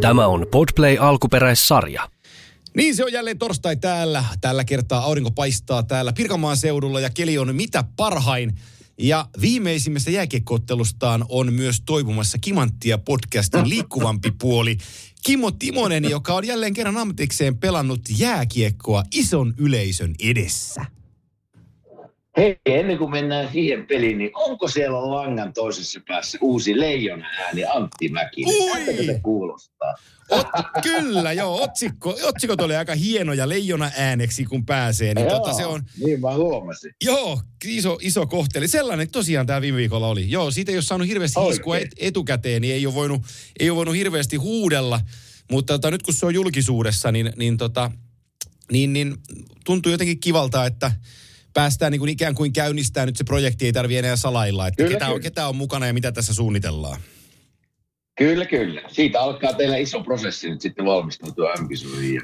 Tämä on Podplay alkuperäissarja. Niin se on jälleen torstai täällä. Tällä kertaa aurinko paistaa täällä Pirkanmaan seudulla ja keli on mitä parhain. Ja viimeisimmästä jääkiekkoottelustaan on myös toipumassa Kimanttia podcastin liikkuvampi puoli. Kimmo Timonen, joka on jälleen kerran ammatikseen pelannut jääkiekkoa ison yleisön edessä. Hei, ennen kuin mennään siihen peliin, niin onko siellä langan toisessa päässä uusi leijona ääni Antti? Ui! se kuulostaa? Ot, kyllä, joo. Otsikko, otsikot oli aika hienoja leijona ääneksi, kun pääsee. Niin, joo, tota, se on, niin mä huomasin. joo, iso, iso kohteli. Sellainen tosiaan tämä viime viikolla oli. Joo, siitä ei ole saanut hirveästi Oikein. hiskua et, etukäteen, niin ei ole voinut, ei ole voinut hirveästi huudella. Mutta tota, nyt kun se on julkisuudessa, niin, niin, tota, niin, niin tuntuu jotenkin kivalta, että päästään niin kuin ikään kuin käynnistää nyt se projekti, ei tarvitse enää salailla, että Kyllä, ketä on, kyllä. ketä on mukana ja mitä tässä suunnitellaan. Kyllä, kyllä. Siitä alkaa teillä iso prosessi nyt sitten valmistautua m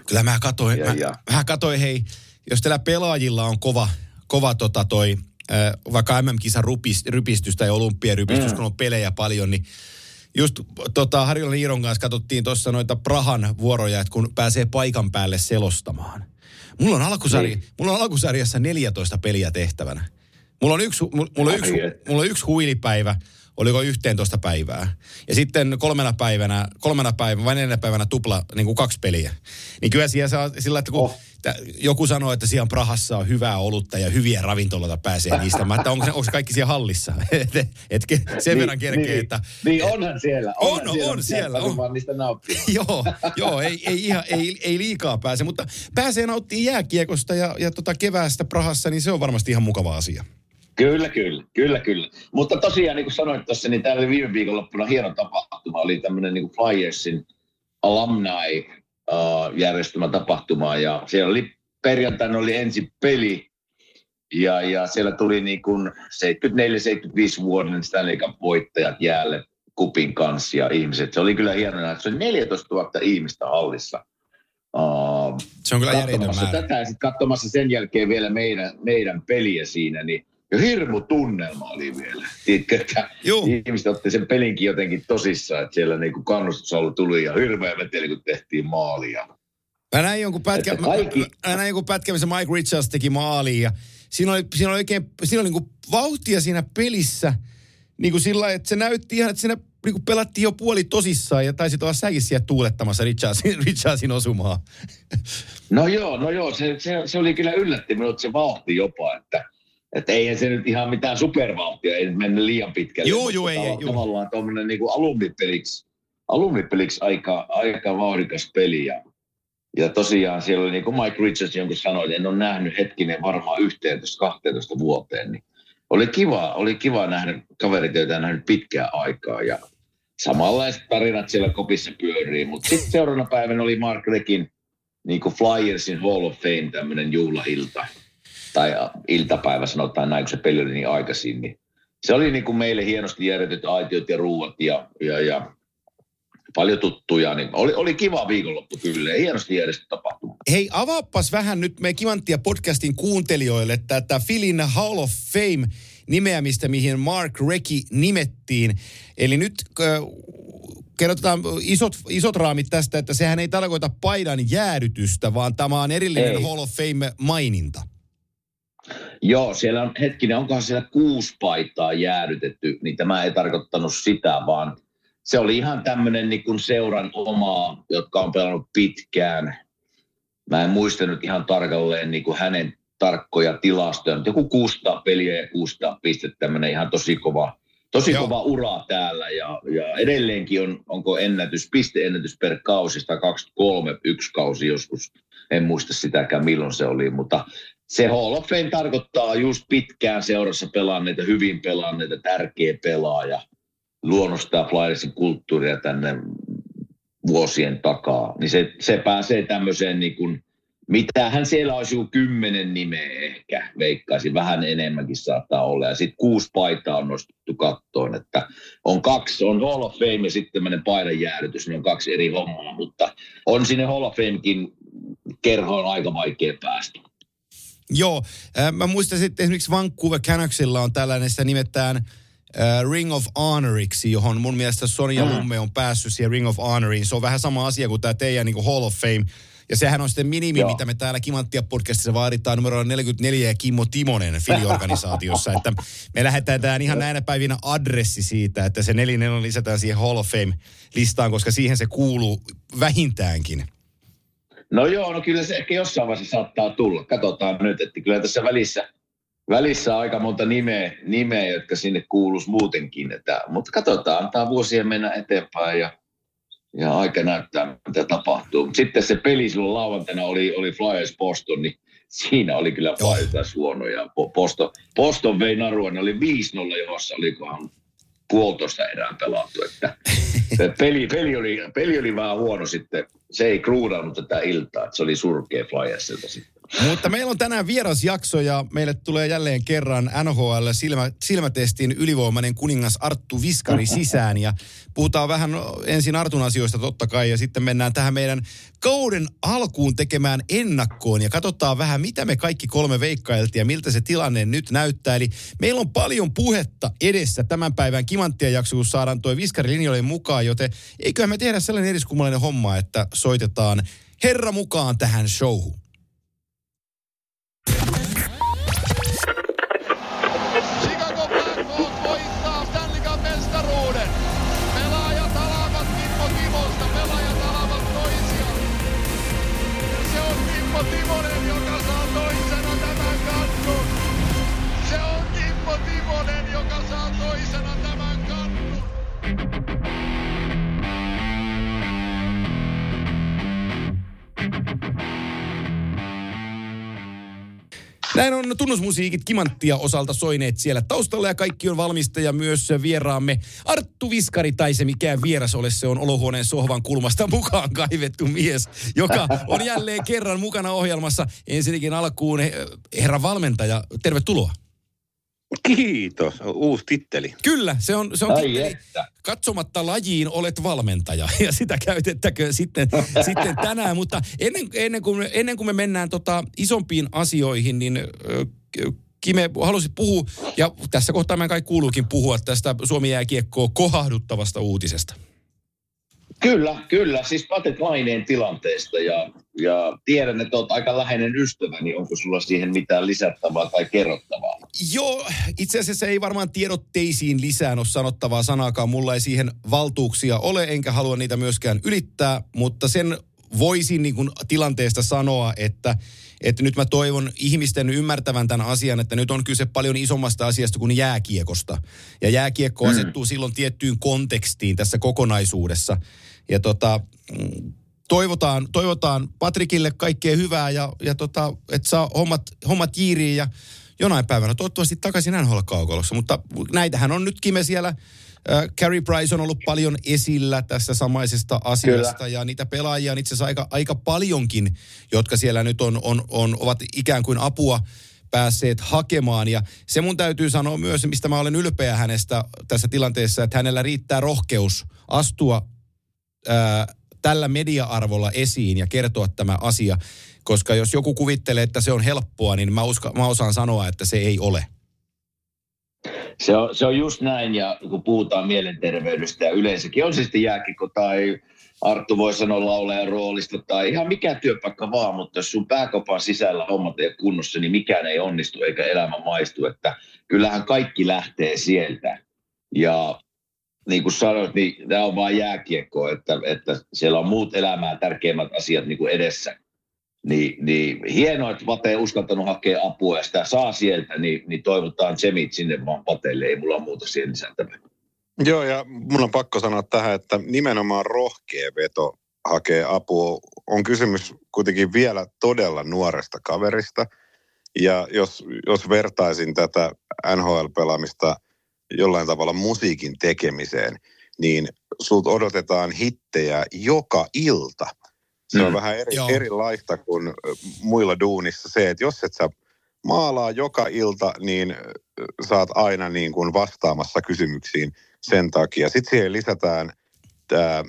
Kyllä mä katoin, Ja, mä, ja. mä katoin, hei, jos teillä pelaajilla on kova, kova tota toi, äh, vaikka MM-kisan rupis, rypistys tai olympiarypistys, mm. kun on pelejä paljon, niin just tota, Harjolan Iiron kanssa katsottiin tuossa noita Prahan vuoroja, että kun pääsee paikan päälle selostamaan. Mulla on, alkusarja, Niin. mulla on alkusarjassa 14 peliä tehtävänä. Mulla on yksi, mulla, on yksi, mulla on yksi huilipäivä, oliko 11 päivää. Ja sitten kolmena päivänä, kolmena päivänä vai neljänä päivänä tupla niin kuin kaksi peliä. Niin kyllä siellä saa sillä, että kun Oh. Joku sanoo, että siellä Prahassa on hyvää olutta ja hyviä ravintoloita pääsee niistä. Mä, että onko, se, onko kaikki siellä hallissa? et, et, sen verran kerkee, niin, että... Niin onhan siellä. On, onhan on, siellä, on siellä, on. vaan niistä nauttia. joo, joo ei, ei, ihan, ei, ei liikaa pääse, mutta pääsee nauttimaan jääkiekosta ja, ja tota keväästä Prahassa, niin se on varmasti ihan mukava asia. Kyllä, kyllä, kyllä, kyllä. Mutta tosiaan, niin kuin sanoit tuossa, niin täällä viime viikonloppuna hieno tapahtuma. Oli tämmöinen niin Flyersin alumni järjestämä tapahtuma ja siellä oli perjantaina oli ensi peli ja, ja siellä tuli niin kuin 74-75 vuoden Stanley Cup voittajat jäälle kupin kanssa ja ihmiset. Se oli kyllä hienoa, että se oli 14 000 ihmistä hallissa. Uh, Se on kyllä katsomassa tätä ja sitten katsomassa sen jälkeen vielä meidän, meidän peliä siinä, niin hirmu tunnelma oli vielä. Tiedätkö, että Juu. ihmiset otti sen pelinkin jotenkin tosissaan, että siellä niinku kannustusalla tuli ja hirveä veteli, kun tehtiin maalia. Mä näin jonkun pätkä, Että mä, kaikki- mä, mä näin jonkun pätkä, missä Mike Richards teki maaliin ja siinä oli, siinä oli oikein, siinä oli niinku vauhtia siinä pelissä, niin kuin sillä että se näytti ihan, että siinä niinku pelattiin jo puoli tosissaan ja taisit olla säkin siellä tuulettamassa Richardsin, Richardsin osumaa. No joo, no joo, se, se, se oli kyllä yllätti minut se vauhti jopa, että, että eihän se nyt ihan mitään supervauhtia, ei mennä liian pitkälle. Mutta juu, ei, ei. Tavallaan tuommoinen niin alumnipeliksi, alumnipeliksi aika, aika vauhdikas peli ja, ja tosiaan siellä oli niin kuin Mike Richards, jonka sanoin, en ole nähnyt hetkinen varmaan 11-12 vuoteen, niin oli kiva, oli kiva nähdä kaverit, joita nähnyt pitkään aikaa ja samanlaiset tarinat siellä kopissa pyörii, mutta sitten seuraavana päivänä oli Mark Rekin niin kuin Flyersin Hall of Fame tämmöinen juhlailta tai iltapäivä sanotaan näin, kun se peli oli niin aikaisin, niin se oli niin kuin meille hienosti järjetyt aitiot ja ruuat ja, ja, ja paljon tuttuja, niin oli, oli kiva viikonloppu kyllä hienosti järjestetty tapahtuma. Hei, avaappas vähän nyt me Kimanttia podcastin kuuntelijoille tätä Filin Hall of Fame nimeämistä, mihin Mark Recchi nimettiin. Eli nyt kerrotaan isot, isot raamit tästä, että sehän ei tarkoita paidan jäädytystä, vaan tämä on erillinen Ei. Hall of Fame-maininta. Joo, siellä on, hetkinen, onkohan siellä kuusi paitaa jäädytetty, niin tämä ei tarkoittanut sitä, vaan se oli ihan tämmöinen niin kuin seuran omaa, jotka on pelannut pitkään. Mä en muista nyt ihan tarkalleen niin kuin hänen tarkkoja tilastoja, mutta joku 600 peliä ja 600 pistettä, tämmöinen ihan tosi kova, tosi Joo. kova ura täällä. Ja, ja edelleenkin on, onko ennätys, pisteennätys per kausi, 123 yksi kausi joskus. En muista sitäkään milloin se oli, mutta se Hall of Fame tarkoittaa just pitkään seurassa pelanneita, hyvin pelanneita, tärkeä pelaaja. Luonnostaa Flyersin kulttuuria tänne vuosien takaa. Niin se, se pääsee tämmöiseen niin kuin, mitähän siellä olisi joku kymmenen nimeä ehkä, veikkaisin, vähän enemmänkin saattaa olla. Ja sitten kuusi paitaa on nostettu kattoon, että on kaksi, on Hall of Fame ja sitten tämmöinen paidan jäädytys, ne on kaksi eri hommaa, mutta on sinne Hall of Famekin kerhoon aika vaikea päästä. Joo, äh, mä muistan sitten esimerkiksi Vancouver Canucksilla on tällainen, sitä nimetään äh, Ring of Honoriksi, johon mun mielestä Sonja mm. Lumme on päässyt siihen Ring of Honoriin. Se on vähän sama asia kuin tämä teidän niin Hall of Fame. Ja sehän on sitten minimi, Joo. mitä me täällä Kimanttia podcastissa vaaditaan numero 44 ja Kimmo Timonen filiorganisaatiossa. että me lähdetään ihan näinä päivinä adressi siitä, että se 44 lisätään siihen Hall of Fame-listaan, koska siihen se kuuluu vähintäänkin. No joo, no kyllä se ehkä jossain vaiheessa saattaa tulla. Katsotaan nyt, että kyllä tässä välissä, välissä on aika monta nimeä, nimeä jotka sinne kuuluisi muutenkin. Että, mutta katsotaan, antaa vuosien mennä eteenpäin ja, ja aika näyttää, mitä tapahtuu. Sitten se peli silloin lauantaina oli, oli Flyers Boston, niin siinä oli kyllä Flyers huono. Ja Boston, Boston vei narua, ne oli 5-0 jossa, olikohan puolitoista erää pelattu. Että peli, peli, oli, peli oli vähän huono sitten. Se ei kruudannut tätä iltaa, että se oli surkea Flyersilta sitten. Mutta meillä on tänään vierasjakso ja meille tulee jälleen kerran NHL silmä, silmätestin ylivoimainen kuningas Arttu Viskari sisään. Ja puhutaan vähän ensin Artun asioista totta kai ja sitten mennään tähän meidän kauden alkuun tekemään ennakkoon ja katsotaan vähän mitä me kaikki kolme veikkailtiin ja miltä se tilanne nyt näyttää. Eli meillä on paljon puhetta edessä tämän päivän kimanttia jakso, kun saadaan toi Viskari linjoille mukaan, joten eiköhän me tehdä sellainen eriskummallinen homma, että soitetaan herra mukaan tähän showhun. Näin on tunnusmusiikit Kimanttia osalta soineet siellä taustalla ja kaikki on valmista ja myös vieraamme Arttu Viskari tai se mikään vieras ole, se on olohuoneen sohvan kulmasta mukaan kaivettu mies, joka on jälleen kerran mukana ohjelmassa. Ensinnäkin alkuun eh, herra valmentaja, tervetuloa. Kiitos, uusi titteli. Kyllä, se on, se on titteli. Että. Katsomatta lajiin olet valmentaja ja sitä käytettäkö sitten, sitten tänään. Mutta ennen, ennen, kuin, ennen kuin me mennään tota isompiin asioihin, niin Kime, halusit puhua, ja tässä kohtaa meidän kaikki kuuluukin puhua tästä Suomi jääkiekkoa kohahduttavasta uutisesta. Kyllä, kyllä. Siis Patrick Laineen tilanteesta ja, ja tiedän, että olet aika läheinen ystävä, niin onko sulla siihen mitään lisättävää tai kerrottavaa? Joo, itse asiassa ei varmaan tiedotteisiin lisään ole sanottavaa sanaakaan. Mulla ei siihen valtuuksia ole, enkä halua niitä myöskään ylittää, mutta sen voisin niin kuin tilanteesta sanoa, että, että nyt mä toivon ihmisten ymmärtävän tämän asian, että nyt on kyse paljon isommasta asiasta kuin jääkiekosta. Ja jääkiekko mm. asettuu silloin tiettyyn kontekstiin tässä kokonaisuudessa. Ja tota, toivotaan, toivotaan Patrikille kaikkea hyvää ja, ja tota, että saa hommat, hommat jiiriin ja jonain päivänä toivottavasti takaisin NHL-kaukolossa. Mutta näitähän on nyt Kime siellä Äh, Carey Price on ollut paljon esillä tässä samaisesta asiasta Kyllä. ja niitä pelaajia on itse asiassa aika, aika paljonkin, jotka siellä nyt on, on, on, ovat ikään kuin apua päässeet hakemaan. Ja se mun täytyy sanoa myös, mistä mä olen ylpeä hänestä tässä tilanteessa, että hänellä riittää rohkeus astua tällä media-arvolla esiin ja kertoa tämä asia. Koska jos joku kuvittelee, että se on helppoa, niin mä, uska, mä osaan sanoa, että se ei ole. Se on, se on just näin, ja kun puhutaan mielenterveydestä ja yleensäkin, on se sitten jääkikko tai Arttu voi sanoa laulajan roolista tai ihan mikä työpaikka vaan, mutta jos sun pääkopan sisällä hommat ei ole kunnossa, niin mikään ei onnistu eikä elämä maistu, että kyllähän kaikki lähtee sieltä. Ja niin kuin sanoit, niin tämä on vain jääkiekko, että, että siellä on muut elämää tärkeimmät asiat niin kuin edessä. Niin, niin hienoa, että Vate uskaltanut hakea apua ja sitä saa sieltä, niin, niin toivotaan Semit sinne vaan Pateille, ei mulla muuta siihen lisättävää. Joo, ja mun on pakko sanoa tähän, että nimenomaan rohkea veto hakee apua. On kysymys kuitenkin vielä todella nuoresta kaverista. Ja jos, jos vertaisin tätä NHL-pelaamista jollain tavalla musiikin tekemiseen, niin sulta odotetaan hittejä joka ilta – se on mm. vähän eri, erilaista kuin muilla duunissa se, että jos et sä maalaa joka ilta, niin saat aina niin kuin vastaamassa kysymyksiin sen takia. Sitten siihen lisätään tää,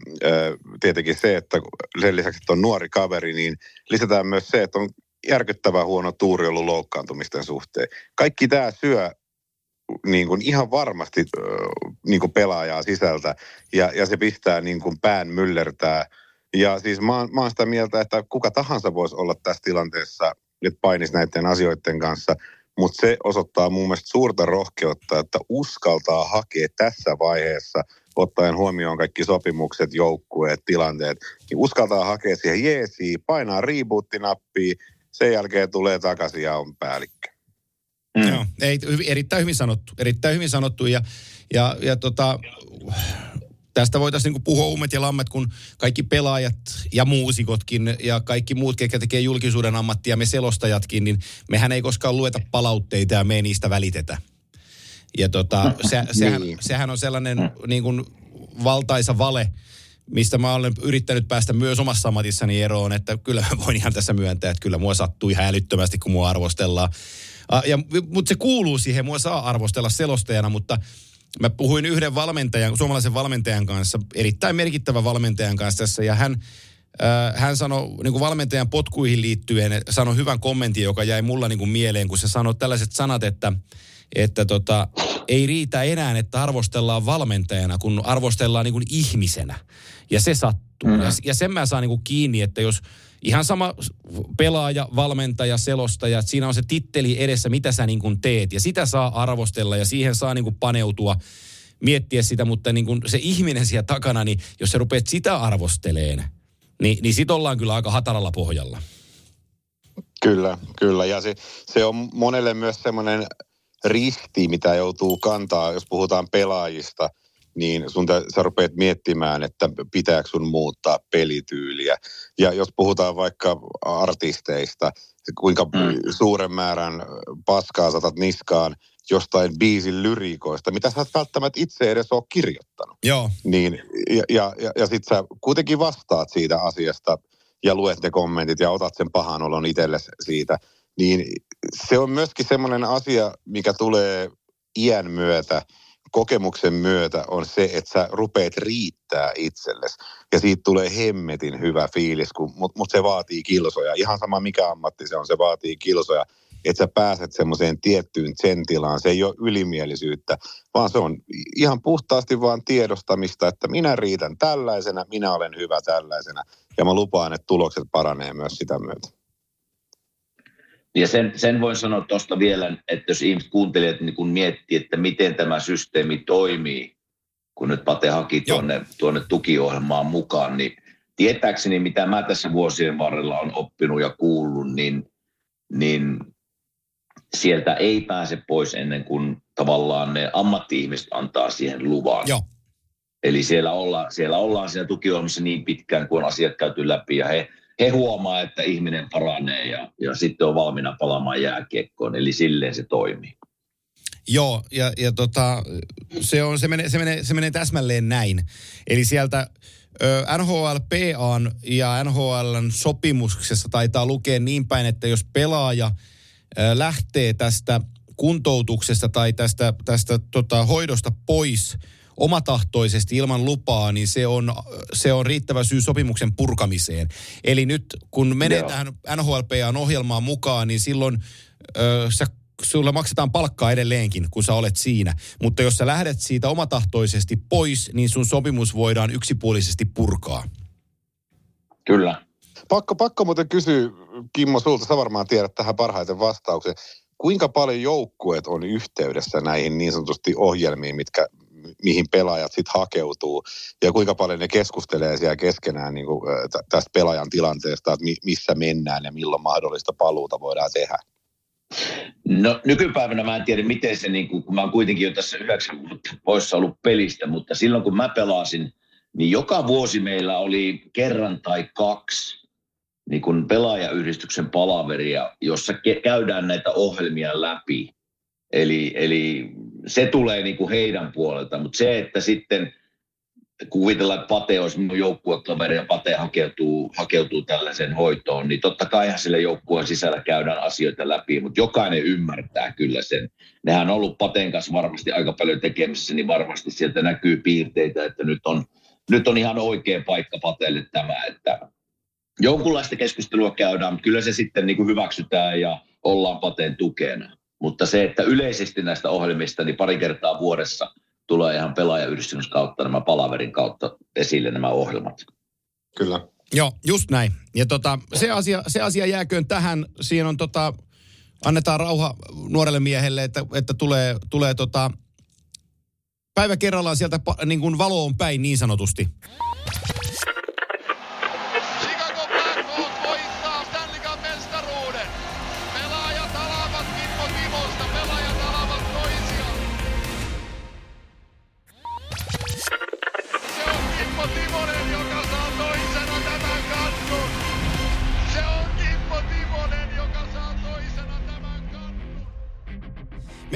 tietenkin se, että sen lisäksi, että on nuori kaveri, niin lisätään myös se, että on järkyttävän huono tuuri ollut loukkaantumisten suhteen. Kaikki tämä syö niin kuin ihan varmasti niin kuin pelaajaa sisältä ja, ja se pistää niin kuin pään myllertää. Ja siis mä mä oon sitä mieltä, että kuka tahansa voisi olla tässä tilanteessa, että painisi näiden asioiden kanssa, mutta se osoittaa mun mielestä suurta rohkeutta, että uskaltaa hakea tässä vaiheessa, ottaen huomioon kaikki sopimukset, joukkueet, tilanteet, niin uskaltaa hakea siihen jeesiin, painaa reboot-nappia, sen jälkeen tulee takaisin ja on päällikkö. Mm. Joo, ei, erittäin hyvin sanottu. Erittäin hyvin sanottu ja, ja, ja tota, tästä voitaisiin niinku puhua ummet ja lammet, kun kaikki pelaajat ja muusikotkin ja kaikki muut, ketkä tekee julkisuuden ammattia, me selostajatkin, niin mehän ei koskaan lueta palautteita ja me ei niistä välitetä. Ja tota, se, sehän, niin. sehän on sellainen niin kuin valtaisa vale, mistä mä olen yrittänyt päästä myös omassa ammatissani eroon, että kyllä mä voin ihan tässä myöntää, että kyllä mua sattuu ihan älyttömästi, kun mua arvostellaan. Ja, mutta se kuuluu siihen, mua saa arvostella selostajana, mutta mä puhuin yhden valmentajan, suomalaisen valmentajan kanssa, erittäin merkittävän valmentajan kanssa tässä, ja hän, äh, hän sanoi niin kuin valmentajan potkuihin liittyen, sanoi hyvän kommentin, joka jäi mulla niin kuin mieleen, kun se sanoi tällaiset sanat, että, että tota, ei riitä enää, että arvostellaan valmentajana, kun arvostellaan niin kuin ihmisenä. Ja se sattuu. Mm. Ja, ja sen mä saan niin kuin kiinni, että jos ihan sama pelaaja, valmentaja, selostaja, että siinä on se titteli edessä, mitä sä niin kuin teet. Ja sitä saa arvostella ja siihen saa niin kuin paneutua, miettiä sitä, mutta niin kuin se ihminen siellä takana, niin jos sä rupeat sitä arvosteleen, niin, niin sit ollaan kyllä aika hataralla pohjalla. Kyllä, kyllä. Ja se, se on monelle myös semmoinen risti, mitä joutuu kantaa, jos puhutaan pelaajista – niin sun te, sä rupeat miettimään, että pitääkö sun muuttaa pelityyliä. Ja jos puhutaan vaikka artisteista, kuinka mm. suuren määrän paskaa saatat niskaan jostain biisin lyriikoista, mitä sä et välttämättä itse edes ole kirjoittanut. Joo. Niin, ja, ja, ja, ja sit sä kuitenkin vastaat siitä asiasta ja luet ne kommentit ja otat sen pahan olon itsellesi siitä. Niin se on myöskin semmoinen asia, mikä tulee iän myötä – kokemuksen myötä on se, että sä rupeat riittää itsellesi. Ja siitä tulee hemmetin hyvä fiilis, mutta mut se vaatii kilsoja. Ihan sama mikä ammatti se on, se vaatii kilsoja. Että sä pääset semmoiseen tiettyyn sen tilaan. Se ei ole ylimielisyyttä, vaan se on ihan puhtaasti vaan tiedostamista, että minä riitän tällaisena, minä olen hyvä tällaisena. Ja mä lupaan, että tulokset paranee myös sitä myötä. Ja sen, sen voin sanoa tuosta vielä, että jos ihmiset kuuntelijat niin kun miettii, että miten tämä systeemi toimii, kun nyt Pate haki tuonne, tuonne tukiohjelmaan mukaan, niin tietääkseni mitä mä tässä vuosien varrella on oppinut ja kuullut, niin, niin sieltä ei pääse pois ennen kuin tavallaan ne ammatti-ihmiset antaa siihen luvan. Joo. Eli siellä, olla, siellä ollaan siellä tukiohjelmassa niin pitkään, kun on asiat käyty läpi ja he he huomaa, että ihminen paranee ja, ja sitten on valmiina palaamaan jääkiekkoon. Eli silleen se toimii. Joo, ja, ja tota, se, on, se, menee, se, menee, se menee täsmälleen näin. Eli sieltä NHLPA ja NHLn sopimuksessa taitaa lukea niin päin, että jos pelaaja lähtee tästä kuntoutuksesta tai tästä, tästä tota, hoidosta pois – omatahtoisesti ilman lupaa, niin se on, se on riittävä syy sopimuksen purkamiseen. Eli nyt kun menee Joo. tähän NHLPAn ohjelmaan mukaan, niin silloin ö, sä sulla maksetaan palkkaa edelleenkin, kun sä olet siinä. Mutta jos sä lähdet siitä omatahtoisesti pois, niin sun sopimus voidaan yksipuolisesti purkaa. Kyllä. Pakko, pakko muuten kysyä, Kimmo, sulta, sä varmaan tiedät tähän parhaiten vastauksen. Kuinka paljon joukkueet on yhteydessä näihin niin sanotusti ohjelmiin, mitkä mihin pelaajat sitten hakeutuu ja kuinka paljon ne keskustelee siellä keskenään niin kuin, tästä pelaajan tilanteesta, että missä mennään ja milloin mahdollista paluuta voidaan tehdä? No nykypäivänä mä en tiedä, miten se, niin kuin, kun mä oon kuitenkin jo tässä yhdeksän vuotta poissa ollut pelistä, mutta silloin kun mä pelasin, niin joka vuosi meillä oli kerran tai kaksi niin kuin pelaajayhdistyksen palaveria, jossa ke- käydään näitä ohjelmia läpi. Eli, eli se tulee niin kuin heidän puolelta, mutta se, että sitten kuvitellaan, että Pate olisi minun joukkuekaveri ja Pate hakeutuu, hakeutuu tällaiseen hoitoon, niin totta kai sille joukkueen sisällä käydään asioita läpi, mutta jokainen ymmärtää kyllä sen. Nehän on ollut Pateen kanssa varmasti aika paljon tekemisissä, niin varmasti sieltä näkyy piirteitä, että nyt on, nyt on ihan oikea paikka Pateelle tämä, että jonkunlaista keskustelua käydään, mutta kyllä se sitten niin kuin hyväksytään ja ollaan Pateen tukena. Mutta se, että yleisesti näistä ohjelmista, niin pari kertaa vuodessa tulee ihan pelaajayhdistymys kautta nämä palaverin kautta esille nämä ohjelmat. Kyllä. Joo, just näin. Ja tota, se, asia, se asia jääköön tähän. Siinä on tota, annetaan rauha nuorelle miehelle, että, että tulee, tulee tota, päivä kerrallaan sieltä niin kuin valoon päin niin sanotusti.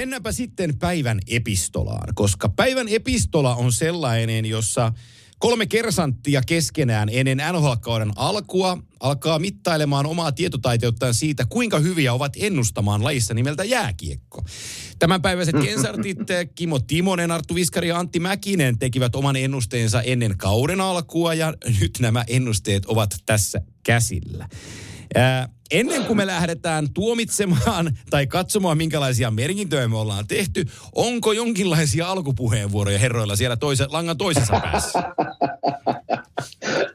Mennäänpä sitten päivän epistolaan, koska päivän epistola on sellainen, jossa kolme kersanttia keskenään ennen NHL-kauden alkua alkaa mittailemaan omaa tietotaiteuttaan siitä, kuinka hyviä ovat ennustamaan lajissa nimeltä jääkiekko. Tämänpäiväiset kensartit Kimo Timonen, Arttu Viskari ja Antti Mäkinen tekivät oman ennusteensa ennen kauden alkua ja nyt nämä ennusteet ovat tässä käsillä. Ää, ennen kuin me lähdetään tuomitsemaan tai katsomaan, minkälaisia merkintöjä me ollaan tehty, onko jonkinlaisia alkupuheenvuoroja herroilla siellä toise, langan toisessa päässä?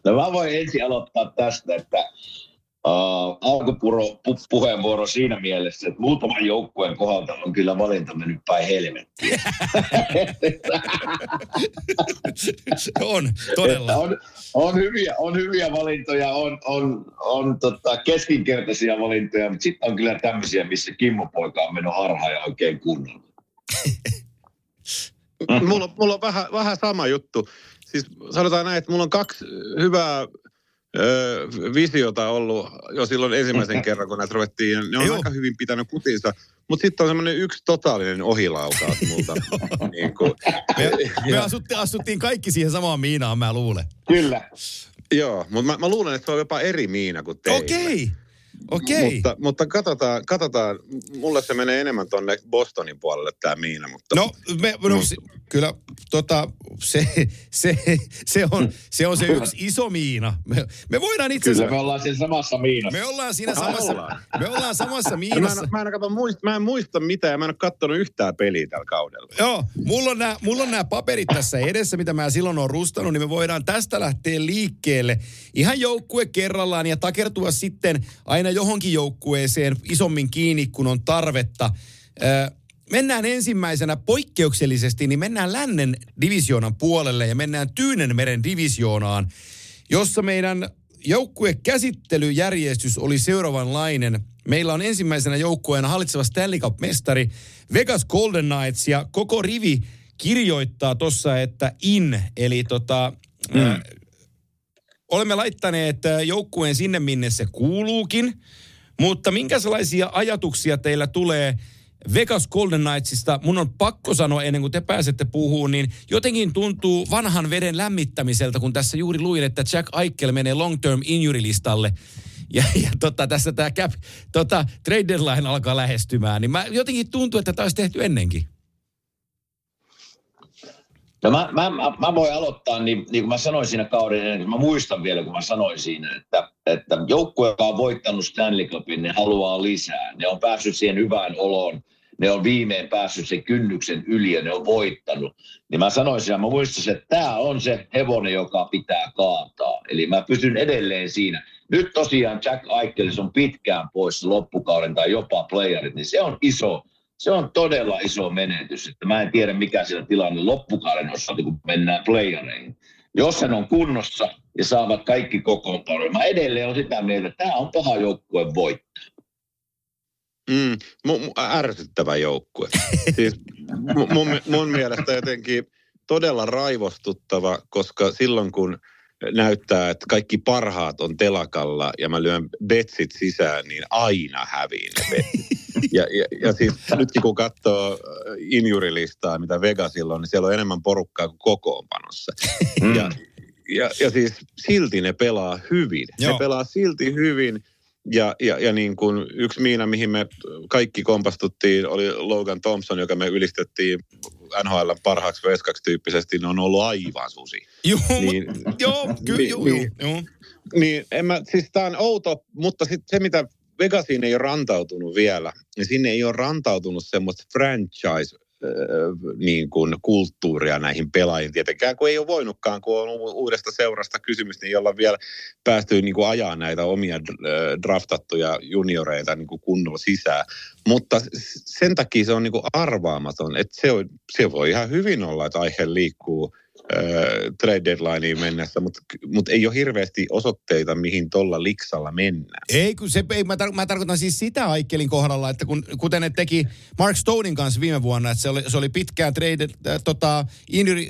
No mä voin ensin aloittaa tästä, että uh, alkupuheenvuoro siinä mielessä, että muutaman joukkueen kohdalta on kyllä valinta mennyt päin helvettiin. on, todella. on, on, hyviä, on hyviä valintoja, on, on, on tota keskinkertaisia valintoja, mutta sitten on kyllä tämmöisiä, missä Kimmo poika on mennyt harhaan ja oikein kunnolla. mulla, mulla on vähän, vähän sama juttu. Siis sanotaan näin, että mulla on kaksi hyvää ö, visiota ollut jo silloin ensimmäisen kerran, kun näitä ruvettiin. Ne on Joo. aika hyvin pitänyt kutinsa. Mutta sitten on semmoinen yksi totaalinen ohilaukaus multa. niin kuin, Me, me asuttiin, asuttiin kaikki siihen samaan miinaan, mä luulen. Kyllä. joo, mutta mä, mä, luulen, että se on jopa eri miina kuin teillä. Okei, okei. Mutta, mutta katsotaan, katsotaan, mulle se menee enemmän tonne Bostonin puolelle tämä miina. Mutta No, me, no se, kyllä tota, se, se, se, on, se on se yksi iso miina. Me, me voidaan itse Kyllä asiassa, me ollaan siinä samassa miinassa. me ollaan siinä samassa, ollaan. me ollaan samassa mä, miinassa. en, mä, en, kato, muista, mä en muista mitään ja mä en ole kattonut yhtään peliä tällä kaudella. Joo, mulla on, nämä, mulla on nämä paperit tässä edessä, mitä mä silloin olen rustanut, niin me voidaan tästä lähteä liikkeelle ihan joukkue kerrallaan ja takertua sitten aina johonkin joukkueeseen isommin kiinni, kun on tarvetta. Ö, mennään ensimmäisenä poikkeuksellisesti, niin mennään lännen divisioonan puolelle ja mennään Tyynenmeren divisioonaan, jossa meidän joukkuekäsittelyjärjestys oli seuraavanlainen. Meillä on ensimmäisenä joukkueena hallitseva Stanley Cup-mestari Vegas Golden Knights ja koko rivi kirjoittaa tuossa, että in, eli tota, mm. Olemme laittaneet äh, joukkueen sinne, minne se kuuluukin, mutta minkälaisia ajatuksia teillä tulee Vegas Golden Knightsista? Mun on pakko sanoa ennen kuin te pääsette puhumaan, niin jotenkin tuntuu vanhan veden lämmittämiseltä, kun tässä juuri luin, että Jack Eichel menee long-term injury-listalle. Ja, ja tota, tässä tämä cap, tota, trade deadline alkaa lähestymään, niin mä jotenkin tuntuu, että tämä olisi tehty ennenkin. No mä, mä, mä, mä voin aloittaa, niin, niin kuin mä sanoin siinä kauden kun mä muistan vielä, kun mä sanoin siinä, että, että joukkue, joka on voittanut Stanley Cupin, ne haluaa lisää. Ne on päässyt siihen hyvään oloon. Ne on viimein päässyt sen kynnyksen yli ja ne on voittanut. Niin mä sanoin siinä, mä muistan, että tämä on se hevonen, joka pitää kaataa. Eli mä pysyn edelleen siinä. Nyt tosiaan Jack Eichelis on pitkään poissa loppukauden tai jopa playerit, niin se on iso, se on todella iso menetys. Että mä en tiedä, mikä siellä tilanne loppukauden osalta, kun mennään playereihin. Jos hän on kunnossa ja saavat kaikki kokoonpanoja, mä edelleen on sitä mieltä, että tämä on paha joukkue voittaa. Mm, mun, mun, ärsyttävä joukkue. siis mun, mun, mun mielestä jotenkin todella raivostuttava, koska silloin kun näyttää, että kaikki parhaat on telakalla ja mä lyön betsit sisään, niin aina häviin ne betsit. Ja, ja, ja siis nytkin kun katsoo äh, injurilistaa, mitä Vegasilla on, niin siellä on enemmän porukkaa kuin kokoonpanossa. Mm. Ja, ja, ja siis silti ne pelaa hyvin. Joo. Ne pelaa silti hyvin. Ja, ja, ja niin kuin yksi miina, mihin me kaikki kompastuttiin, oli Logan Thompson, joka me ylistettiin NHL parhaaksi veskaksi tyyppisesti, ne on ollut aivan susi. Joo, Niin- joo kyllä, niin- joo, niin. joo. Niin, en mä, siis tää on outo, mutta sit se mitä Vegasiin ei ole rantautunut vielä, ja sinne ei ole rantautunut semmoista franchise niin kuin kulttuuria näihin pelaajiin. Tietenkään kun ei ole voinutkaan, kun on uudesta seurasta kysymys, niin ei olla vielä päästy niin kuin ajaa näitä omia draftattuja junioreita niin kuin kunnolla sisään. Mutta sen takia se on niin kuin arvaamaton, että se, on, se voi ihan hyvin olla, että aihe liikkuu – trade deadlineen mennessä, mutta mut ei ole hirveästi osoitteita, mihin tuolla liksalla mennään. Ei, kun se, ei, mä, tar- mä tarkoitan siis sitä Aikkelin kohdalla, että kun, kuten ne teki Mark Stonein kanssa viime vuonna, että se oli, se oli pitkään trade, äh, tota,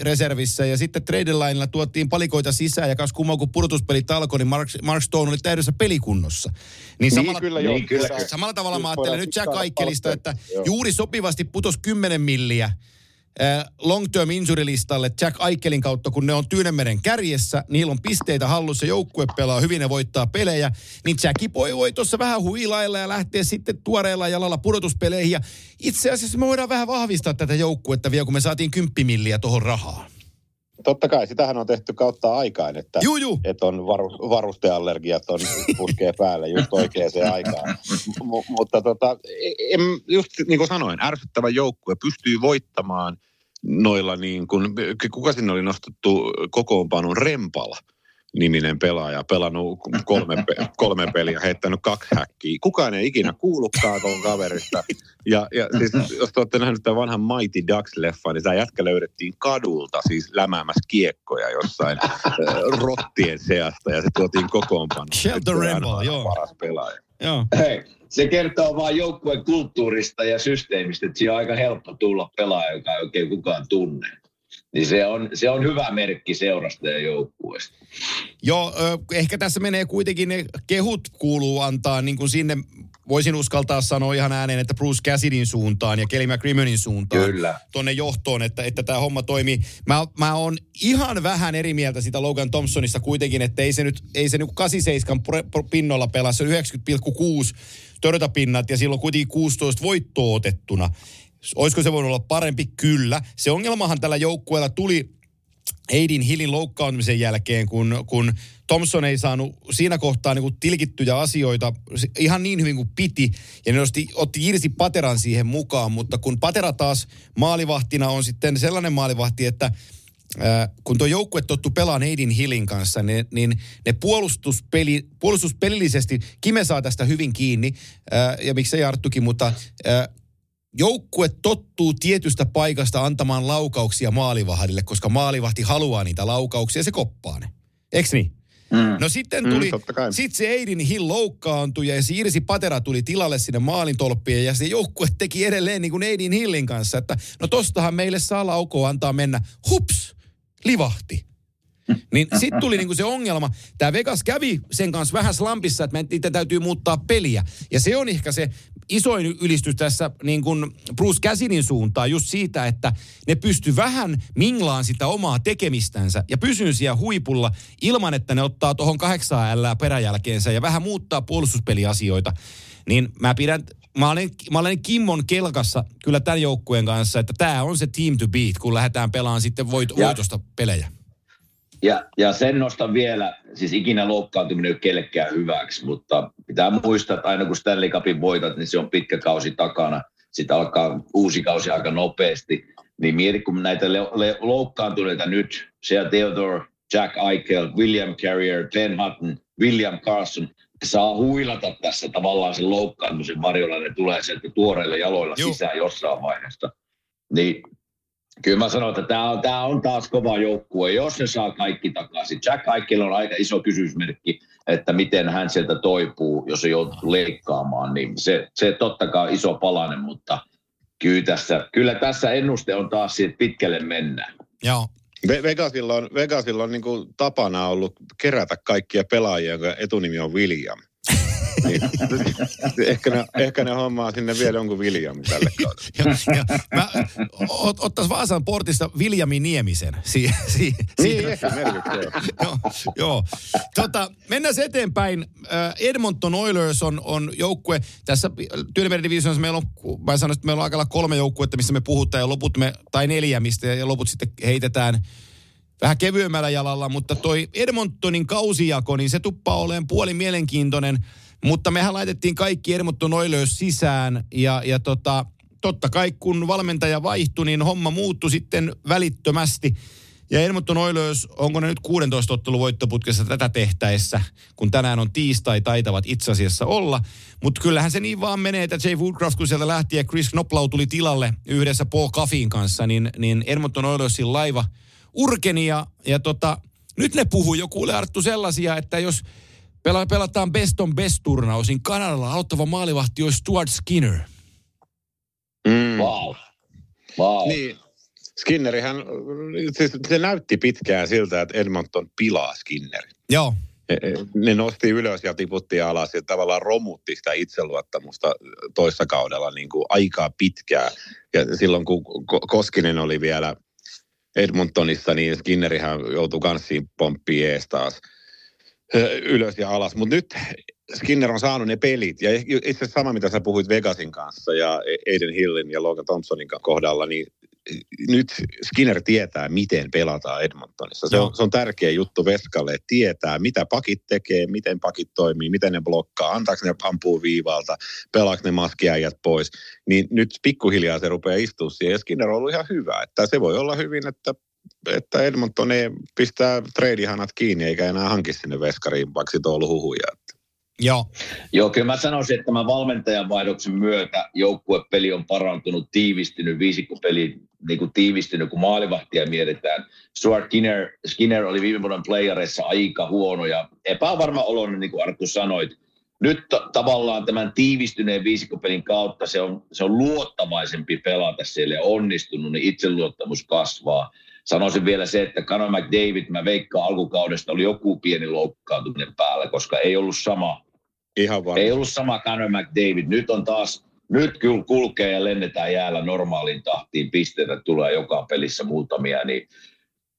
reservissä ja sitten trade deadlinella tuottiin palikoita sisään ja kas kummaa kun pudotuspelit alkoi, niin Mark, Mark Stone oli täydessä pelikunnossa. Niin, samalla, niin, kyllä, joo, niin, kyllä. samalla tavalla mä ajattelen nyt Jack Aikkelista, että juuri sopivasti putos 10 milliä long term injury-listalle Jack Aikelin kautta, kun ne on Tyynemeren kärjessä, niillä on pisteitä hallussa, joukkue pelaa hyvin ja voittaa pelejä, niin Jacki voi, voi tuossa vähän huilailla ja lähteä sitten tuoreella jalalla pudotuspeleihin. Ja itse asiassa me voidaan vähän vahvistaa tätä joukkuetta vielä, kun me saatiin kymppimilliä tuohon rahaa. Totta kai, sitähän on tehty kautta aikaan, että, juu, juu. että on varu, varusteallergiat on puskee päälle just oikeaan aikaan. M- mutta tota, en, just niin kuin sanoin, ärsyttävä joukkue pystyy voittamaan noilla niin kuin, kuka sinne oli nostettu kokoonpanon Rempala niminen pelaaja, pelannut kolme, kolme peliä, heittänyt kaksi häkkiä. Kukaan ei ikinä kuullutkaan tuon kaverista. Ja, ja siis, jos te olette nähneet tämän vanhan Mighty Ducks-leffan, niin tämä jätkä löydettiin kadulta, siis lämäämässä kiekkoja jossain äh, rottien seasta, ja se tuotiin kokoonpanoon. Shelter Rempala, joo. Paras pelaaja. Joo. Hei, se kertoo vain joukkueen kulttuurista ja systeemistä, että siinä on aika helppo tulla pelaaja, joka ei oikein kukaan tunne. Niin se on, se on hyvä merkki seurasta ja joukkueesta. Joo, ehkä tässä menee kuitenkin ne kehut kuuluu antaa niin kuin sinne, voisin uskaltaa sanoa ihan ääneen, että Bruce Cassidin suuntaan ja Kelly McCrimmonin suuntaan. Kyllä. Tuonne johtoon, että, että tämä homma toimii. Mä, mä oon ihan vähän eri mieltä sitä Logan Thompsonista kuitenkin, että ei se nyt, ei se nyt 87 pinnolla pelaa, se on 90,6 törtäpinnat ja silloin kuitenkin 16 voittoa otettuna. Olisiko se voinut olla parempi? Kyllä. Se ongelmahan tällä joukkueella tuli Aidin Hillin loukkaantumisen jälkeen, kun, kun Thompson ei saanut siinä kohtaa niin kuin tilkittyjä asioita ihan niin hyvin kuin piti. Ja ne otti, otti Irsi Pateran siihen mukaan, mutta kun Patera taas maalivahtina on sitten sellainen maalivahti, että äh, kun tuo joukkue tottu pelaan Aidin Hillin kanssa, niin, niin ne puolustuspeli, puolustuspelillisesti, Kime saa tästä hyvin kiinni, äh, ja miksei Arttukin, mutta äh, joukkue tottuu tietystä paikasta antamaan laukauksia maalivahdille, koska maalivahti haluaa niitä laukauksia ja se koppaa ne. Eks niin? Mm. No sitten mm, tuli, mm, sit se Eidin Hill loukkaantui ja se Irsi Patera tuli tilalle sinne maalin tolppien ja se joukkue teki edelleen niin kuin Eidin Hillin kanssa, että no tostahan meille saa laukoa antaa mennä. Hups, livahti. Niin sitten tuli niinku se ongelma. Tämä Vegas kävi sen kanssa vähän slampissa, että niitä täytyy muuttaa peliä. Ja se on ehkä se isoin ylistys tässä niin kuin Bruce Cassidy'n suuntaan just siitä, että ne pysty vähän minglaan sitä omaa tekemistänsä ja pysyy siellä huipulla ilman, että ne ottaa tuohon kahdeksaa ällää peräjälkeensä ja vähän muuttaa puolustuspeliasioita. Niin mä pidän, mä olen, mä olen Kimmon kelkassa kyllä tämän joukkueen kanssa, että tämä on se team to beat, kun lähdetään pelaamaan sitten voit, voitosta pelejä. Ja, ja sen nostan vielä, siis ikinä loukkaantuminen ei ole kellekään hyväksi, mutta pitää muistaa, että aina kun Stanley Cupin voitat, niin se on pitkä kausi takana. Sitten alkaa uusi kausi aika nopeasti. Niin mieti, kun näitä le- le- loukkaantuneita nyt, siellä Theodore, Jack Eichel, William Carrier, Glenn Hutton, William Carson, saa huilata tässä tavallaan sen loukkaantumisen varjolla, ne tulee sieltä tuoreilla jaloilla Juh. sisään jossain vaiheessa. Niin Kyllä mä sanon, että tämä on, tämä on taas kova joukkue, jos ne saa kaikki takaisin. Jack Eichel on aika iso kysymysmerkki, että miten hän sieltä toipuu, jos se joutuu leikkaamaan. Niin se, se totta kai iso palanen, mutta kyllä tässä, kyllä tässä ennuste on taas siitä pitkälle mennään. Joo. Vegasilla on, Vegasilla on niin tapana ollut kerätä kaikkia pelaajia, jonka etunimi on William niin, ehkä, ne, ehkä ne hommaa sinne vielä jonkun William tälle kaudelle. ja, ja, mä ot, ottais Vaasan portista Viljami Niemisen. Si, si, niin, joo. joo. Tota, mennään eteenpäin. Edmonton Oilers on, on joukkue. Tässä Tyynemeren divisioonassa meillä on, mä sanoin, että meillä on aika kolme joukkuetta, missä me puhutaan ja loput me, tai neljä, mistä ja loput sitten heitetään vähän kevyemmällä jalalla, mutta toi Edmontonin kausijako, niin se tuppaa olemaan puoli mielenkiintoinen – Mutta mehän laitettiin kaikki Edmonton Oilers sisään ja, ja tota, totta kai kun valmentaja vaihtui, niin homma muuttui sitten välittömästi. Ja Edmonton Oilers, onko ne nyt 16 ottelun voittoputkessa tätä tehtäessä, kun tänään on tiistai, taitavat itse asiassa olla. Mutta kyllähän se niin vaan menee, että Jay Woodcraft, kun sieltä lähti ja Chris Knoplau tuli tilalle yhdessä Paul Caffin kanssa, niin, niin Edmonton Oilersin laiva urkeni ja, ja tota, nyt ne puhuu jo kuule Arttu sellaisia, että jos pela, pelataan best on best turnaus, niin Kanadalla aloittava maalivahti olisi Stuart Skinner. Mm. Wow. Wow. Niin, Skinnerihän, siis se näytti pitkään siltä, että Edmonton pilaa Skinneri. Joo, E- e- Ne nosti ylös ja tiputti alas ja tavallaan romutti sitä itseluottamusta toissa kaudella niin kuin aikaa pitkään. Ja silloin kun Ko- Koskinen oli vielä Edmontonissa, niin Skinnerihän joutui kanssiin pomppiin ees taas ylös ja alas. Mutta nyt Skinner on saanut ne pelit. Ja itse asiassa sama, mitä sä puhuit Vegasin kanssa ja Aiden Hillin ja Logan Thompsonin kohdalla, niin nyt Skinner tietää, miten pelataan Edmontonissa. Se on, se on tärkeä juttu Veskalle, että tietää, mitä pakit tekee, miten pakit toimii, miten ne blokkaa, antaako ne ampuu viivalta, pelaako ne maskiäijät pois. Niin nyt pikkuhiljaa se rupeaa istua siihen ja Skinner on ollut ihan hyvä. Että se voi olla hyvin, että että Edmonton ei pistää treidihanat kiinni eikä enää hanki sinne veskariin, vaikka siitä on ollut huhuja. joo. Joo, kyllä mä sanoisin, että tämän valmentajan vaihdoksen myötä joukkuepeli on parantunut, tiivistynyt, viisikkopeli niin kuin tiivistynyt, kun maalivahtia mietitään. Stuart Skinner, Skinner oli viime vuoden playareissa aika huono ja epävarma oloinen, niin kuin Arttu sanoit. Nyt ta- tavallaan tämän tiivistyneen viisikkopelin kautta se on, se on luottavaisempi pelata siellä ja onnistunut, niin itseluottamus kasvaa. Sanoisin vielä se, että Conor McDavid, mä veikkaan alkukaudesta, oli joku pieni loukkaantuminen päällä, koska ei ollut sama Ihan varma. ei ollut sama Conor McDavid. Nyt on taas, nyt kyllä kulkee ja lennetään jäällä normaaliin tahtiin. Pisteitä tulee joka pelissä muutamia, niin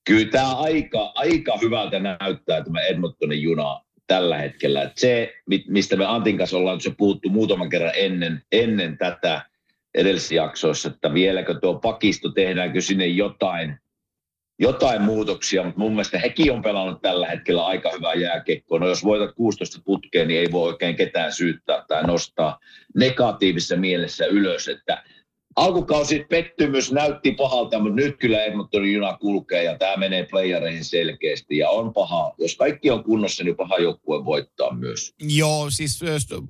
kyllä tämä aika, aika hyvältä näyttää tämä Edmontonin juna tällä hetkellä. Et se, mi- mistä me Antin kanssa ollaan se puhuttu muutaman kerran ennen, ennen tätä edellisessä jaksoissa, että vieläkö tuo pakisto, tehdäänkö sinne jotain, jotain muutoksia, mutta mun mielestä hekin on pelannut tällä hetkellä aika hyvää jääkekkoa. No jos voitat 16 putkeen, niin ei voi oikein ketään syyttää tai nostaa negatiivisessa mielessä ylös, että alkukausi pettymys näytti pahalta, mutta nyt kyllä Edmontonin juna kulkee ja tämä menee playereihin selkeästi ja on paha. Jos kaikki on kunnossa, niin paha joukkue voittaa myös. Joo, siis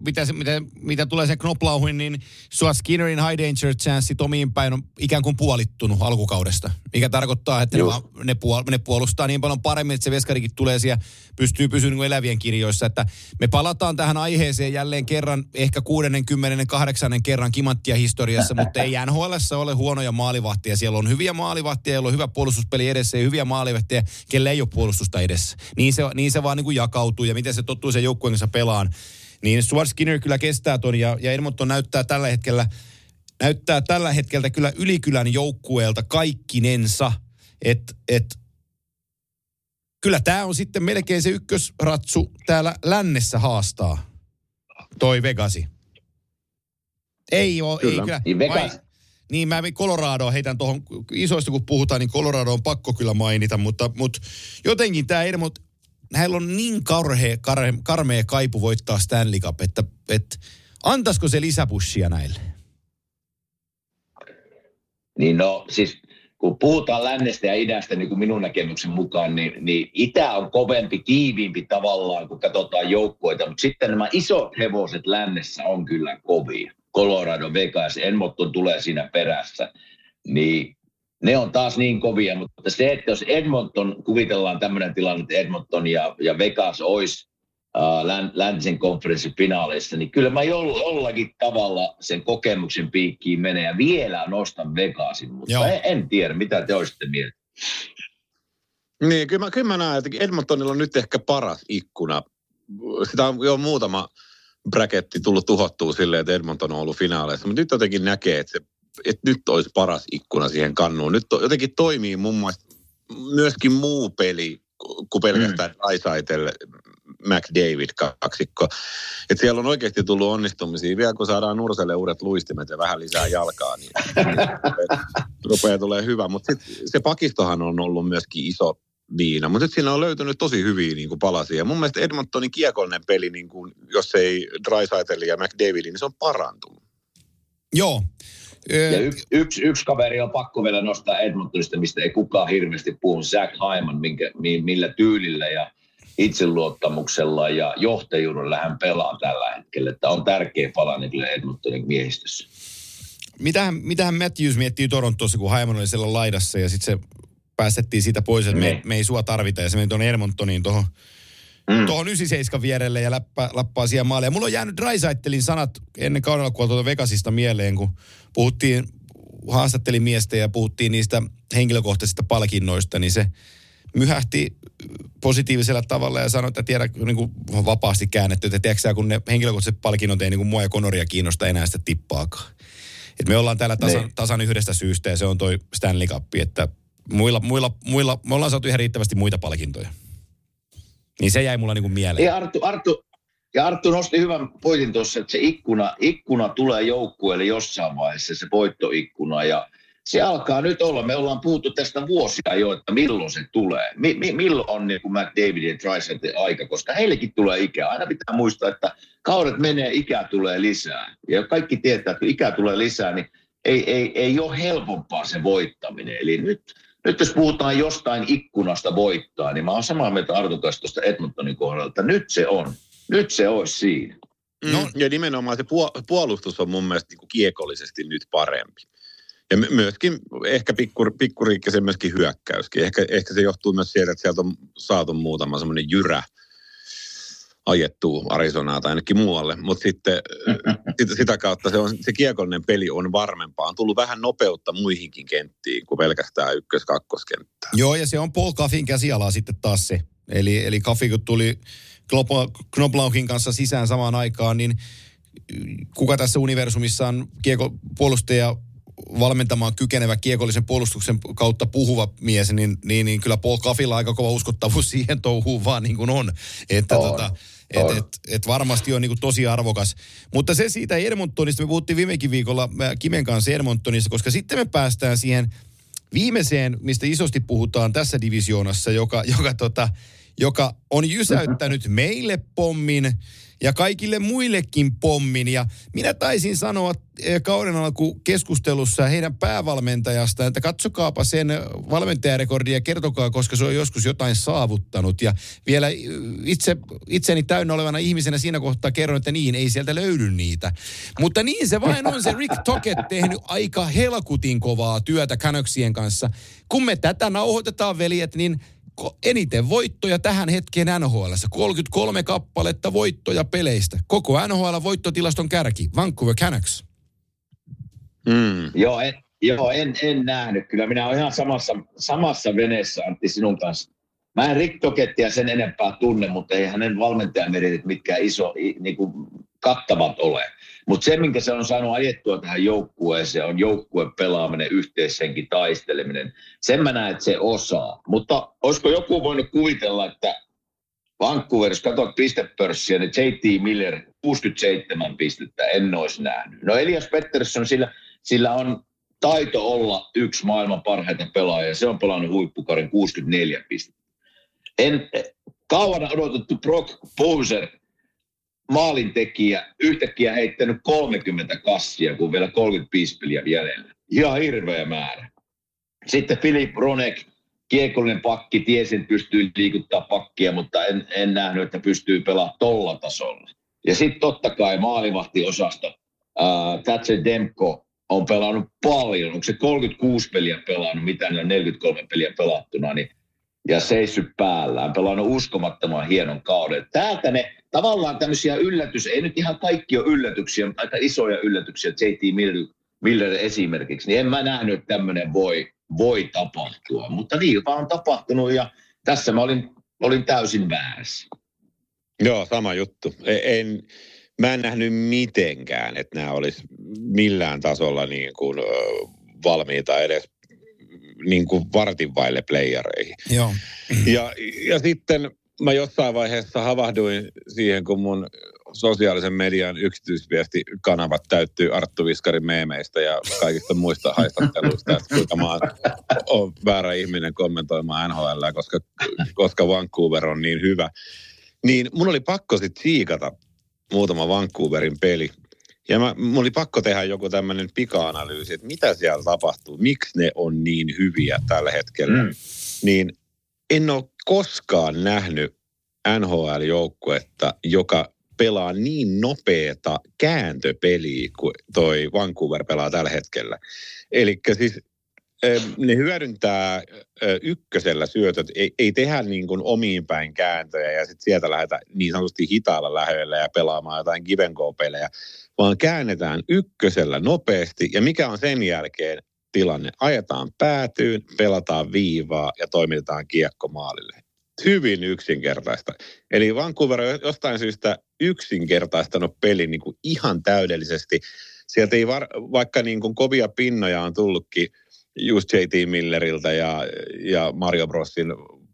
mitä, se, mitä, mitä tulee se Knoplauhin, niin Stuart Skinnerin high danger chance omiin päin on ikään kuin puolittunut alkukaudesta. Mikä tarkoittaa, että Just. vaan- ne, puol- ne puolustaa niin paljon paremmin, että se veskarikin tulee siellä, pystyy pysyä niin elävien kirjoissa. Että me palataan tähän aiheeseen jälleen kerran, ehkä 68. kerran kimanttia historiassa, mutta ei NHL ole huonoja maalivahtia. Siellä on hyviä maalivahtia, joilla on hyvä puolustuspeli edessä ja hyviä maalivahtia, kelle ei ole puolustusta edessä. Niin se, niin se vaan niin kuin jakautuu ja miten se tottuu sen joukkueen kanssa pelaan. Niin Stuart Skinner kyllä kestää ton ja, ja Edmonton näyttää tällä hetkellä, näyttää tällä hetkellä kyllä ylikylän joukkueelta kaikkinensa. Että et, kyllä tämä on sitten melkein se ykkösratsu täällä lännessä haastaa. Toi Vegasi. Ei ole, ei Kyllä. kyllä. Niin Vegas- Vai- niin mä Colorado heitän tuohon, isoista kun puhutaan, niin Colorado on pakko kyllä mainita, mutta, mutta jotenkin tämä Edmont, heillä on niin karhea, karhe, karmea kaipu voittaa Stanley Cup, että, että antaisiko se lisäpushia näille? Niin no siis kun puhutaan lännestä ja idästä, niin kuin minun näkemyksen mukaan, niin, niin itä on kovempi, tiiviimpi tavallaan, kun katsotaan joukkoita. Mutta sitten nämä isot hevoset lännessä on kyllä kovia. Colorado, Vegas, Edmonton tulee siinä perässä. Niin ne on taas niin kovia, mutta se, että jos Edmonton, kuvitellaan tämmöinen tilanne, että Edmonton ja, ja Vegas olisi län, läntisen konferenssin finaaleissa, niin kyllä mä joll- jollakin tavalla sen kokemuksen piikkiin menee ja vielä nostan Vegasin, mutta Joo. en, en tiedä, mitä te olisitte mieltä. Niin, kyllä mä, kyllä mä näen, että Edmontonilla on nyt ehkä paras ikkuna. Sitä on jo muutama braketti tullut tuhottua silleen, että Edmonton on ollut finaaleissa, mutta nyt jotenkin näkee, että, se, että nyt olisi paras ikkuna siihen kannuun. Nyt to, jotenkin toimii mun mielestä myöskin muu peli kuin pelkästään mm. Raisaitel, McDavid kaksikko. Että siellä on oikeasti tullut onnistumisia. Vielä kun saadaan Nurselle uudet luistimet ja vähän lisää jalkaa, niin, niin rupeaa tulee hyvä. Mutta se pakistohan on ollut myöskin iso viina, mutta nyt siinä on löytynyt tosi hyviä niin kuin palasia. Mun mielestä Edmontonin kiekollinen peli, niin kuin, jos ei Drysaitel ja McDavid, niin se on parantunut. Joo. Ja yksi, yksi, yksi kaveri on pakko vielä nostaa Edmontonista, mistä ei kukaan hirveästi puhu, Zach Hyman, minkä, millä tyylillä ja itseluottamuksella ja johtajuudella hän pelaa tällä hetkellä. Että on tärkeä palanen kyllä Edmontonin miehistössä. Mitähän, mitähän Matthews miettii Torontossa, kun Hyman oli siellä laidassa ja sitten se päästettiin siitä pois, että me, Me. me ei sua tarvita. Ja se meni tuonne Edmontoniin tuohon Mm. tuohon 97 vierelle ja läppä, läppää siellä maalle. Ja mulla on jäänyt Drysaitelin sanat ennen kaudella, kun tuolta Vegasista mieleen, kun puhuttiin, haastattelin miestä ja puhuttiin niistä henkilökohtaisista palkinnoista, niin se myhähti positiivisella tavalla ja sanoi, että tiedä niin kuin vapaasti käännetty, että tiedätkö kun ne henkilökohtaiset palkinnot ei niin kuin mua ja Konoria kiinnosta enää sitä tippaakaan. Et me ollaan täällä tasan, Niin. tasan yhdestä syystä ja se on toi Stanley Cup, että muilla, muilla, muilla, me ollaan saatu ihan riittävästi muita palkintoja. Niin se jäi mulla niin kuin mieleen. Ja Arttu, Arttu, ja Arttu nosti hyvän pointin tuossa, että se ikkuna, ikkuna tulee joukkueelle jossain vaiheessa, se voittoikkuna. Ja se alkaa nyt olla, me ollaan puhuttu tästä vuosia jo, että milloin se tulee. Mi, mi, milloin on niin kuin McDavid ja Drysaitlin aika, koska heillekin tulee ikää. Aina pitää muistaa, että kaudet menee, ikää tulee lisää. Ja kaikki tietää, että kun ikää tulee lisää, niin ei, ei, ei ole helpompaa se voittaminen. Eli nyt, nyt jos puhutaan jostain ikkunasta voittaa, niin mä oon samaa mieltä kanssa tuosta Edmontonin kohdalla, että nyt se on. Nyt se olisi siinä. No. Ja nimenomaan se puo- puolustus on mun mielestä niin kuin kiekollisesti nyt parempi. Ja my- myöskin ehkä pikkur, pikkuriikkisen myöskin hyökkäyskin. Ehkä, ehkä se johtuu myös siitä, että sieltä on saatu muutama semmoinen jyrä ajettua Arizonaa tai ainakin muualle. Mutta sitten sitä, sitä kautta se, on, se kiekollinen peli on varmempaa. On tullut vähän nopeutta muihinkin kenttiin kuin pelkästään ykkös-kakkoskenttään. Joo, ja se on Paul Kaffin käsialaa sitten taas se. Eli, eli Kaffi kun tuli Knoblauchin kanssa sisään samaan aikaan, niin kuka tässä universumissa on kieko puolustaja valmentamaan kykenevä kiekollisen puolustuksen kautta puhuva mies, niin, niin, niin kyllä Paul Kaffilla aika kova uskottavuus siihen touhuun vaan niin kuin on. Että On, tota, et, et, et varmasti on niin kuin tosi arvokas. Mutta se siitä Edmontonista, me puhuttiin viimekin viikolla Kimen kanssa Edmontonista, koska sitten me päästään siihen viimeiseen, mistä isosti puhutaan tässä divisioonassa, joka, joka, tota, joka on jysäyttänyt meille pommin ja kaikille muillekin pommin. Ja minä taisin sanoa eh, kauden alku keskustelussa heidän päävalmentajasta, että katsokaapa sen valmentajarekordia ja kertokaa, koska se on joskus jotain saavuttanut. Ja vielä itse, itseni täynnä olevana ihmisenä siinä kohtaa kerron, että niin, ei sieltä löydy niitä. Mutta niin se vain on se Rick Tocket tehnyt aika helkutin kovaa työtä Canucksien kanssa. Kun me tätä nauhoitetaan, veljet, niin eniten voittoja tähän hetkeen NHL. 33 kappaletta voittoja peleistä. Koko NHL voittotilaston kärki. Vancouver Canucks. Mm. Joo, en, joo en, en nähnyt. Kyllä minä olen ihan samassa, samassa veneessä Antti sinun kanssa. Mä en Rick Tokettia sen enempää tunne, mutta ei hänen valmentajameritit mitkään iso, niin kuin kattavat ole. Mutta se, minkä se on saanut ajettua tähän joukkueeseen, on joukkueen pelaaminen, yhteishenki, taisteleminen. Sen mä näen, että se osaa. Mutta olisiko joku voinut kuvitella, että Vancouver, jos katsot pistepörssiä, niin JT Miller 67 pistettä, en olisi nähnyt. No Elias Pettersson, sillä, sillä on taito olla yksi maailman parhaita pelaajia. Se on pelannut huippukarin 64 pistettä. En, kauan odotettu Brock Bowser, maalintekijä, yhtäkkiä heittänyt 30 kassia, kun vielä 35 peliä jäljellä. Ihan hirveä määrä. Sitten Filip Ronek, kiekollinen pakki, tiesin, että pystyy liikuttaa pakkia, mutta en, en nähnyt, että pystyy pelaamaan tolla tasolla. Ja sitten totta kai maalivahtiosasto. Uh, Thatcher Demko on pelannut paljon. Onko se 36 peliä pelannut, mitä ne on 43 peliä pelattuna, niin ja seissyt päällään, pelannut uskomattoman hienon kauden. Täältä ne tavallaan tämmöisiä yllätys, ei nyt ihan kaikki ole yllätyksiä, mutta aika isoja yllätyksiä, JT Miller, Miller esimerkiksi, niin en mä nähnyt, että tämmöinen voi, voi tapahtua. Mutta niin vaan on tapahtunut ja tässä mä olin, olin täysin väärässä. Joo, sama juttu. E- En, mä en nähnyt mitenkään, että nämä olisi millään tasolla niin kuin, valmiita edes niin kuin vartin vaille playereihin. Joo. Ja, ja sitten mä jossain vaiheessa havahduin siihen, kun mun sosiaalisen median yksityisviestikanavat täyttyy Arttu Viskarin meemeistä ja kaikista muista haistatteluista, että kuinka mä oon väärä ihminen kommentoimaan NHL, koska, koska Vancouver on niin hyvä. Niin mun oli pakko sitten siikata muutama Vancouverin peli. Ja mä, mun oli pakko tehdä joku tämmöinen pika-analyysi, että mitä siellä tapahtuu, miksi ne on niin hyviä tällä hetkellä. Mm. Niin en ole koskaan nähnyt NHL-joukkuetta, joka pelaa niin nopeata kääntöpeliä kuin toi Vancouver pelaa tällä hetkellä. Eli siis ne hyödyntää ykkösellä syötöt, ei, ei tehdä niin kuin omiin päin kääntöjä ja sitten sieltä lähdetään niin sanotusti hitaalla lähellä ja pelaamaan jotain give pelejä vaan käännetään ykkösellä nopeasti ja mikä on sen jälkeen tilanne? Ajetaan päätyyn, pelataan viivaa ja toimitetaan kiekko maalille. Hyvin yksinkertaista. Eli Vancouver on jostain syystä yksinkertaistanut pelin niin kuin ihan täydellisesti. Sieltä ei var, vaikka niin kuin kovia pinnoja on tullutkin just J.T. Milleriltä ja, ja Mario Brosin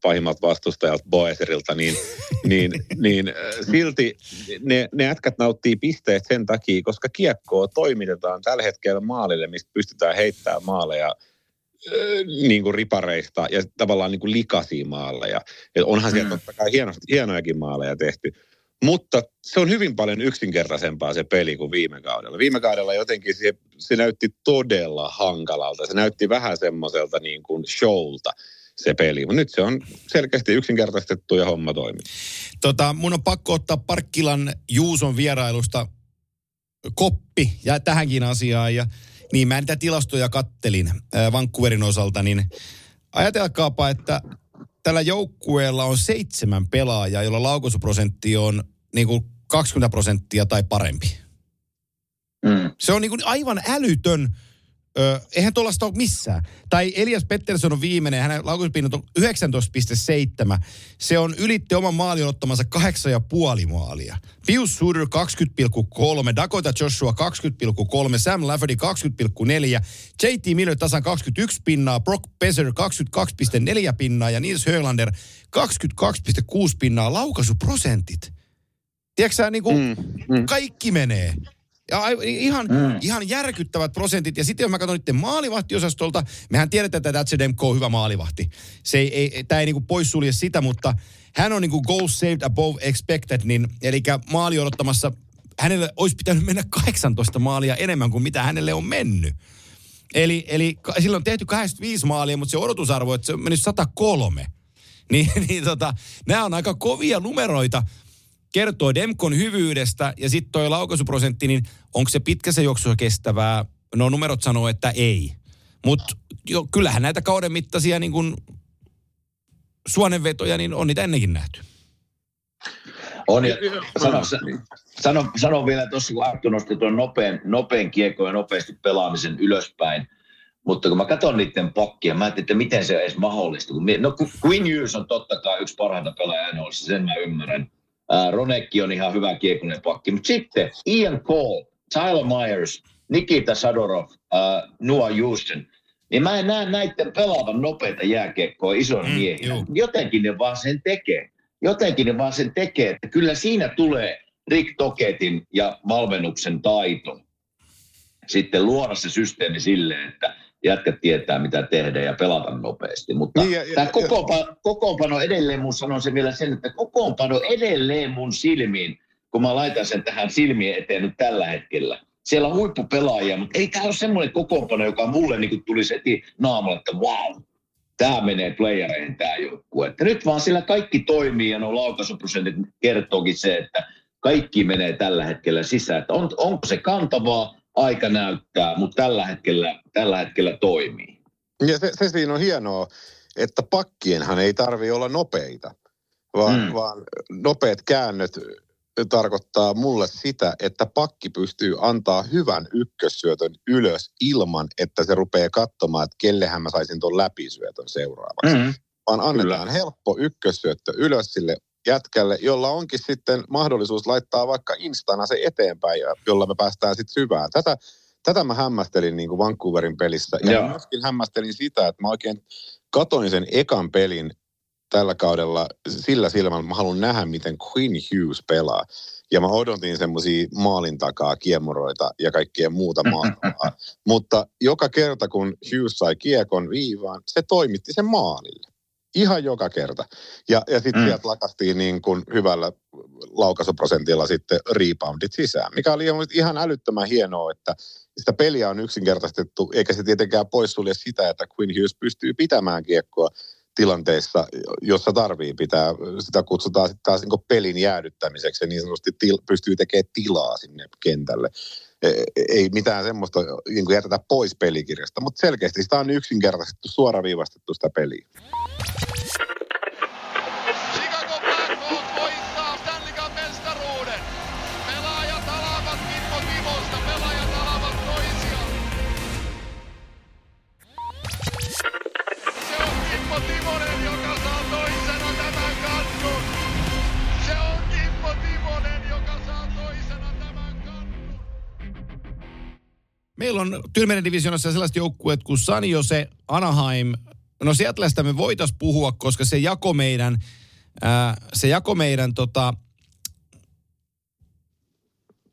pahimmat vastustajat Boeserilta, niin, niin, niin äh, silti ne, ne jätkät nauttii pisteet sen takia, koska kiekkoa toimitetaan tällä hetkellä maalille, mistä pystytään heittämään maaleja äh, niin kuin ripareista ja tavallaan niin kuin likaisia maaleja. Et onhan siellä mm. totta kai hieno, hienojakin maaleja tehty. Mutta se on hyvin paljon yksinkertaisempaa se peli kuin viime kaudella. Viime kaudella jotenkin se, se näytti todella hankalalta. Se näytti vähän semmoiselta niin kuin showlta se peli. Mutta nyt se on selkeästi yksinkertaistettu ja homma toimii. Tota, mun on pakko ottaa Parkkilan Juuson vierailusta koppi ja tähänkin asiaan. Ja, niin mä niitä tilastoja kattelin äh, Vancouverin osalta, niin ajatelkaapa, että tällä joukkueella on seitsemän pelaajaa, jolla laukaisuprosentti on niin kuin 20 prosenttia tai parempi. Mm. Se on niin kuin aivan älytön Ö, eihän tuollaista ole missään. Tai Elias Pettersson on viimeinen, hänen laukuspinnat on 19,7. Se on ylitti oman maalin ottamansa 8,5 maalia. Pius Suter 20,3, Dakota Joshua 20,3, Sam Lafferty 20,4, JT Miller tasan 21 pinnaa, Brock Besser 22,4 pinnaa ja Nils Höglander 22,6 pinnaa laukaisuprosentit. Tiedätkö sä, niin kuin mm, mm. kaikki menee. Ja ihan, mm. ihan järkyttävät prosentit. Ja sitten jos mä katson nyt maalivahtiosastolta, mehän tiedetään, että Tatsedemko on hyvä maalivahti. Se ei, ei, tämä ei niinku poissulje sitä, mutta hän on niinku goal saved above expected, niin, eli maali odottamassa, hänelle olisi pitänyt mennä 18 maalia enemmän kuin mitä hänelle on mennyt. Eli, eli silloin on tehty 85 maalia, mutta se odotusarvo, että se on mennyt 103. Niin, niin tota, nämä on aika kovia numeroita, kertoo Demkon hyvyydestä ja sitten toi laukaisuprosentti, niin onko se pitkässä juoksussa kestävää? No numerot sanoo, että ei. Mutta kyllähän näitä kauden mittaisia niin kun suonenvetoja, niin on niitä ennenkin nähty. On, ja sano, sano, sano vielä tuossa, kun Arttu nosti tuon nopean, nopean kiekon ja nopeasti pelaamisen ylöspäin, mutta kun mä katson niiden pakkia, mä ajattelin, että miten se on edes mahdollista. No Quinn Hughes on totta kai yksi parhaita pelaajia sen mä ymmärrän. Ronekki on ihan hyvä kiekonen pakki. Mutta sitten Ian Cole, Tyler Myers, Nikita Sadorov, uh, Noah Houston. Niin mä en näe näiden pelaavan nopeita jääkiekkoa ison mm, miehiä. Jotenkin ne vaan sen tekee. Jotenkin ne vaan sen tekee. Että kyllä siinä tulee Rick Toketin ja valmennuksen taito sitten luoda se systeemi silleen, että jätkät tietää, mitä tehdä ja pelata nopeasti. Mutta niin, ja, tämä kokoonpano, kokoonpano edelleen, mun sanon se vielä sen, että kokoonpano edelleen mun silmiin, kun mä laitan sen tähän silmien eteen nyt tällä hetkellä. Siellä on huippupelaajia, mutta ei tämä ole semmoinen kokoonpano, joka mulle niin tulisi heti naamalla, että wow, tämä menee playereihin tämä joukkue. Että nyt vaan sillä kaikki toimii ja nuo laukaisuprosentit kertookin se, että kaikki menee tällä hetkellä sisään. Että on, onko se kantavaa, aika näyttää, mutta tällä hetkellä, tällä hetkellä toimii. Ja se, se siinä on hienoa, että pakkienhan ei tarvi olla nopeita, vaan, mm. vaan nopeat käännöt tarkoittaa mulle sitä, että pakki pystyy antaa hyvän ykkössyötön ylös ilman, että se rupeaa katsomaan, että kellehän mä saisin tuon läpisyötön seuraavaksi. Mm. Vaan annetaan Kyllä. helppo ykkössyöttö ylös sille jätkälle, jolla onkin sitten mahdollisuus laittaa vaikka instana se eteenpäin, jolla me päästään sitten syvään. Tätä, tätä mä hämmästelin niin kuin Vancouverin pelissä. Ja Joo. myöskin hämmästelin sitä, että mä oikein katoin sen ekan pelin tällä kaudella sillä silmällä, mä haluan nähdä, miten Quinn Hughes pelaa. ja mä odotin semmoisia maalin takaa kiemuroita ja kaikkea muuta mahtavaa. Mutta joka kerta, kun Hughes sai kiekon viivaan, se toimitti sen maalille. Ihan joka kerta. Ja, ja sitten mm. sieltä lakastiin niin kuin hyvällä laukaisuprosentilla sitten reboundit sisään, mikä oli ihan älyttömän hienoa, että sitä peliä on yksinkertaistettu, eikä se tietenkään poissulje sitä, että Quinn Hughes pystyy pitämään kiekkoa tilanteissa, jossa tarvii pitää, sitä kutsutaan sitten taas niin pelin jäädyttämiseksi ja niin sanotusti til, pystyy tekemään tilaa sinne kentälle. E, ei mitään semmoista niin jätetä pois pelikirjasta, mutta selkeästi sitä on yksinkertaistettu, suoraviivastettu sitä peliä. Meillä on Tylmenen divisionassa sellaiset joukkueet kuin San Jose, Anaheim. No Seattlestä me voitaisiin puhua, koska se jako meidän, ää, se jako meidän tota,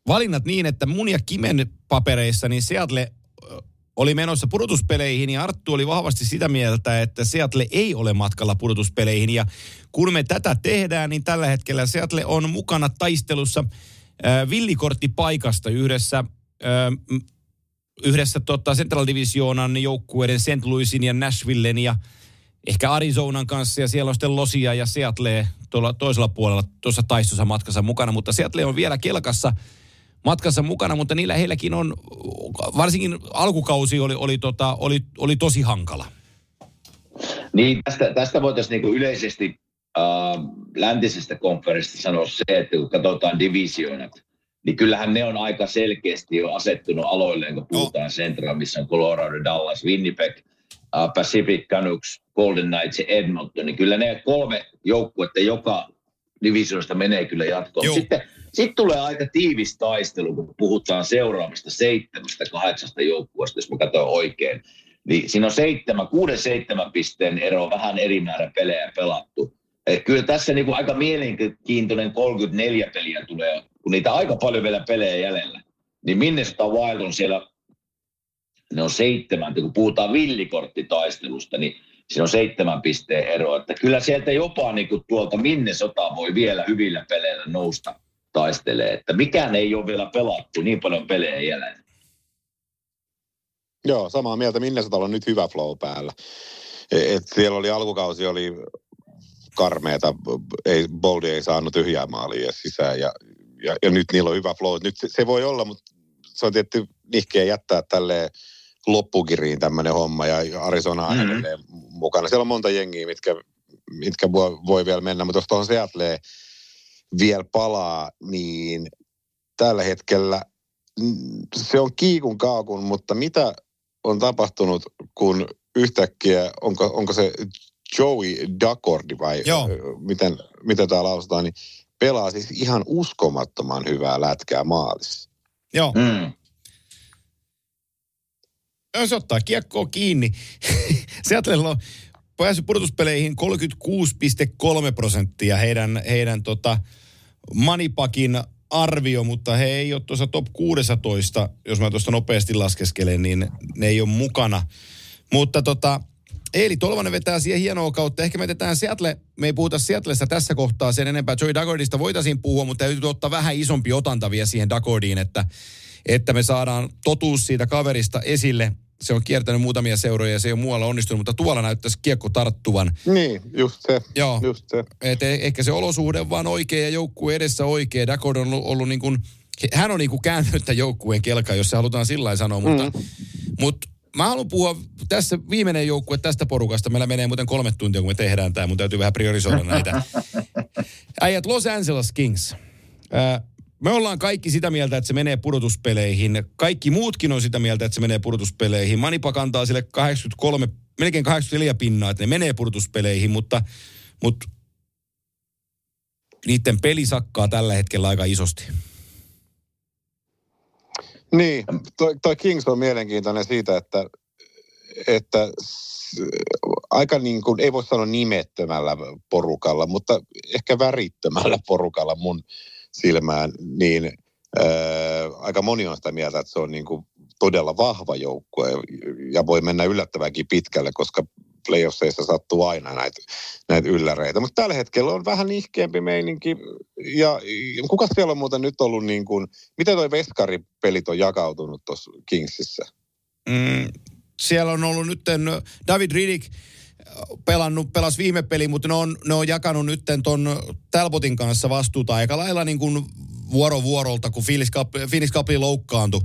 valinnat niin, että mun ja Kimen papereissa, niin Seattle oli menossa pudotuspeleihin ja Arttu oli vahvasti sitä mieltä, että Seattle ei ole matkalla pudotuspeleihin. Ja kun me tätä tehdään, niin tällä hetkellä Seattle on mukana taistelussa villikorttipaikasta yhdessä yhdessä tota Central Divisionan joukkueiden St. Louisin ja Nashvillen ja ehkä Arizonan kanssa ja siellä on sitten Losia ja Seattle tuolla toisella puolella tuossa taistossa matkassa mukana, mutta Seattle on vielä kelkassa matkassa mukana, mutta niillä heilläkin on, varsinkin alkukausi oli, oli, tota, oli, oli tosi hankala. Niin, tästä, tästä voitaisiin niin yleisesti äh, läntisestä konferenssista sanoa se, että kun katsotaan divisioonat, niin kyllähän ne on aika selkeästi jo asettunut aloilleen, kun puhutaan no. Central, missä on Colorado, Dallas, Winnipeg, uh, Pacific Canucks, Golden Knights ja Edmonton, niin kyllä ne kolme joukkuetta joka divisioista menee kyllä jatkoon. Joo. Sitten sitten tulee aika tiivis taistelu, kun puhutaan seuraavista seitsemästä, kahdeksasta joukkueesta, jos mä katson oikein. Niin siinä on seitsemän, kuuden seitsemän pisteen ero, vähän eri määrä pelejä pelattu. Et kyllä tässä niinku aika mielenkiintoinen 34 peliä tulee kun niitä aika paljon vielä pelejä jäljellä, niin Minnesota Wild on siellä, ne on seitsemän, kun puhutaan villikorttitaistelusta, niin siinä on seitsemän pisteen ero. Että kyllä sieltä jopa niin kuin tuolta Minnesota voi vielä hyvillä peleillä nousta taistelee. Että mikään ei ole vielä pelattu, niin paljon pelejä jäljellä. Joo, samaa mieltä. Minnesotalla on nyt hyvä flow päällä. Et siellä oli alkukausi oli karmeeta, ei, Boldi ei saanut tyhjää maalia sisään ja ja, ja nyt niillä on hyvä flow. Nyt se, se voi olla, mutta se on tietty nihkeä jättää tälle loppukiriin tämmöinen homma ja Arizona on mm-hmm. edelleen mukana. Siellä on monta jengiä, mitkä, mitkä voi, voi vielä mennä, mutta jos tuohon Seattle vielä palaa, niin tällä hetkellä se on kiikun kaakun, mutta mitä on tapahtunut, kun yhtäkkiä, onko, onko se Joey Dacordi vai Joo. miten, miten tämä lausutaan, niin pelaa siis ihan uskomattoman hyvää lätkää maalissa. Joo. Mm. Se ottaa kiekkoa kiinni. Seattle on päässyt pudotuspeleihin 36,3 prosenttia heidän, heidän tota Manipakin arvio, mutta he ei ole tuossa top 16, jos mä tuosta nopeasti laskeskelen, niin ne ei ole mukana. Mutta tota, Eeli Tolvanen vetää siihen hienoa kautta. Ehkä me jätetään Seattle, me ei puhuta Seattlesta tässä kohtaa sen enempää. Joey Dagordista voitaisiin puhua, mutta täytyy ottaa vähän isompi otanta vielä siihen Dagordiin, että, että me saadaan totuus siitä kaverista esille. Se on kiertänyt muutamia seuroja ja se ei ole muualla onnistunut, mutta tuolla näyttäisi kiekko tarttuvan. Niin, just se. Joo. Just se. Et e- ehkä se olosuhde vaan oikea ja joukkue edessä oikea. Dagord on ollut, ollut niin kuin, hän on niin kuin kääntynyt tämän joukkueen kelkaan, jos se halutaan sillä sanoa, mutta, mm. mutta Mä haluan puhua tässä viimeinen joukkue tästä porukasta. Meillä menee muuten kolme tuntia, kun me tehdään tämä. Mun täytyy vähän priorisoida näitä. Äijät Los Angeles Kings. me ollaan kaikki sitä mieltä, että se menee pudotuspeleihin. Kaikki muutkin on sitä mieltä, että se menee pudotuspeleihin. Manipa kantaa sille 83, melkein 84 pinnaa, että ne menee pudotuspeleihin, mutta, mutta niiden peli sakkaa tällä hetkellä aika isosti. Niin, toi, toi Kings on mielenkiintoinen siitä, että, että aika niin kuin, ei voi sanoa nimettömällä porukalla, mutta ehkä värittömällä porukalla mun silmään, niin ää, aika moni on sitä mieltä, että se on niin kuin todella vahva joukkue ja voi mennä yllättävänkin pitkälle, koska playoffseissa sattuu aina näitä, näitä ylläreitä. Mutta tällä hetkellä on vähän nihkeämpi meininki. Ja kuka siellä on muuten nyt ollut niin kuin, miten toi Veskari-pelit on jakautunut tuossa Kingsissä? Mm, siellä on ollut nyt David Riddick pelannut, pelas viime peli, mutta ne on, ne on jakanut nyt ton Talbotin kanssa vastuuta aika lailla niin kuin vuoro vuorolta, kun Phoenix, Cup, Phoenix Cup loukkaantui.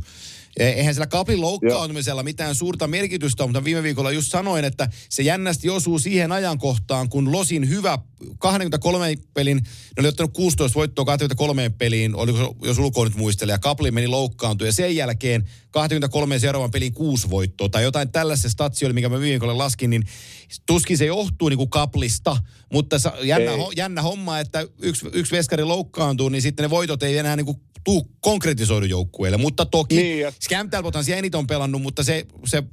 Eihän sillä kapin loukkaantumisella mitään suurta merkitystä mutta viime viikolla just sanoin, että se jännästi osuu siihen ajankohtaan, kun Losin hyvä 23 pelin, ne oli ottanut 16 voittoa 23 peliin, oliko jos ulkoa nyt muistelee, ja Kapli meni loukkaantui, ja sen jälkeen 23 seuraavan pelin 6 voittoa, tai jotain tällaista statsi oli, mikä mä viime viikolla laskin, niin tuskin se johtuu niin kuin Kaplista, mutta jännä, ho, jännä homma, että yksi, yksi veskari loukkaantuu, niin sitten ne voitot ei enää niin kuin tuu konkretisoidu joukkueelle. Mutta toki niin, ja... Scam Talbothan siellä eniten on pelannut, mutta se, se,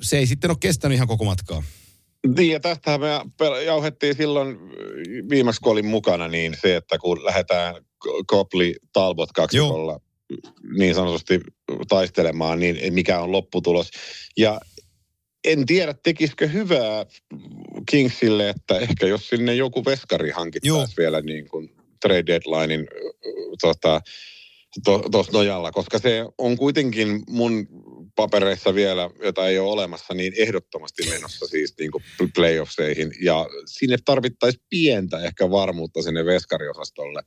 se ei sitten ole kestänyt ihan koko matkaa. Niin, ja tästähän me jauhettiin silloin viimeksi, kun olin mukana, niin se, että kun lähdetään Kopli Talbot kaksikolla niin sanotusti taistelemaan, niin mikä on lopputulos. Ja en tiedä, tekisikö hyvää Kingsille, että ehkä jos sinne joku veskari hankittaisi vielä niin kuin trade deadlinein tota, tuossa to, nojalla, koska se on kuitenkin mun papereissa vielä, jota ei ole olemassa, niin ehdottomasti menossa siis niin kuin playoffseihin. Ja sinne tarvittaisiin pientä ehkä varmuutta sinne veskariosastolle,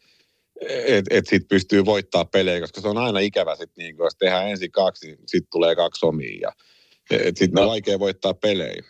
että et sitten pystyy voittaa pelejä, koska se on aina ikävä sitten, niin jos tehdään ensin kaksi, niin sitten tulee kaksi omia. Ja, sitten no. on vaikea voittaa pelejä.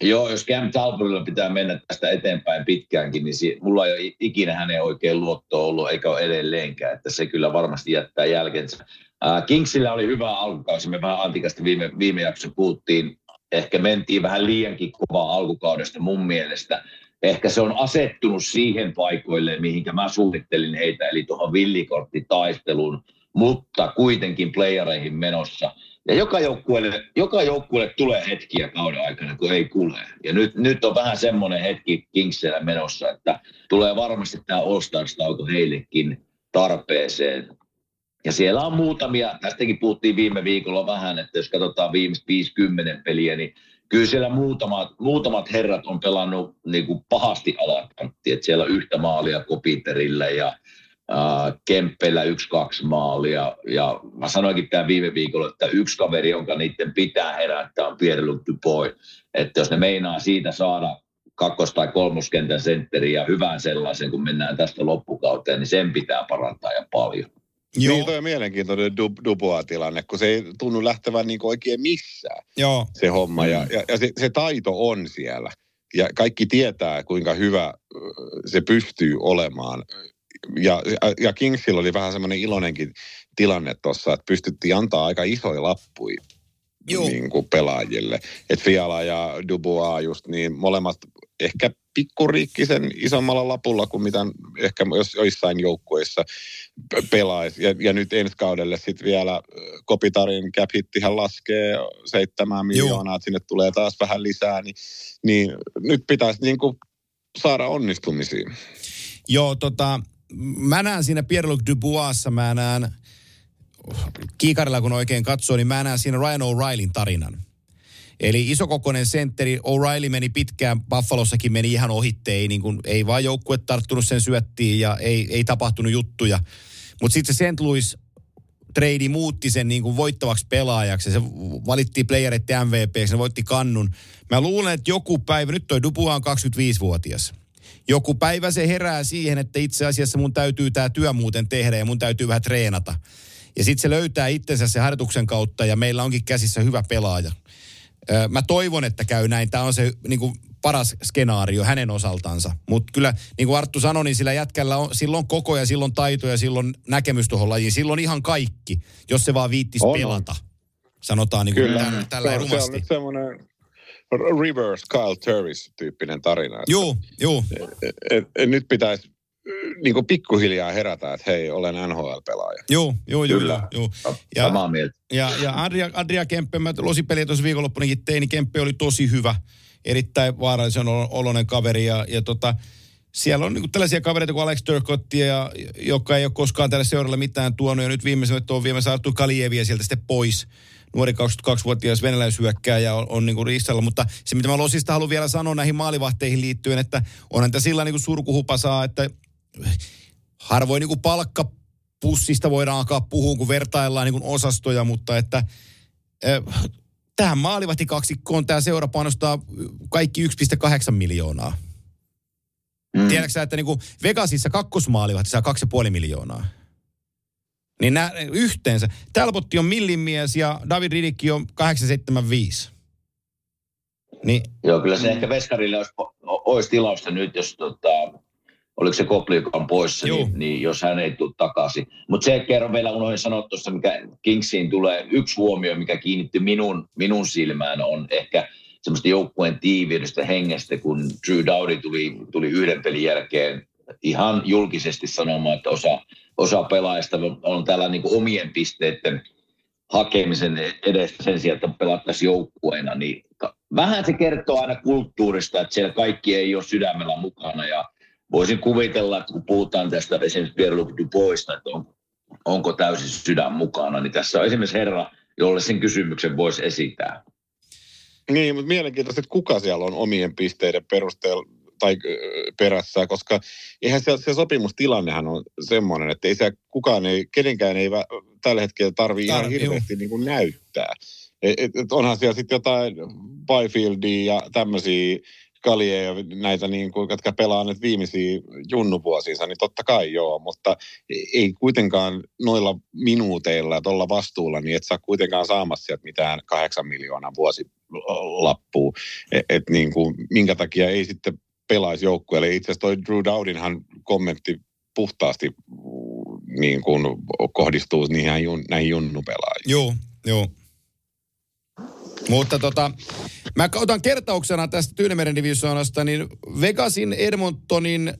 Joo, jos Cam Talbotilla pitää mennä tästä eteenpäin pitkäänkin, niin si- mulla ei ole ikinä hänen oikein luottoa ollut, eikä ole edelleenkään, että se kyllä varmasti jättää jälkensä. Äh, Kingsillä oli hyvä alkukausi, me vähän antikasti viime, viime jaksossa puhuttiin, ehkä mentiin vähän liiankin kovaa alkukaudesta mun mielestä. Ehkä se on asettunut siihen paikoille, mihinkä mä suunnittelin heitä, eli tuohon villikorttitaisteluun, mutta kuitenkin playereihin menossa – ja joka joukkueelle, joka joukkueelle tulee hetkiä kauden aikana, kun ei kule. Ja nyt, nyt on vähän semmoinen hetki Kingsillä menossa, että tulee varmasti tämä All Stars-tauko heillekin tarpeeseen. Ja siellä on muutamia, tästäkin puhuttiin viime viikolla vähän, että jos katsotaan viimeiset 50 peliä, niin kyllä siellä muutamat, muutamat herrat on pelannut niin kuin pahasti alakantti. Että siellä on yhtä maalia Kopiterille ja äh, Kemppeillä yksi, kaksi maalia. Ja mä sanoinkin tämän viime viikolla, että yksi kaveri, jonka niiden pitää herättää, on Pierre-Luc Dubois. Että jos ne meinaa siitä saada kakkos- tai kolmoskentän sentteri ja hyvän sellaisen, kun mennään tästä loppukauteen, niin sen pitää parantaa ja paljon. Joo. Niin, toi on mielenkiintoinen Dubois-tilanne, kun se ei tunnu lähtevän niin oikein missään Joo. se homma. Ja, ja, ja se, se taito on siellä. Ja kaikki tietää, kuinka hyvä se pystyy olemaan ja, ja Kingsilla oli vähän semmoinen iloinenkin tilanne tuossa, että pystyttiin antaa aika isoja lappuja niin kuin pelaajille. että Fiala ja Dubois just niin molemmat ehkä pikkuriikkisen isommalla lapulla kuin mitä ehkä jos joissain joukkueissa pelaisi. Ja, ja nyt ensi kaudelle sitten vielä Kopitarin cap hittihän laskee seitsemän miljoonaa, että sinne tulee taas vähän lisää, niin, niin nyt pitäisi niin kuin saada onnistumisiin. Joo, tota, mä näen siinä Pierre-Luc Duboisissa, mä näen, kiikarilla kun oikein katsoo, niin mä näen siinä Ryan O'Reillyn tarinan. Eli isokokoinen sentteri, O'Reilly meni pitkään, Buffalossakin meni ihan ohitte, ei, niin kuin, ei vaan joukkue tarttunut sen syöttiin ja ei, ei tapahtunut juttuja. Mutta sitten se St. Louis trade muutti sen niin kuin voittavaksi pelaajaksi. Se valittiin playerit MVP, se voitti kannun. Mä luulen, että joku päivä, nyt toi Dubois on 25-vuotias joku päivä se herää siihen, että itse asiassa mun täytyy tämä työ muuten tehdä ja mun täytyy vähän treenata. Ja sitten se löytää itsensä se harjoituksen kautta ja meillä onkin käsissä hyvä pelaaja. mä toivon, että käy näin. Tämä on se niin kuin paras skenaario hänen osaltansa. Mutta kyllä, niin kuin Arttu sanoi, niin sillä jätkällä on silloin koko ja silloin taito ja silloin näkemys tuohon lajiin. Silloin ihan kaikki, jos se vaan viittisi pelata. Sanotaan niin kuin kyllä. tällä, tällä se on, rumasti. Se on nyt semmoinen reverse Kyle Turris-tyyppinen tarina. Joo, joo. Et, et, et, nyt pitäisi niin kuin pikkuhiljaa herätä, että hei, olen NHL-pelaaja. Joo, joo, joo. Kyllä, joo. Ja, samaa mieltä. Ja, ja Adria, Adria Kemppe, mä losipeliä tuossa viikonloppunakin tein, niin Kemppe oli tosi hyvä. Erittäin vaarallisen oloinen kaveri ja, ja tota, siellä on niin tällaisia kavereita kuin Alex Turcottia, ja, joka ei ole koskaan tälle seuralle mitään tuonut. Ja nyt viimeisenä on viemässä Artur Kalieviä sieltä sitten pois. Nuori 22-vuotias venäläishyökkääjä on, on niin kuin ristalla. Mutta se, mitä mä Losista haluan vielä sanoa näihin maalivahteihin liittyen, että onhan tässä sillä niin kuin surkuhupa saa, että harvoin niin kuin palkka pussista voidaan alkaa puhua, kun vertaillaan niin kuin osastoja, mutta että äh, tähän maalivahtikaksikkoon tämä seura panostaa kaikki 1,8 miljoonaa. Mm. Tiedätkö sä, että niinku Vegasissa kakkosmaalivahti saa 2,5 miljoonaa? Niin nämä yhteensä. Talbotti on millimies ja David Ridikki on 875. Niin. Joo, kyllä se ehkä Veskarille olisi, olisi tilausta nyt, jos tota, oliko se Kopli, joka on poissa, niin, niin, jos hän ei tule takaisin. Mutta se kerran vielä unohdin sanoa tuossa, mikä Kingsiin tulee. Yksi huomio, mikä kiinnitti minun, minun silmään, on ehkä semmoista joukkueen tiiviydestä hengestä, kun Drew Dowdy tuli, tuli yhden pelin jälkeen ihan julkisesti sanomaan, että osa, osa pelaajista on täällä niin omien pisteiden hakemisen edestä sen sijaan, että pelattaisiin joukkueena, niin vähän se kertoo aina kulttuurista, että siellä kaikki ei ole sydämellä mukana ja voisin kuvitella, että kun puhutaan tästä esimerkiksi Pierre-Luc että on, onko täysin sydän mukana, niin tässä on esimerkiksi herra, jolle sen kysymyksen voisi esittää. Niin, mutta mielenkiintoista, että kuka siellä on omien pisteiden perusteella tai perässä, koska eihän se, se sopimustilannehan on semmoinen, että ei se kukaan ei, kenenkään ei tällä hetkellä tarvitse ihan hirveästi niin kuin näyttää. Et, et, et onhan siellä sitten jotain Byfieldia ja tämmöisiä Kalie ja näitä, niin kuin, jotka pelaa nyt viimeisiä junnuvuosiinsa, niin totta kai joo, mutta ei kuitenkaan noilla minuuteilla tuolla vastuulla, niin et saa kuitenkaan saamassa sieltä mitään kahdeksan miljoonaa vuosilappua. Et, et niin kuin, minkä takia ei sitten pelaisi joukkueelle. Itse asiassa toi Drew Dowdinhan kommentti puhtaasti niin kuin kohdistuu niihin, näihin junnupelaajiin. Joo, joo. Mutta tota, mä otan kertauksena tästä Tyynemeren divisioonasta, niin Vegasin Edmontonin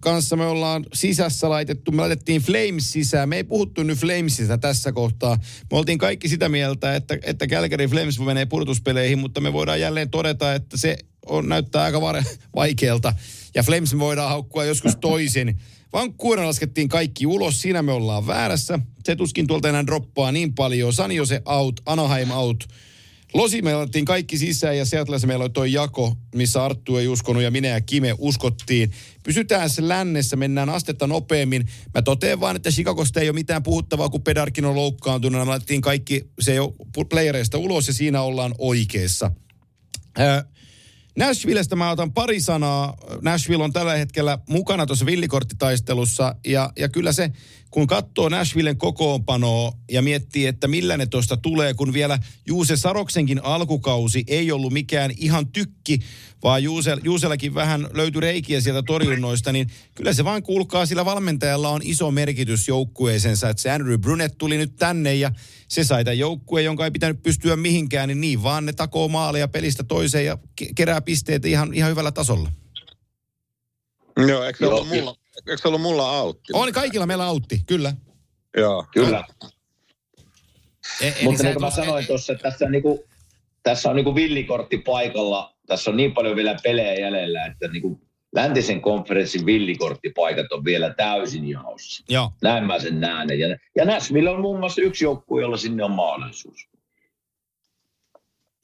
kanssa me ollaan sisässä laitettu, me laitettiin Flames sisään. Me ei puhuttu nyt Flamesista tässä kohtaa. Me oltiin kaikki sitä mieltä, että, että Calgary Flames menee pudotuspeleihin, mutta me voidaan jälleen todeta, että se on, näyttää aika vaikealta. Ja Flames voidaan haukkua joskus toisin. Vancouver laskettiin kaikki ulos, siinä me ollaan väärässä. Se tuskin tuolta enää droppaa niin paljon. Sanjose out, Anaheim out. Losi me otettiin kaikki sisään ja Seattleissa meillä oli toi jako, missä Arttu ei uskonut ja minä ja Kime uskottiin. Pysytään se lännessä, mennään astetta nopeammin. Mä totean vaan, että Chicagosta ei ole mitään puhuttavaa, kun Pedarkin on loukkaantunut. Me laitettiin kaikki se jo playereista ulos ja siinä ollaan oikeassa. Nashvillestä mä otan pari sanaa. Nashville on tällä hetkellä mukana tuossa villikorttitaistelussa ja, ja kyllä se kun katsoo Nashvillen kokoonpanoa ja miettii, että millä ne tuosta tulee, kun vielä Juuse Saroksenkin alkukausi ei ollut mikään ihan tykki, vaan Juuse, Juusellakin vähän löytyi reikiä sieltä torjunnoista, niin kyllä se vaan kuulkaa, sillä valmentajalla on iso merkitys joukkueeseensa, että se Andrew Brunet tuli nyt tänne ja se sai tämän joukkueen, jonka ei pitänyt pystyä mihinkään, niin niin vaan ne takoo maaleja pelistä toiseen ja kerää pisteitä ihan, ihan hyvällä tasolla. Joo, eikö se ollut mulla, eikö se ollut mulla autti? On kaikilla meillä autti, kyllä. Joo. Kyllä. E, Mutta niin kuin mä sanoin tuossa, että tässä on, niinku, tässä on niinku villikortti paikalla. Tässä on niin paljon vielä pelejä jäljellä, että niinku läntisen konferenssin villikorttipaikat on vielä täysin jaossa. Joo. Näin mä sen näen. Ja, ja Nashville on muun muassa yksi joukkue, jolla sinne on mahdollisuus.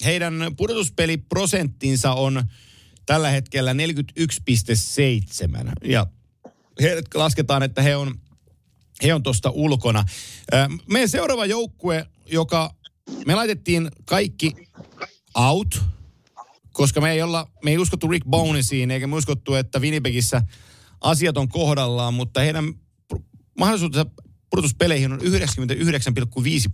Heidän pudotuspeliprosenttinsa on tällä hetkellä 41,7. Ja he lasketaan, että he on, he on tuosta ulkona. Meidän seuraava joukkue, joka me laitettiin kaikki out, koska me ei, olla, me ei uskottu Rick Bonesiin, eikä me uskottu, että Winnipegissä asiat on kohdallaan, mutta heidän mahdollisuutensa pudotuspeleihin on 99,5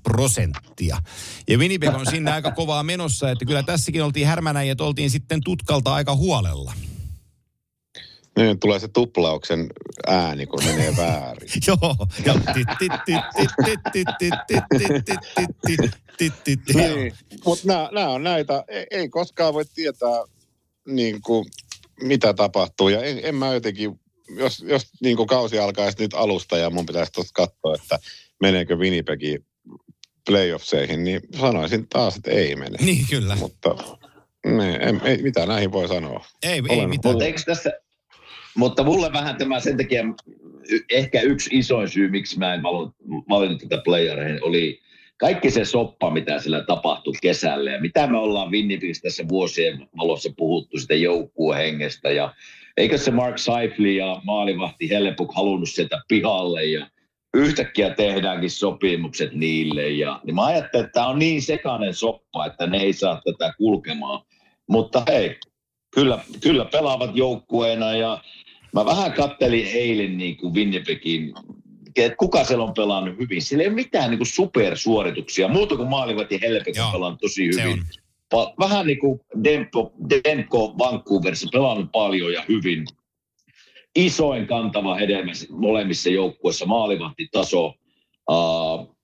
prosenttia. Ja Winnipeg on sinne aika kovaa menossa, että kyllä tässäkin oltiin härmänä ja oltiin sitten tutkalta aika huolella. Niin, tulee se tuplauksen ääni, kun menee väärin. Joo, ja Mutta nämä on näitä, ei koskaan voi tietää niin kuin, mitä tapahtuu. Ja en, en mä jotenkin, jos, jos niin kuin kausi alkaisi nyt alusta ja mun pitäisi tuosta katsoa, että meneekö Winnipegi playoffseihin, niin sanoisin taas, että ei mene. Niin, kyllä. Mutta ne, en, ei, mitä näihin voi sanoa. Ei, ei mitään. Mutta eikö tässä, mutta mulle vähän tämä sen takia, ehkä yksi isoin syy, miksi mä en valinnut tätä playereihin, oli kaikki se soppa, mitä siellä tapahtui kesällä ja mitä me ollaan Winnipegissä tässä vuosien valossa puhuttu sitä joukkuehengestä ja eikö se Mark Seifli ja maalivahti Hellepuk halunnut sieltä pihalle ja yhtäkkiä tehdäänkin sopimukset niille. Ja, niin mä ajattelin, että tämä on niin sekainen soppa, että ne ei saa tätä kulkemaan. Mutta hei, kyllä, kyllä pelaavat joukkueena ja mä vähän kattelin eilen niin kuin Winnipegin että kuka siellä on pelannut hyvin. Siellä ei ole mitään niin kuin supersuorituksia, muuta kuin maalivat ja Helpek on pelannut tosi hyvin. Pa- vähän niin kuin Demko, Demko Vancouverissa pelannut paljon ja hyvin. Isoin kantava hedelmä molemmissa joukkueissa, maalivahtitaso. Uh,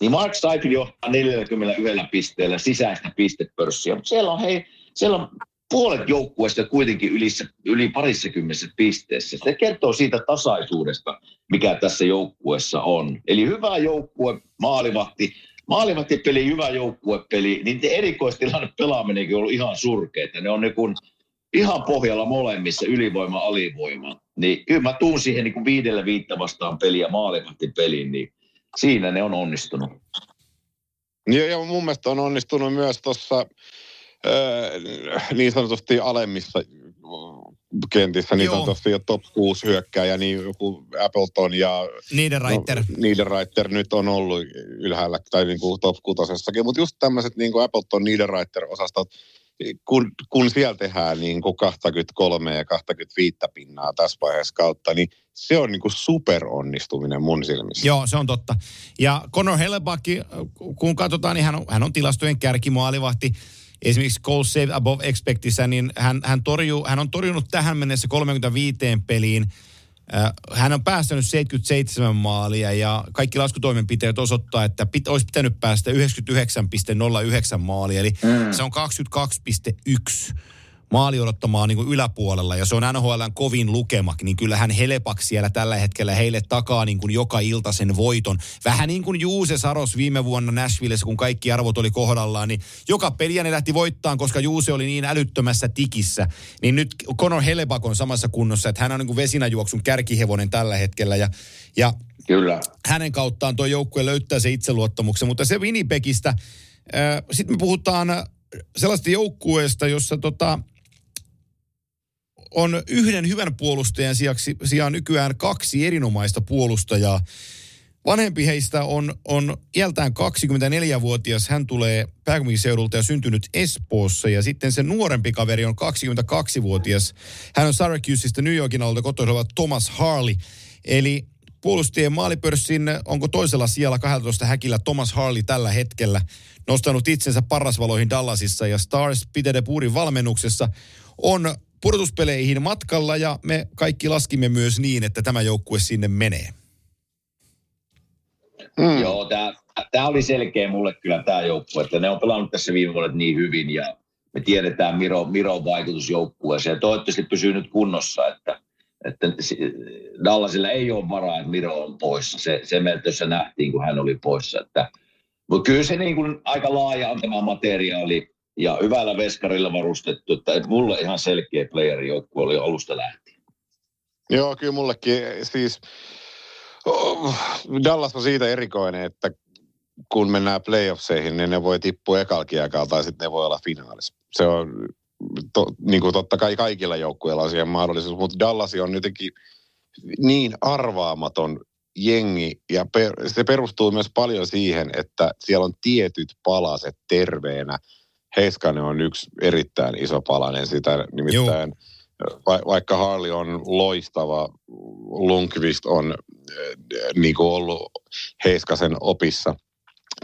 niin Mark Seifel johtaa 41 pisteellä sisäistä pistepörssiä, mutta siellä on, hei, siellä on puolet joukkueesta kuitenkin yli, yli parissakymmenessä pisteessä. Se kertoo siitä tasaisuudesta, mikä tässä joukkueessa on. Eli hyvä joukkue, maalivahti, maalivahtipeli, hyvä joukkuepeli, niin erikoistilanne pelaaminenkin on ollut ihan surkeita. Ne on niin kuin ihan pohjalla molemmissa, ylivoima, alivoima. Niin kyllä mä tuun siihen niin kuin viidelle viittä vastaan peliä maalivahtipeliin, niin siinä ne on onnistunut. Ja, ja mun mielestä on onnistunut myös tuossa niin sanotusti alemmissa kentissä, niin sanotusti jo top 6 hyökkääjä, niin joku Appleton ja Niederreiter. No, Niederreiter nyt on ollut ylhäällä tai niin kuin top 6 mutta just tämmöiset niin kuin Appleton, Niederreiter-osastot, kun, kun siellä tehdään niin kuin 23 ja 25 pinnaa tässä vaiheessa kautta, niin se on niin kuin superonnistuminen mun silmissä. Joo, se on totta. Ja Conor Hellebuck, kun katsotaan, niin hän on, hän on tilastojen kärkimaalivahti esimerkiksi goal save above expectissä, niin hän, hän, torjuu, hän on torjunut tähän mennessä 35 peliin. Äh, hän on päästänyt 77 maalia ja kaikki laskutoimenpiteet osoittaa, että pit, olisi pitänyt päästä 99,09 maalia, eli mm. se on 22,1 maali odottamaan niin kuin yläpuolella ja se on NHLn kovin lukema, niin kyllähän Helepak siellä tällä hetkellä heille takaa niin kuin joka ilta sen voiton. Vähän niin kuin Juuse Saros viime vuonna Nashvillessä, kun kaikki arvot oli kohdallaan, niin joka peliä ne lähti voittaan, koska Juuse oli niin älyttömässä tikissä. Niin nyt Conor Helepak on samassa kunnossa, että hän on niin kuin vesinäjuoksun kärkihevonen tällä hetkellä ja, ja Kyllä. hänen kauttaan tuo joukkue löytää se itseluottamuksen, mutta se Winnipegistä, äh, sitten me puhutaan sellaista joukkueesta, jossa tota, on yhden hyvän puolustajan sijaksi, sijaan nykyään kaksi erinomaista puolustajaa. Vanhempi heistä on, on iältään 24-vuotias. Hän tulee pääkaupunkiseudulta ja syntynyt Espoossa. Ja sitten se nuorempi kaveri on 22-vuotias. Hän on Syracuseista New Yorkin alalta kotoisin Thomas Harley. Eli puolustajien maalipörssin onko toisella sijalla 12 häkillä Thomas Harley tällä hetkellä nostanut itsensä parasvaloihin Dallasissa ja Stars Peter Puurin valmennuksessa on pudotuspeleihin matkalla ja me kaikki laskimme myös niin, että tämä joukkue sinne menee. Mm. Joo, tämä oli selkeä mulle kyllä tämä joukkue, että ne on pelannut tässä viime vuodet niin hyvin ja me tiedetään Miro, Miron vaikutus joukkueeseen ja toivottavasti pysyy nyt kunnossa, että, että Dallasilla ei ole varaa, että Miro on poissa. Se, se meiltä nähtiin, kun hän oli poissa. Että, mutta kyllä se niin kuin aika laaja on tämä materiaali ja hyvällä veskarilla varustettu, että mulle ihan selkeä playeri joukkue oli alusta lähtien. Joo, kyllä mullekin siis oh, Dallas on siitä erikoinen, että kun mennään playoffseihin, niin ne voi tippua ekalkiakaan tai sitten ne voi olla finaalissa. Se on to, niin kuin totta kai kaikilla joukkueilla on siihen mahdollisuus, mutta Dallas on jotenkin niin arvaamaton jengi ja per, se perustuu myös paljon siihen, että siellä on tietyt palaset terveenä – Heiskanen on yksi erittäin iso palanen sitä, nimittäin va, vaikka Harli on loistava, Lundqvist on äh, niin kuin ollut Heiskasen opissa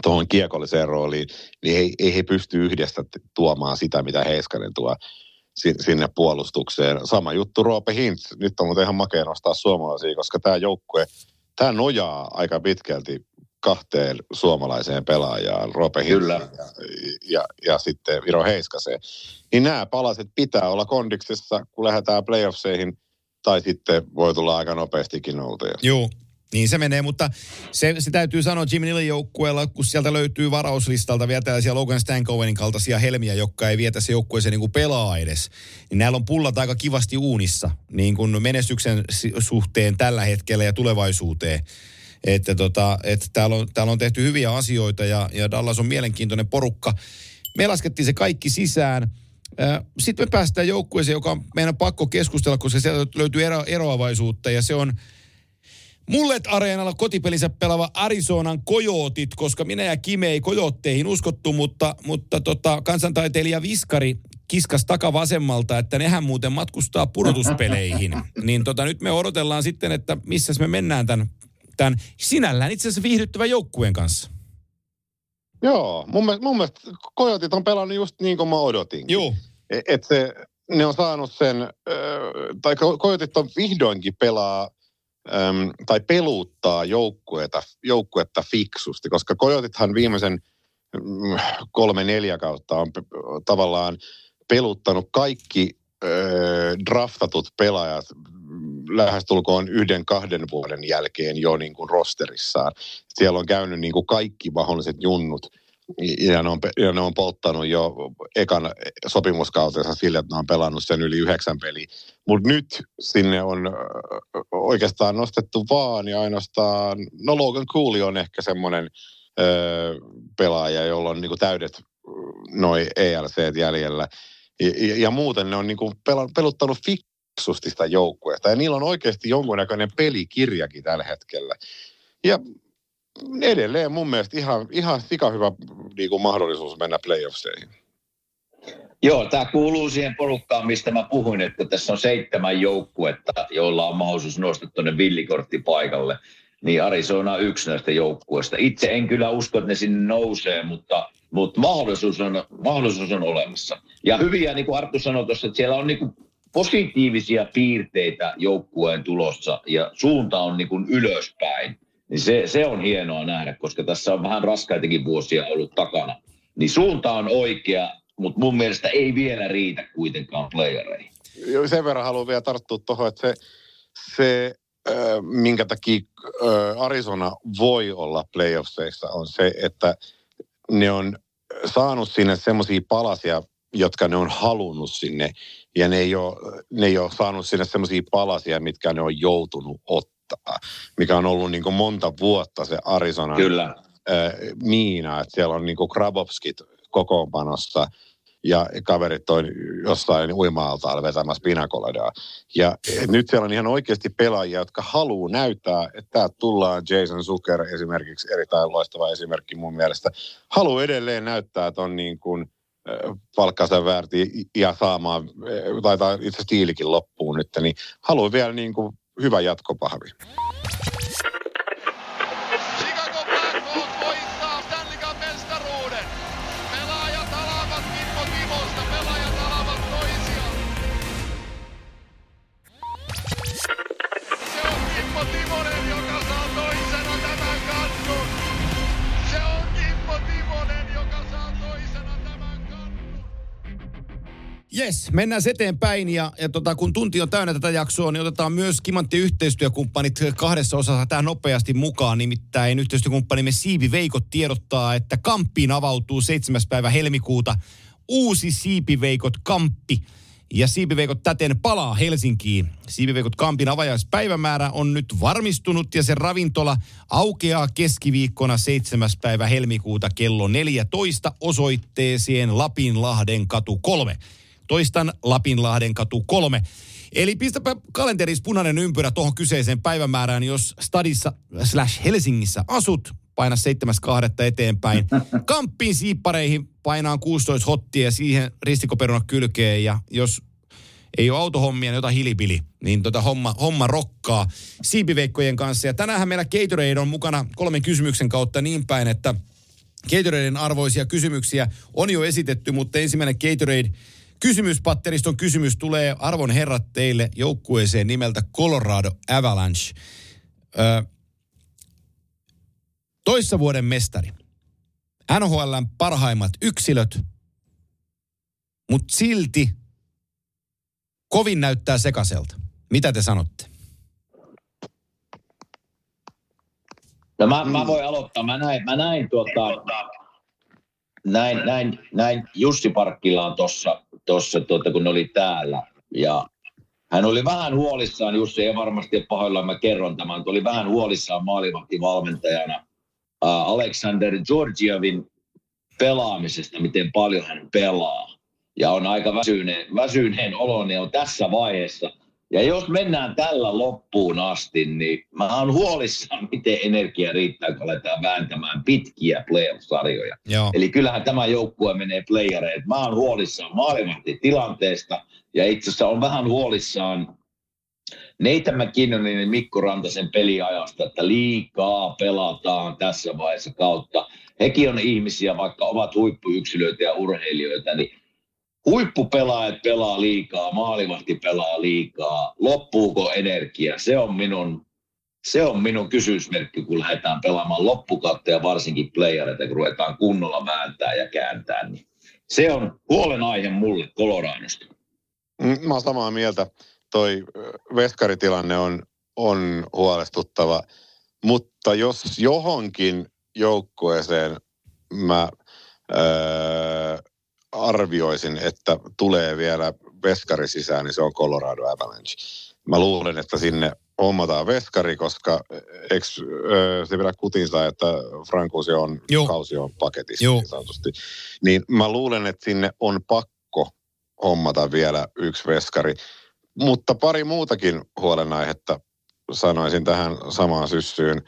tuohon kiekolliseen rooliin, niin ei, ei he pysty yhdestä tuomaan sitä, mitä Heiskanen tuo sinne puolustukseen. Sama juttu Roope Hintz. Nyt on muuten ihan makea nostaa suomalaisia, koska tämä joukkue, tämä nojaa aika pitkälti kahteen suomalaiseen pelaajaan, Rope Kyllä. Ja, ja, ja, sitten Viro Heiskaseen. Niin nämä palaset pitää olla kondiksessa, kun lähdetään playoffseihin, tai sitten voi tulla aika nopeastikin noutaja. Joo, Niin se menee, mutta se, se täytyy sanoa Jimmy Nillin joukkueella, kun sieltä löytyy varauslistalta vielä tällaisia Logan Stankowenin kaltaisia helmiä, jotka ei vietä se joukkueeseen niin kuin pelaa edes. Niin näillä on pullat aika kivasti uunissa, niin kuin menestyksen suhteen tällä hetkellä ja tulevaisuuteen. Että tota, että täällä, on, täällä on tehty hyviä asioita ja, ja Dallas on mielenkiintoinen porukka. Me laskettiin se kaikki sisään. Sitten me päästään joukkueeseen, joka on meidän pakko keskustella, koska sieltä löytyy ero, eroavaisuutta ja se on Mullet Areenalla kotipelinsä pelava Arizonan kojotit, koska minä ja Kime ei kojotteihin uskottu, mutta, mutta tota, kansantaiteilija Viskari kiskas takavasemmalta, että nehän muuten matkustaa pudotuspeleihin. niin tota, nyt me odotellaan sitten, että missä me mennään tämän, tämän sinällään itse asiassa viihdyttävän joukkueen kanssa. Joo, mun mielestä, mun mielestä kojotit on pelannut just niin kuin mä odotin. Joo. E, et se, ne on saanut sen, tai kojotit on vihdoinkin pelaa äm, tai peluuttaa joukkuetta, joukkuetta fiksusti, koska Kojotithan viimeisen mm, kolme-neljä kautta on tavallaan peluttanut kaikki draftatut pelaajat lähestulkoon yhden kahden vuoden jälkeen jo niin kuin rosterissaan. Siellä on käynyt niin kuin kaikki mahdolliset junnut ja ne, on, ja ne on polttanut jo ekan sopimuskautensa sille, että ne on pelannut sen yli yhdeksän peliä. Mutta nyt sinne on oikeastaan nostettu vaan ja ainoastaan, no Logan Cooley on ehkä semmoinen pelaaja, jolla on niinku täydet noin ELC jäljellä. Ja, ja muuten ne on niinku peluttanut fiksusti sitä joukkueesta. Ja niillä on oikeasti jonkunnäköinen pelikirjakin tällä hetkellä. Ja edelleen mun mielestä ihan, ihan hyvä niin kuin mahdollisuus mennä playoffseihin. Joo, tämä kuuluu siihen porukkaan, mistä mä puhuin, että tässä on seitsemän joukkuetta, joilla on mahdollisuus nostaa tuonne villikortti paikalle. Niin Arizona on yksi näistä joukkueista. Itse en kyllä usko, että ne sinne nousee, mutta, mutta mahdollisuus, on, mahdollisuus on olemassa. Ja hyviä, niin kuin Arttu sanoi tuossa, että siellä on niin kuin positiivisia piirteitä joukkueen tulossa ja suunta on niin kuin ylöspäin. Niin se, se on hienoa nähdä, koska tässä on vähän raskaitakin vuosia ollut takana. Niin suunta on oikea, mutta mun mielestä ei vielä riitä kuitenkaan playereihin. Sen verran haluan vielä tarttua tuohon, että se, se äh, minkä takia äh, Arizona voi olla playoffseissa, on se, että ne on saanut sinne semmoisia palasia, jotka ne on halunnut sinne, ja ne ei ole, ne ei ole saanut sinne semmoisia palasia, mitkä ne on joutunut kohtaa, mikä on ollut niin kuin monta vuotta se Arizona Kyllä. Ää, miina, että siellä on niin kuin Krabovskit kokoonpanossa ja kaverit on jossain uima vetämässä pinakoledaa. Ja nyt siellä on ihan oikeasti pelaajia, jotka haluaa näyttää, että täältä tullaan Jason Zucker esimerkiksi, erittäin loistava esimerkki mun mielestä. Haluaa edelleen näyttää, että on niin kuin palkkansa väärti ja saamaan, tai itse stiilikin loppuun nyt, niin haluaa vielä niin kuin hyvä jatkopahvi. Yes, mennään eteenpäin ja, ja tota, kun tunti on täynnä tätä jaksoa, niin otetaan myös Kimantti yhteistyökumppanit kahdessa osassa tähän nopeasti mukaan. Nimittäin yhteistyökumppanimme Siipi Veikot tiedottaa, että Kamppiin avautuu 7. päivä helmikuuta uusi Siipiveikot Kamppi. Ja Siipiveikot täten palaa Helsinkiin. Siipiveikot Kampin avajaispäivämäärä on nyt varmistunut ja se ravintola aukeaa keskiviikkona 7. päivä helmikuuta kello 14 osoitteeseen Lapinlahden katu 3. Toistan Lapinlahden katu 3. Eli pistäpä kalenterissa punainen ympyrä tuohon kyseiseen päivämäärään, jos stadissa slash Helsingissä asut, paina 7.2. eteenpäin. Kamppiin siippareihin painaan 16 hottia ja siihen ristikoperuna kylkeen ja jos ei ole autohommia, niin jota hilipili, niin tota homma, homma rokkaa siipiveikkojen kanssa. Ja tänään meillä Gatorade on mukana kolmen kysymyksen kautta niin päin, että Gatoraden arvoisia kysymyksiä on jo esitetty, mutta ensimmäinen Gatorade kysymyspatteriston kysymys tulee arvon herrat teille joukkueeseen nimeltä Colorado Avalanche. Ö, toissa vuoden mestari. NHLn parhaimmat yksilöt, mutta silti kovin näyttää sekaselta. Mitä te sanotte? No mä, mä voin aloittaa. Mä näin, mä näin, tuota, näin, näin, näin Jussi Parkkilaan tuossa, tossa, tuota, kun ne oli täällä. Ja hän oli vähän huolissaan, Jussi ei varmasti ole pahoillaan, mä kerron tämän, oli vähän huolissaan maalivahtivalmentajana äh, Alexander Georgievin pelaamisesta, miten paljon hän pelaa. Ja on aika väsyneen, väsyneen oloinen on tässä vaiheessa. Ja jos mennään tällä loppuun asti, niin mä oon huolissaan, miten energia riittää, kun aletaan vääntämään pitkiä playoff-sarjoja. Joo. Eli kyllähän tämä joukkue menee playereille. Mä oon huolissaan maalivahtitilanteesta ja itse asiassa on vähän huolissaan Neitä McKinnonin ja Mikko Rantasen peliajasta, että liikaa pelataan tässä vaiheessa kautta. Hekin on ihmisiä, vaikka ovat huippuyksilöitä ja urheilijoita, niin huippupelaajat pelaa liikaa, maalivahti pelaa liikaa. Loppuuko energia? Se on minun, se on minun kysymysmerkki, kun lähdetään pelaamaan loppukautta ja varsinkin playereita, kun ruvetaan kunnolla vääntää ja kääntää. Niin se on huolenaihe mulle Coloradosta. Mm, Mä oon samaa mieltä. Toi veskaritilanne on, on huolestuttava, mutta jos johonkin joukkueeseen mä öö, arvioisin, että tulee vielä veskari sisään, niin se on Colorado Avalanche. Mä luulen, että sinne hommataan veskari, koska eks, öö, se vielä kutinsa, että Frankusi on, Joo. kausi on paketissa Joo. niin sanotusti. Niin mä luulen, että sinne on pakko hommata vielä yksi veskari. Mutta pari muutakin huolenaihetta sanoisin tähän samaan syssyyn.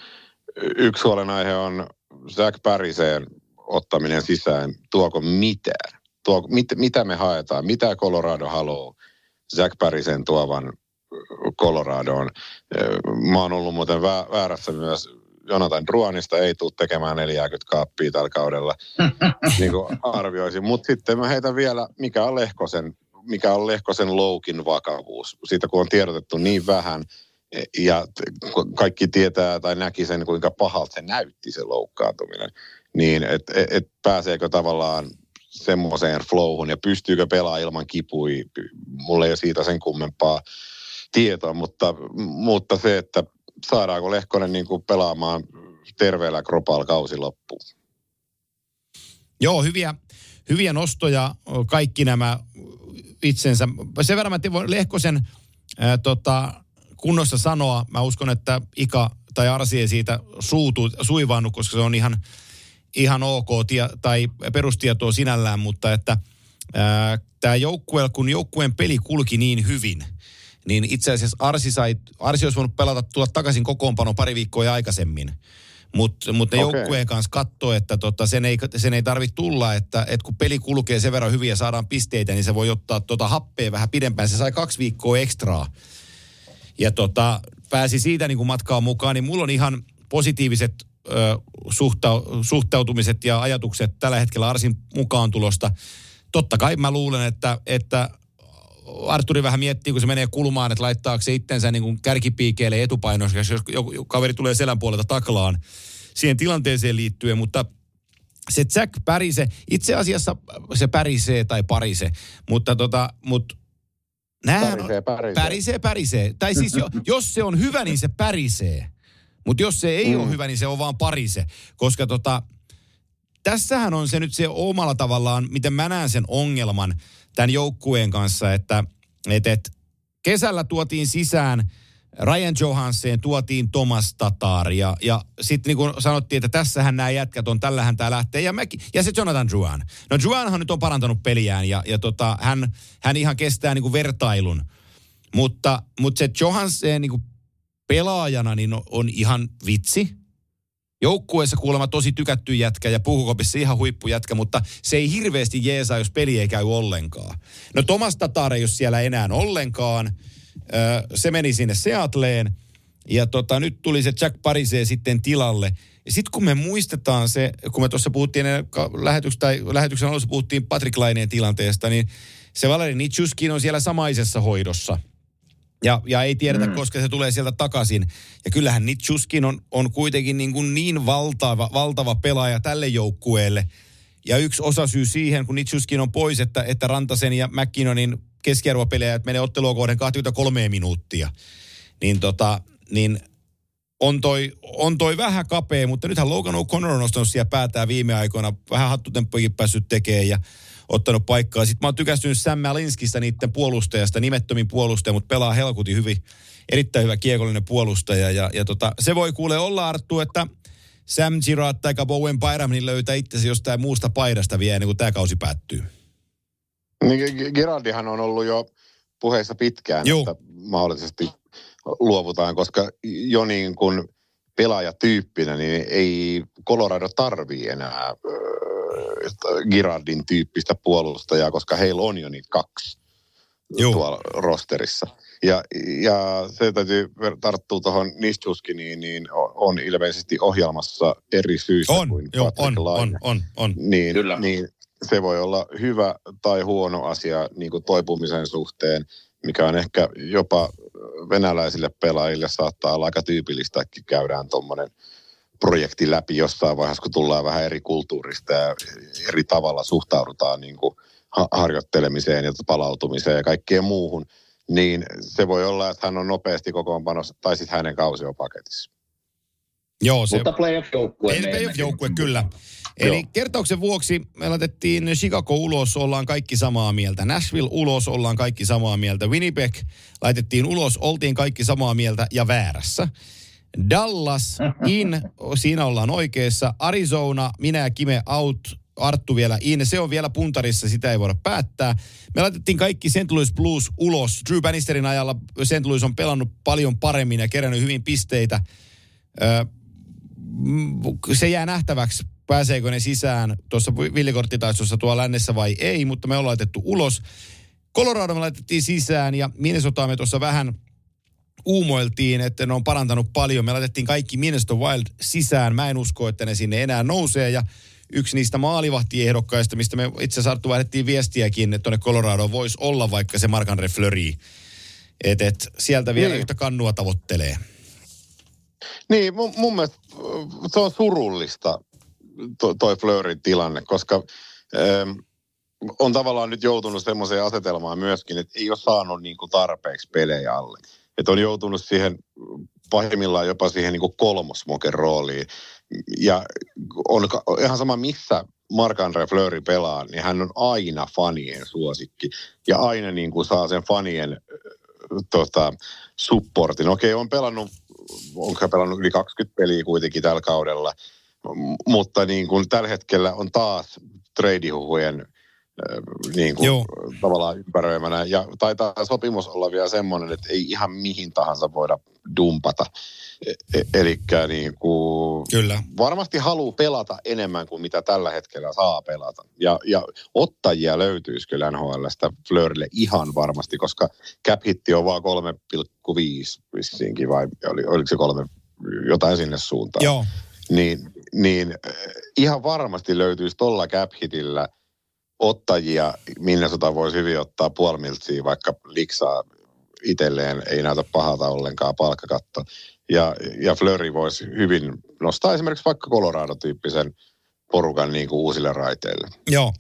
Yksi huolenaihe on Zach Pariseen ottaminen sisään. Tuoko mitään? Tuo, mit, mitä me haetaan? Mitä Colorado haluaa Zach Parisen tuovan Coloradoon? Mä oon ollut muuten vä- väärässä myös Jonathan Druanista ei tule tekemään 40 kaappia tällä kaudella, niin kuin arvioisin. Mutta sitten mä heitän vielä, mikä on Lehkosen, mikä on Lehkosen loukin vakavuus. Siitä kun on tiedotettu niin vähän, ja kaikki tietää tai näki sen, kuinka pahalta se näytti se loukkaantuminen, niin että et, et pääseekö tavallaan semmoiseen flowhun ja pystyykö pelaamaan ilman kipui. Mulla ei ole siitä sen kummempaa tietoa, mutta, mutta se, että saadaanko Lehkonen niin kuin pelaamaan terveellä kropalla kausi loppuun. Joo, hyviä, hyviä nostoja kaikki nämä itsensä. Sen verran mä voin Lehkosen ää, tota, kunnossa sanoa. Mä uskon, että Ika tai Arsi ei siitä suutu, suivannut, koska se on ihan, ihan ok tie, tai perustietoa sinällään, mutta että tämä joukkue, kun joukkueen peli kulki niin hyvin, niin itse asiassa Arsi, sai, Arsi olisi voinut pelata tulla takaisin kokoonpano pari viikkoa aikaisemmin. Mutta mut ne Okei. joukkueen kanssa katsoo, että tota, sen ei, sen ei tarvitse tulla, että, että kun peli kulkee sen verran hyvin ja saadaan pisteitä, niin se voi ottaa tota happea vähän pidempään. Se sai kaksi viikkoa ekstraa. Ja tota, pääsi siitä niin kuin matkaan mukaan, niin mulla on ihan positiiviset suhta, suhtautumiset ja ajatukset tällä hetkellä Arsin mukaan tulosta. Totta kai mä luulen, että, että Arturi vähän miettii, kun se menee kulmaan, että laittaako se itsensä niin kuin kärkipiikeille etupainossa, jos joku kaveri tulee selän puolelta taklaan siihen tilanteeseen liittyen, mutta se Jack Pärise, itse asiassa se pärisee tai parise, mutta tota, mut Pärisee, pärisee. pärisee, pärisee. Tai siis jo, jos se on hyvä, niin se pärisee. Mutta jos se ei mm. ole hyvä, niin se on vaan parise. Koska tota, tässähän on se nyt se omalla tavallaan, miten mä näen sen ongelman tämän joukkueen kanssa, että et, et, kesällä tuotiin sisään Ryan Johansen, tuotiin Thomas Tatar ja, ja sitten niin kuin sanottiin, että tässähän nämä jätkät on, tällähän tämä lähtee. Ja, mäkin, ja se Jonathan Juan. No Juanhan nyt on parantanut peliään ja, ja tota, hän, hän ihan kestää niin kuin vertailun. Mutta, mutta se Johansen niin kuin pelaajana niin on, ihan vitsi. Joukkueessa kuulemma tosi tykätty jätkä ja puhukopissa ihan huippujätkä, mutta se ei hirveästi jeesaa, jos peli ei käy ollenkaan. No Thomas Tatar ei ole siellä enää ollenkaan. Se meni sinne Seattleen ja tota, nyt tuli se Jack Parise sitten tilalle. Ja sitten kun me muistetaan se, kun me tuossa puhuttiin ennen ka- lähetyks, tai lähetyksen alussa puhuttiin Patrick Laineen tilanteesta, niin se Valeri Nitschuskin on siellä samaisessa hoidossa. Ja, ja ei tiedetä, mm. koska se tulee sieltä takaisin. Ja kyllähän Nitschuskin on, on kuitenkin niin, kuin niin valtava, valtava pelaaja tälle joukkueelle. Ja yksi osa syy siihen, kun Nitschuskin on pois, että, että Rantasen ja McKinnonin keskiarvopelejä menee ottelua kohden 23 minuuttia. Niin, tota, niin on toi, on toi vähän kapea, mutta nythän Logan O'Connor on nostanut siellä päätään viime aikoina. Vähän hattutemppuikin päässyt tekemään ja ottanut paikkaa. Sitten mä oon tykästynyt Sam Malinskista niiden puolustajasta, nimettömin puolustaja, mutta pelaa helkutin hyvin. Erittäin hyvä kiekollinen puolustaja. Ja, ja tota, se voi kuule olla Arttu, että Sam Girard tai Bowen Byram niin löytää itsesi jostain muusta paidasta vielä ennen kuin tämä kausi päättyy. Niin Geraldihan on ollut jo puheissa pitkään, Juu. että mahdollisesti luovutaan, koska jo niin kuin pelaajatyyppinä, niin ei Colorado tarvii enää äh, Girardin tyyppistä puolustajaa, koska heillä on jo niitä kaksi Juu. tuolla rosterissa. Ja, ja se täytyy tarttua tuohon Nistuskiniin, niin o- on ilmeisesti ohjelmassa eri syistä On, kuin Patrick on, on, on, on. niin, Kyllä. niin se voi olla hyvä tai huono asia niin kuin toipumisen suhteen, mikä on ehkä jopa venäläisille pelaajille saattaa olla aika tyypillistä, että käydään tuommoinen projekti läpi jossain vaiheessa, kun tullaan vähän eri kulttuurista ja eri tavalla suhtaudutaan niin kuin ha- harjoittelemiseen ja palautumiseen ja kaikkeen muuhun, niin se voi olla, että hän on nopeasti kokoonpanossa, tai sitten hänen kausi on paketissa. Joo, se, Mutta playoff-joukkue. Ei, meilläkin. joukkue kyllä. Eli Joo. kertauksen vuoksi me laitettiin Chicago ulos, ollaan kaikki samaa mieltä. Nashville ulos, ollaan kaikki samaa mieltä. Winnipeg laitettiin ulos, oltiin kaikki samaa mieltä ja väärässä. Dallas in, siinä ollaan oikeassa. Arizona, minä ja Kime out, Arttu vielä in. Se on vielä puntarissa, sitä ei voida päättää. Me laitettiin kaikki St. Louis Blues ulos. Drew Bannisterin ajalla St. Louis on pelannut paljon paremmin ja kerännyt hyvin pisteitä. Se jää nähtäväksi, pääseekö ne sisään tuossa villikorttitaistossa tuolla lännessä vai ei, mutta me ollaan laitettu ulos. Colorado me laitettiin sisään ja Minnesotaa me tuossa vähän uumoiltiin, että ne on parantanut paljon. Me laitettiin kaikki Minnesota Wild sisään. Mä en usko, että ne sinne enää nousee ja yksi niistä maalivahtiehdokkaista, mistä me itse asiassa Arttu vaihdettiin viestiäkin, että tuonne Colorado voisi olla vaikka se Mark-Andre Fleury. Et, et, sieltä vielä Niin. yhtä kannua tavoittelee. Niin, mun, mun mielestä se on surullista to, toi Fleurin tilanne, koska ähm, on tavallaan nyt joutunut semmoiseen asetelmaan myöskin, että ei ole saanut niin kuin tarpeeksi pelejä alle. Että on joutunut siihen pahimmillaan jopa siihen niin kolmosmoken rooliin. Ja on ihan sama missä Mark-André Fleury pelaa, niin hän on aina fanien suosikki. Ja aina niin kuin saa sen fanien äh, tota, supportin. Okei, on pelannut, onko pelannut yli 20 peliä kuitenkin tällä kaudella, mutta niin kuin tällä hetkellä on taas treidihuhujen niin kuin, Joo. tavallaan ympäröimänä. Ja taitaa sopimus olla vielä semmoinen, että ei ihan mihin tahansa voida dumpata. Eli niin kuin, Kyllä. varmasti haluaa pelata enemmän kuin mitä tällä hetkellä saa pelata. Ja, ja ottajia löytyisi kyllä NHLstä Fleurille ihan varmasti, koska cap hitti on vaan 3,5 vissiinkin, vai oli, oliko se kolme, jotain sinne suuntaan. Joo. Niin, niin äh, ihan varmasti löytyisi tuolla cap hitillä ottajia, Minnesota voisi hyvin ottaa puolimiltsiä, vaikka liksaa itselleen ei näytä pahalta ollenkaan palkkakatto. Ja, ja Fleury voisi hyvin nostaa esimerkiksi vaikka Colorado-tyyppisen porukan niin kuin uusille raiteille. Joo.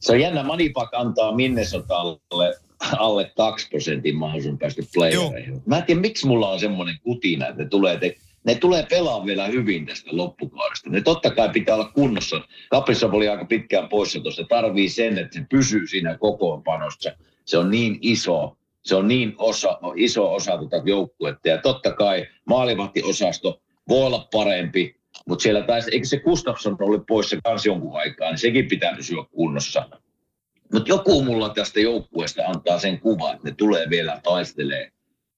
Se on jännä, Manipak antaa Minnesotalle alle 2 prosentin mahdollisuuden päästä playereihin. Mä en tiedä, miksi mulla on semmoinen kutina, että ne tulee, te, ne tulee pelaa vielä hyvin tästä loppukaudesta. Ne totta kai pitää olla kunnossa. Kaprizov oli aika pitkään poissa tuossa. Tarvii sen, että se pysyy siinä kokoonpanossa. Se on niin iso, se on niin osa, iso osa tuota joukkuetta. Ja totta kai maalivahtiosasto voi olla parempi, mutta siellä taisi, eikö se Gustafsson ollut poissa kans jonkun aikaa, niin sekin pitää pysyä kunnossa. Mutta joku mulla tästä joukkueesta antaa sen kuvan, että ne tulee vielä taistelee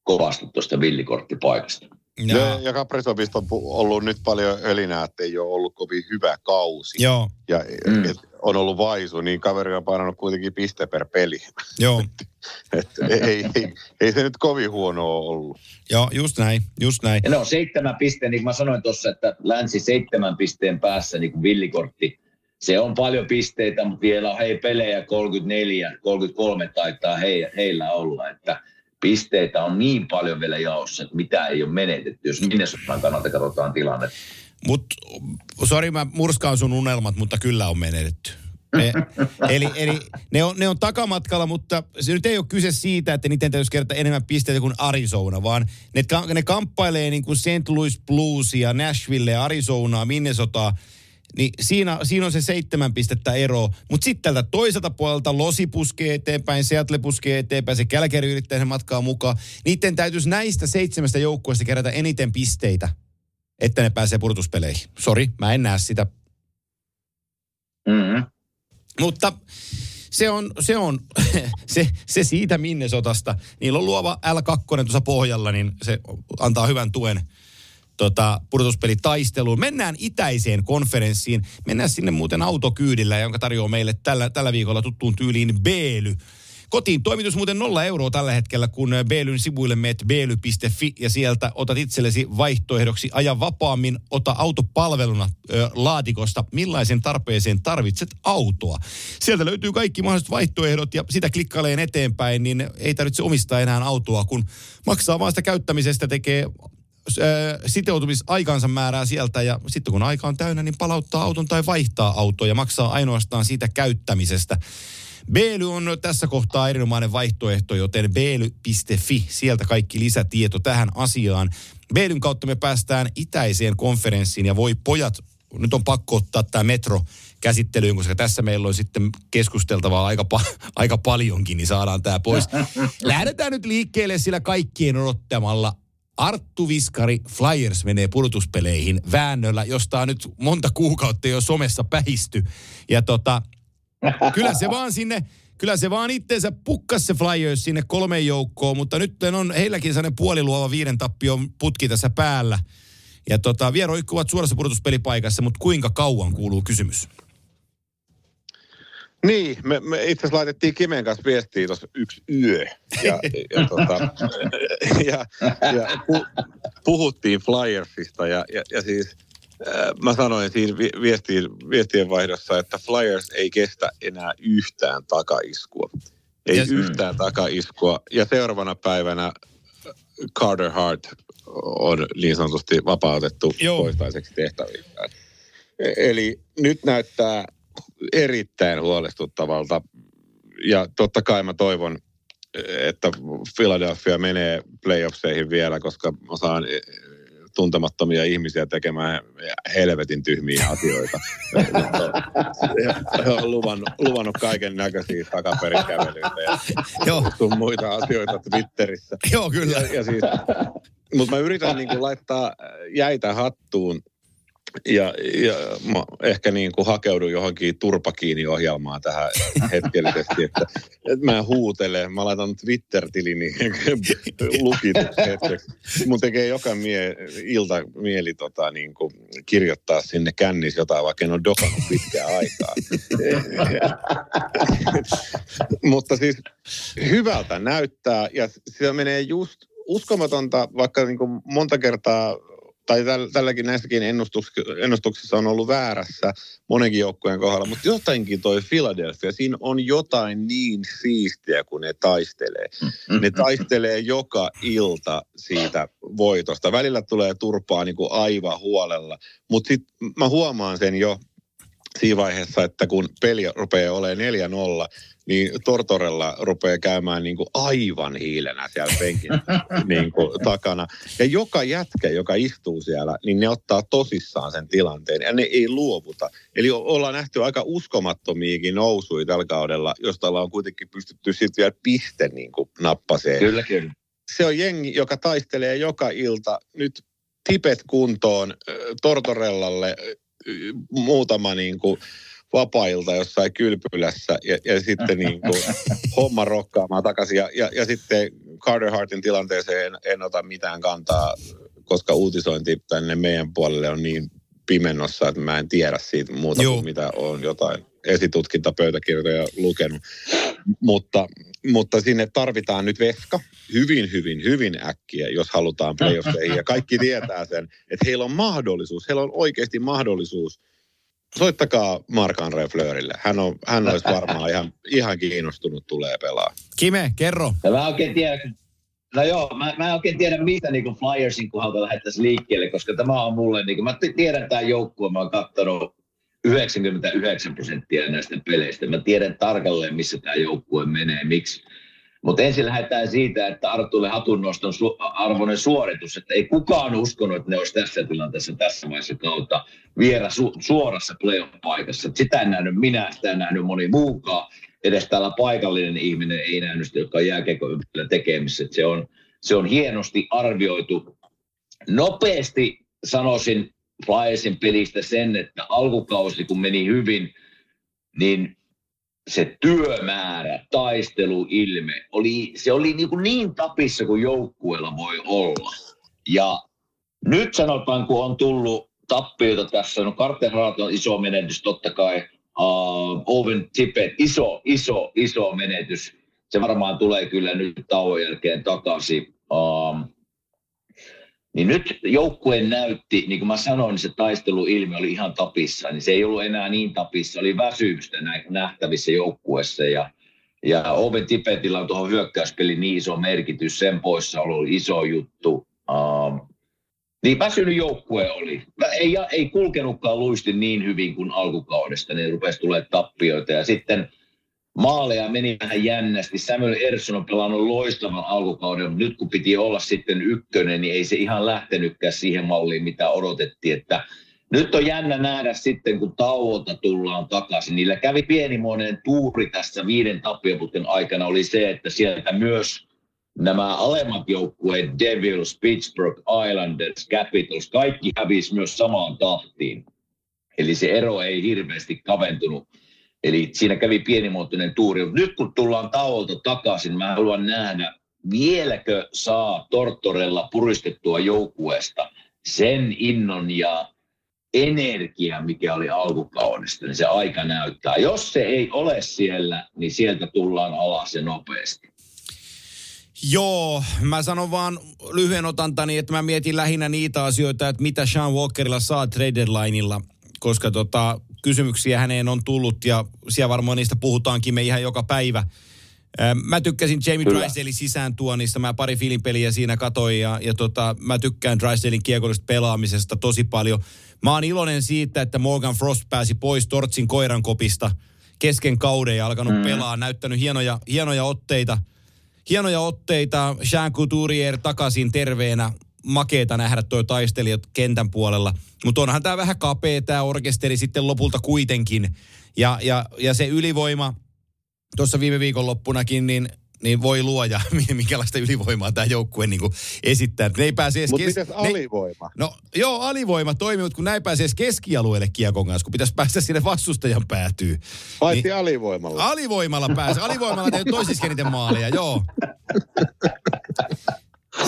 kovasti tuosta villikorttipaikasta. Ja, Ja, ja Kaprizovista on ollut nyt paljon ölinää, että ei ole ollut kovin hyvä kausi. joo, Ja Mm. et, on ollut vaisu, niin kaveri on painanut kuitenkin piste per peli. joo, Et ei, ei, ei, se nyt kovin huono ollut. joo, just näin, just näin. Ja ne on seitsemän pisteen, niin kuin mä sanoin tuossa, että länsi seitsemän pisteen päässä niin kuin villikortti. Se on paljon pisteitä, mutta vielä on hei pelejä 34, 33 taitaa he, heillä olla, että pisteitä on niin paljon vielä jaossa, että mitä ei ole menetetty, jos Minnesotan kannalta katsotaan tilanne. Mutta, sori mä murskaan sun unelmat, mutta kyllä on menetetty. E, eli eli ne, on, ne on takamatkalla, mutta se nyt ei ole kyse siitä, että niiden täytyisi kerätä enemmän pisteitä kuin Arizona, vaan ne, ne kamppailee niin kuin St. Louis Bluesia, Nashville, Arizonaa, Minnesotaa. Niin siinä, siinä on se seitsemän pistettä ero. Mutta sitten tältä toiselta puolelta Losi puskee eteenpäin, Seattle puskee eteenpäin, se Kälkäri yrittää sen matkaa mukaan. Niiden täytyisi näistä seitsemästä joukkueesta kerätä eniten pisteitä, että ne pääsee purtuspeleihin. Sori, mä en näe sitä. Mm-hmm. Mutta se on, se on se, se siitä Minnesotasta. Niillä on luova L2 tuossa pohjalla, niin se antaa hyvän tuen tota, pudotuspelitaisteluun. Mennään itäiseen konferenssiin. Mennään sinne muuten autokyydillä, jonka tarjoaa meille tällä, tällä viikolla tuttuun tyyliin Beely. Kotiin toimitus muuten nolla euroa tällä hetkellä, kun Beelyn sivuille meet beely.fi ja sieltä otat itsellesi vaihtoehdoksi aja vapaammin, ota autopalveluna ö, laatikosta, millaisen tarpeeseen tarvitset autoa. Sieltä löytyy kaikki mahdolliset vaihtoehdot ja sitä klikkaileen eteenpäin, niin ei tarvitse omistaa enää autoa, kun maksaa vaan sitä käyttämisestä, tekee sitoutumisaikansa määrää sieltä ja sitten kun aika on täynnä, niin palauttaa auton tai vaihtaa autoa ja maksaa ainoastaan siitä käyttämisestä. Beely on tässä kohtaa erinomainen vaihtoehto, joten beely.fi, sieltä kaikki lisätieto tähän asiaan. Beelyn kautta me päästään itäiseen konferenssiin ja voi pojat, nyt on pakko ottaa tämä metro käsittelyyn, koska tässä meillä on sitten keskusteltavaa aika, pa- aika paljonkin, niin saadaan tämä pois. Lähdetään nyt liikkeelle sillä kaikkien odottamalla Arttu Viskari Flyers menee pudotuspeleihin väännöllä, josta on nyt monta kuukautta jo somessa pähisty. Ja tota, kyllä se vaan sinne, kyllä se vaan itteensä pukkas se Flyers sinne kolmeen joukkoon, mutta nyt on heilläkin sellainen puoliluova viiden tappion putki tässä päällä. Ja tota, vielä roikkuvat suorassa pudotuspelipaikassa, mutta kuinka kauan kuuluu kysymys? Niin, me, me itse asiassa laitettiin Kimen kanssa viestiä tuossa yksi yö. Ja, ja, tota, ja, ja pu, puhuttiin Flyersista ja, ja, ja siis äh, mä sanoin siinä viestien, viestien vaihdossa, että Flyers ei kestä enää yhtään takaiskua. Ei yes. yhtään takaiskua. Ja seuraavana päivänä Carter Hart on niin sanotusti vapautettu Joo. toistaiseksi tehtäviin. Eli nyt näyttää erittäin huolestuttavalta. Ja totta kai mä toivon, että Philadelphia menee playoffseihin vielä, koska mä saan tuntemattomia ihmisiä tekemään helvetin tyhmiä asioita. He on luvannut, luvannut kaiken näköisiä takaperikävelyitä ja muita asioita Twitterissä. Joo, kyllä. Ja, ja siis, mutta mä yritän niin kuin laittaa jäitä hattuun ja, ja mä ehkä niin kuin hakeudun johonkin turpakiini-ohjelmaan tähän hetkellisesti, että, että mä huutelen, mä laitan Twitter-tilini lukitus hetkeksi. Mun tekee joka mie, ilta mieli tota, niin kuin kirjoittaa sinne kännissä jotain, vaikka en ole dokannut pitkään aikaa. Mutta siis hyvältä näyttää ja se menee just uskomatonta, vaikka niin kuin monta kertaa tai tälläkin näissäkin ennustuksissa on ollut väärässä monenkin joukkueen kohdalla, mutta jotenkin toi Philadelphia, siinä on jotain niin siistiä, kun ne taistelee. Ne taistelee joka ilta siitä voitosta. Välillä tulee turpaa niin kuin aivan huolella, mutta sitten mä huomaan sen jo siinä vaiheessa, että kun peli rupeaa olemaan 4-0, niin Tortorella rupeaa käymään niin kuin aivan hiilenä siellä penkin niin kuin takana. Ja joka jätkä, joka istuu siellä, niin ne ottaa tosissaan sen tilanteen ja ne ei luovuta. Eli ollaan nähty aika uskomattomiakin nousuja tällä kaudella, josta ollaan kuitenkin pystytty sitten vielä piste niin kuin nappaseen. Kyllä, kyllä. Se on jengi, joka taistelee joka ilta. Nyt tipet kuntoon Tortorellalle muutama niin kuin vapailta jossain kylpylässä ja, ja sitten niin kuin homma rokkaamaan takaisin. Ja, ja, ja sitten Carter Hartin tilanteeseen en, en ota mitään kantaa, koska uutisointi tänne meidän puolelle on niin pimennossa, että mä en tiedä siitä muuta Joo. kuin mitä on jotain esitutkintapöytäkirjoja lukenut. Mutta, mutta sinne tarvitaan nyt veska hyvin, hyvin, hyvin äkkiä, jos halutaan playoffeihin. Ja kaikki tietää sen, että heillä on mahdollisuus, heillä on oikeasti mahdollisuus – soittakaa Mark-André Fleurille. Hän, on, hän olisi varmaan ihan, ihan kiinnostunut tulee pelaa. Kime, kerro. Ja mä oikein tiedä, no joo, mä, mä en oikein tiedä, mitä niin Flyersin kohdalta lähettäisiin liikkeelle, koska tämä on mulle, niin kuin, mä tiedän tämän joukkueen, mä oon katsonut 99 prosenttia näistä peleistä. Mä tiedän tarkalleen, missä tämä joukkue menee, miksi. Mutta ensin lähdetään siitä, että Artulle hatunnoston su- arvoinen suoritus, että ei kukaan uskonut, että ne olisi tässä tilanteessa tässä vaiheessa kautta viera su- suorassa playoff-paikassa. Sitä en nähnyt minä, sitä en nähnyt moni muukaan. Edes täällä paikallinen ihminen ei nähnyt sitä, joka on jääkeikon ympärillä tekemissä. Se, on, se on hienosti arvioitu. Nopeasti sanoisin Flyersin pelistä sen, että alkukausi kun meni hyvin, niin se työmäärä, taisteluilme, oli, se oli niin, kuin niin tapissa kuin joukkueella voi olla. Ja nyt sanotaan, kun on tullut tappioita tässä, no Carter Hart on iso menetys, totta kai uh, Owen Tippett, iso, iso, iso menetys. Se varmaan tulee kyllä nyt tauon jälkeen takaisin. Uh, niin nyt joukkueen näytti, niin kuin mä sanoin, niin se taisteluilmi oli ihan tapissa. Niin se ei ollut enää niin tapissa, oli väsymystä nähtävissä joukkueessa. Ja, ja Oven Tipetillä on tuohon hyökkäyspeliin niin iso merkitys, sen poissaolo oli iso juttu. Um, niin väsynyt joukkue oli. Ei, ei kulkenutkaan luisti niin hyvin kuin alkukaudesta, niin rupesi tulee tappioita. Ja sitten – maaleja meni vähän jännästi. Samuel Ersson on pelannut loistavan alkukauden, mutta nyt kun piti olla sitten ykkönen, niin ei se ihan lähtenytkään siihen malliin, mitä odotettiin. Että nyt on jännä nähdä sitten, kun tauolta tullaan takaisin. Niillä kävi pienimuoinen tuuri tässä viiden tappioputken aikana, oli se, että sieltä myös nämä alemmat joukkueet, Devils, Pittsburgh, Islanders, Capitals, kaikki hävisi myös samaan tahtiin. Eli se ero ei hirveästi kaventunut Eli siinä kävi pienimuotoinen tuuri. Nyt kun tullaan tauolta takaisin, mä haluan nähdä, vieläkö saa Tortorella puristettua joukkueesta sen innon ja energia, mikä oli alkukaudesta, niin se aika näyttää. Jos se ei ole siellä, niin sieltä tullaan alas ja nopeasti. Joo, mä sanon vaan lyhyen otantani, että mä mietin lähinnä niitä asioita, että mitä Sean Walkerilla saa trade deadlineilla, koska tota, kysymyksiä häneen on tullut ja siellä varmaan niistä puhutaankin me ihan joka päivä. Mä tykkäsin Jamie Drysdalein sisään tuonnista. Mä pari peliä siinä katoin ja, ja tota, mä tykkään Drysdalein kiekollisesta pelaamisesta tosi paljon. Mä oon iloinen siitä, että Morgan Frost pääsi pois Tortsin koiran kopista kesken kauden ja alkanut mm. pelaa. Näyttänyt hienoja, hienoja otteita. Hienoja otteita. Jean Couturier takaisin terveenä makeeta nähdä tuo taistelijat kentän puolella. Mutta onhan tämä vähän kapea tämä orkesteri sitten lopulta kuitenkin. Ja, ja, ja se ylivoima tuossa viime viikon loppunakin, niin niin voi luoja, minkälaista ylivoimaa tämä joukkue niin esittää. Ne ei pääse edes Mutta kes... mitäs alivoima? Ne... No joo, alivoima toimii, mutta kun näin pääsee edes keskialueelle kiekon kanssa, kun pitäisi päästä sinne vastustajan päätyy. Paitsi niin... alivoimalla. Alivoimalla pääsee. Alivoimalla teet toisissa eniten maaleja, joo.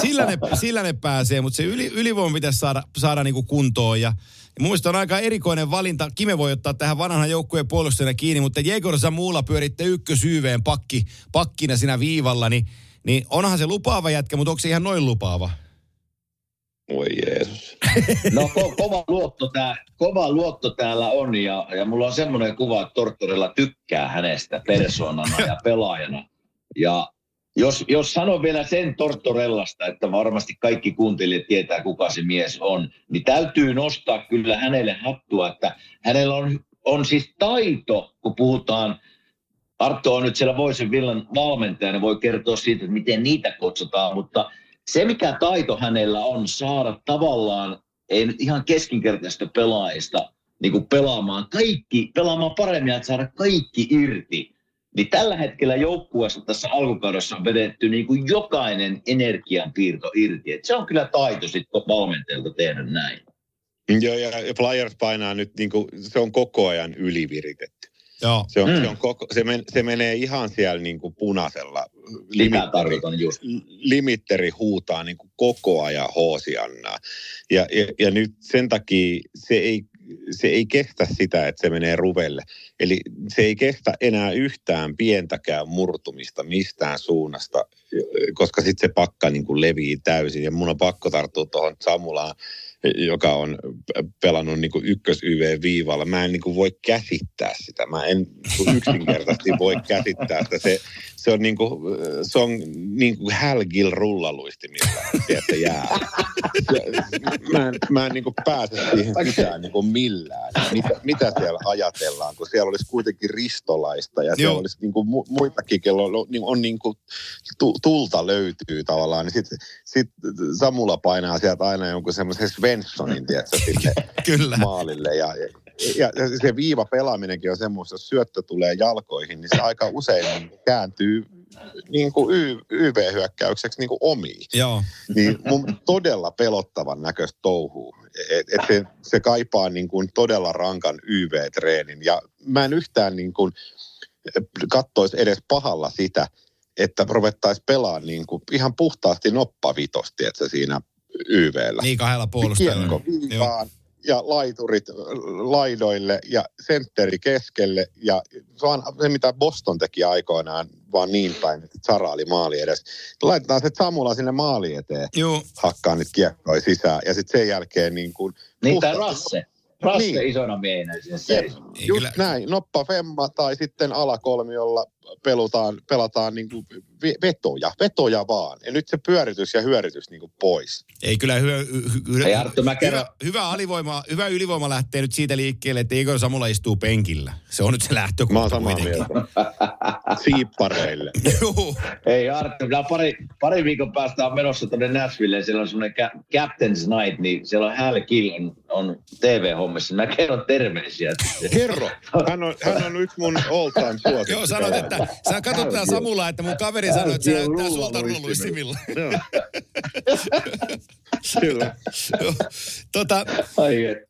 Sillä ne, sillä ne pääsee, mutta se yli, ylivoima pitäisi saada, saada niinku kuntoon. Ja, ja mun on aika erikoinen valinta. Kime voi ottaa tähän vanhan joukkueen puolustajana kiinni, mutta Jegor Samuula pyöritte ykkösyyveen pakki, pakkina siinä viivalla, niin, niin onhan se lupaava jätkä, mutta onko se ihan noin lupaava? Voi Jeesus. No ko- kova, luotto tää, kova luotto täällä on ja, ja mulla on semmoinen kuva, että Tortorella tykkää hänestä persoonana ja pelaajana. Ja jos, jos sanon vielä sen Tortorellasta, että varmasti kaikki kuuntelijat tietää, kuka se mies on, niin täytyy nostaa kyllä hänelle hattua, että hänellä on, on siis taito, kun puhutaan, Arto on nyt siellä Voisen Villan valmentajana, voi kertoa siitä, että miten niitä kutsutaan, mutta se mikä taito hänellä on saada tavallaan, ei nyt ihan keskinkertaista pelaajista, niin kuin pelaamaan kaikki, pelaamaan paremmin, että saada kaikki irti niin tällä hetkellä joukkueessa tässä alkukaudessa on vedetty niin kuin jokainen energianpiirto irti. Et se on kyllä taito sitten valmentajalta tehdä näin. Joo, ja Flyers painaa nyt, niin kuin, se on koko ajan yliviritetty. Joo. Se, on, mm. se, on koko, se, men, se menee ihan siellä niin kuin punaisella. Limitteri, just. Limitteri huutaa niin kuin koko ajan hoosiannaa. Ja, ja, ja nyt sen takia se ei se ei kestä sitä, että se menee ruvelle. Eli se ei kestä enää yhtään pientäkään murtumista mistään suunnasta, koska sitten se pakka niin kuin levii täysin. Ja mun on pakko tarttua tuohon Samulaan. Joka on pelannut niin kuin ykkös YV-viivalla. Mä en niin kuin voi käsittää sitä. Mä en niin yksinkertaisesti voi käsittää sitä. Se, se on niin kuin, se on niin kuin Hälgil rullaluistimilla, että jää. Mä en, mä en niin kuin pääse siihen sisään niin kuin millään. Mitä, mitä siellä ajatellaan, kun siellä olisi kuitenkin ristolaista ja siellä Joo. olisi niin kuin muitakin, kello on, niin, on niin kuin tulta löytyy tavallaan. Niin sitten sit Samula painaa sieltä aina jonkun semmoisen Svenssonin, tiedätkö, Kyllä. maalille. Ja, ja, ja se viiva pelaaminenkin on semmoista, jos syöttö tulee jalkoihin, niin se aika usein niin kääntyy niin kuin y, YV-hyökkäykseksi niin kuin omiin. Joo. Niin mun todella pelottavan näköistä touhuu. Et, et se, se kaipaa niin kuin todella rankan YV-treenin. Ja mä en yhtään niin kuin kattoisi edes pahalla sitä, että ruvettaisiin pelaamaan niin kuin ihan puhtaasti noppavitosti, että siinä YVllä. Niin kahdella puolustajalla. Kiekko ja laiturit laidoille ja sentteri keskelle. Ja se on se, mitä Boston teki aikoinaan, vaan niin päin, että Sara oli maali edes. Laitetaan se Samula sinne maali eteen, Joo. hakkaa niitä kiekkoja sisään. Ja sitten sen jälkeen niin kuin... Niin, tai Rasse. Rasse niin. isona miehenä Jep, just kyllä. näin. Noppa Femma tai sitten alakolmiolla pelutaan, pelataan niin kuin vetoja, vetoja vaan. Ja nyt se pyöritys ja hyörytys niin kuin pois. Ei kyllä hyvä, hy, Ei, Arttu, mä hyvä, hyvä, alivoima, hyvä ylivoima lähtee nyt siitä liikkeelle, että Igor Samulla istuu penkillä. Se on nyt se lähtökohta Mä oon samaa mieltä. Siippareille. Ei Arttu, kyllä pari, pari viikon päästä on menossa tuonne Nashvilleen. Siellä on semmoinen Captain's Night, niin siellä on Hal Kill on, on TV-hommissa. Mä kerron terveisiä. Kerro. Hän on, hän on yksi mun all time suosikki. Joo, sanot, että että sä katsot tää Samula, että mun kaveri sanoi, että se näyttää sulta rulluistimilla. Kyllä. tota,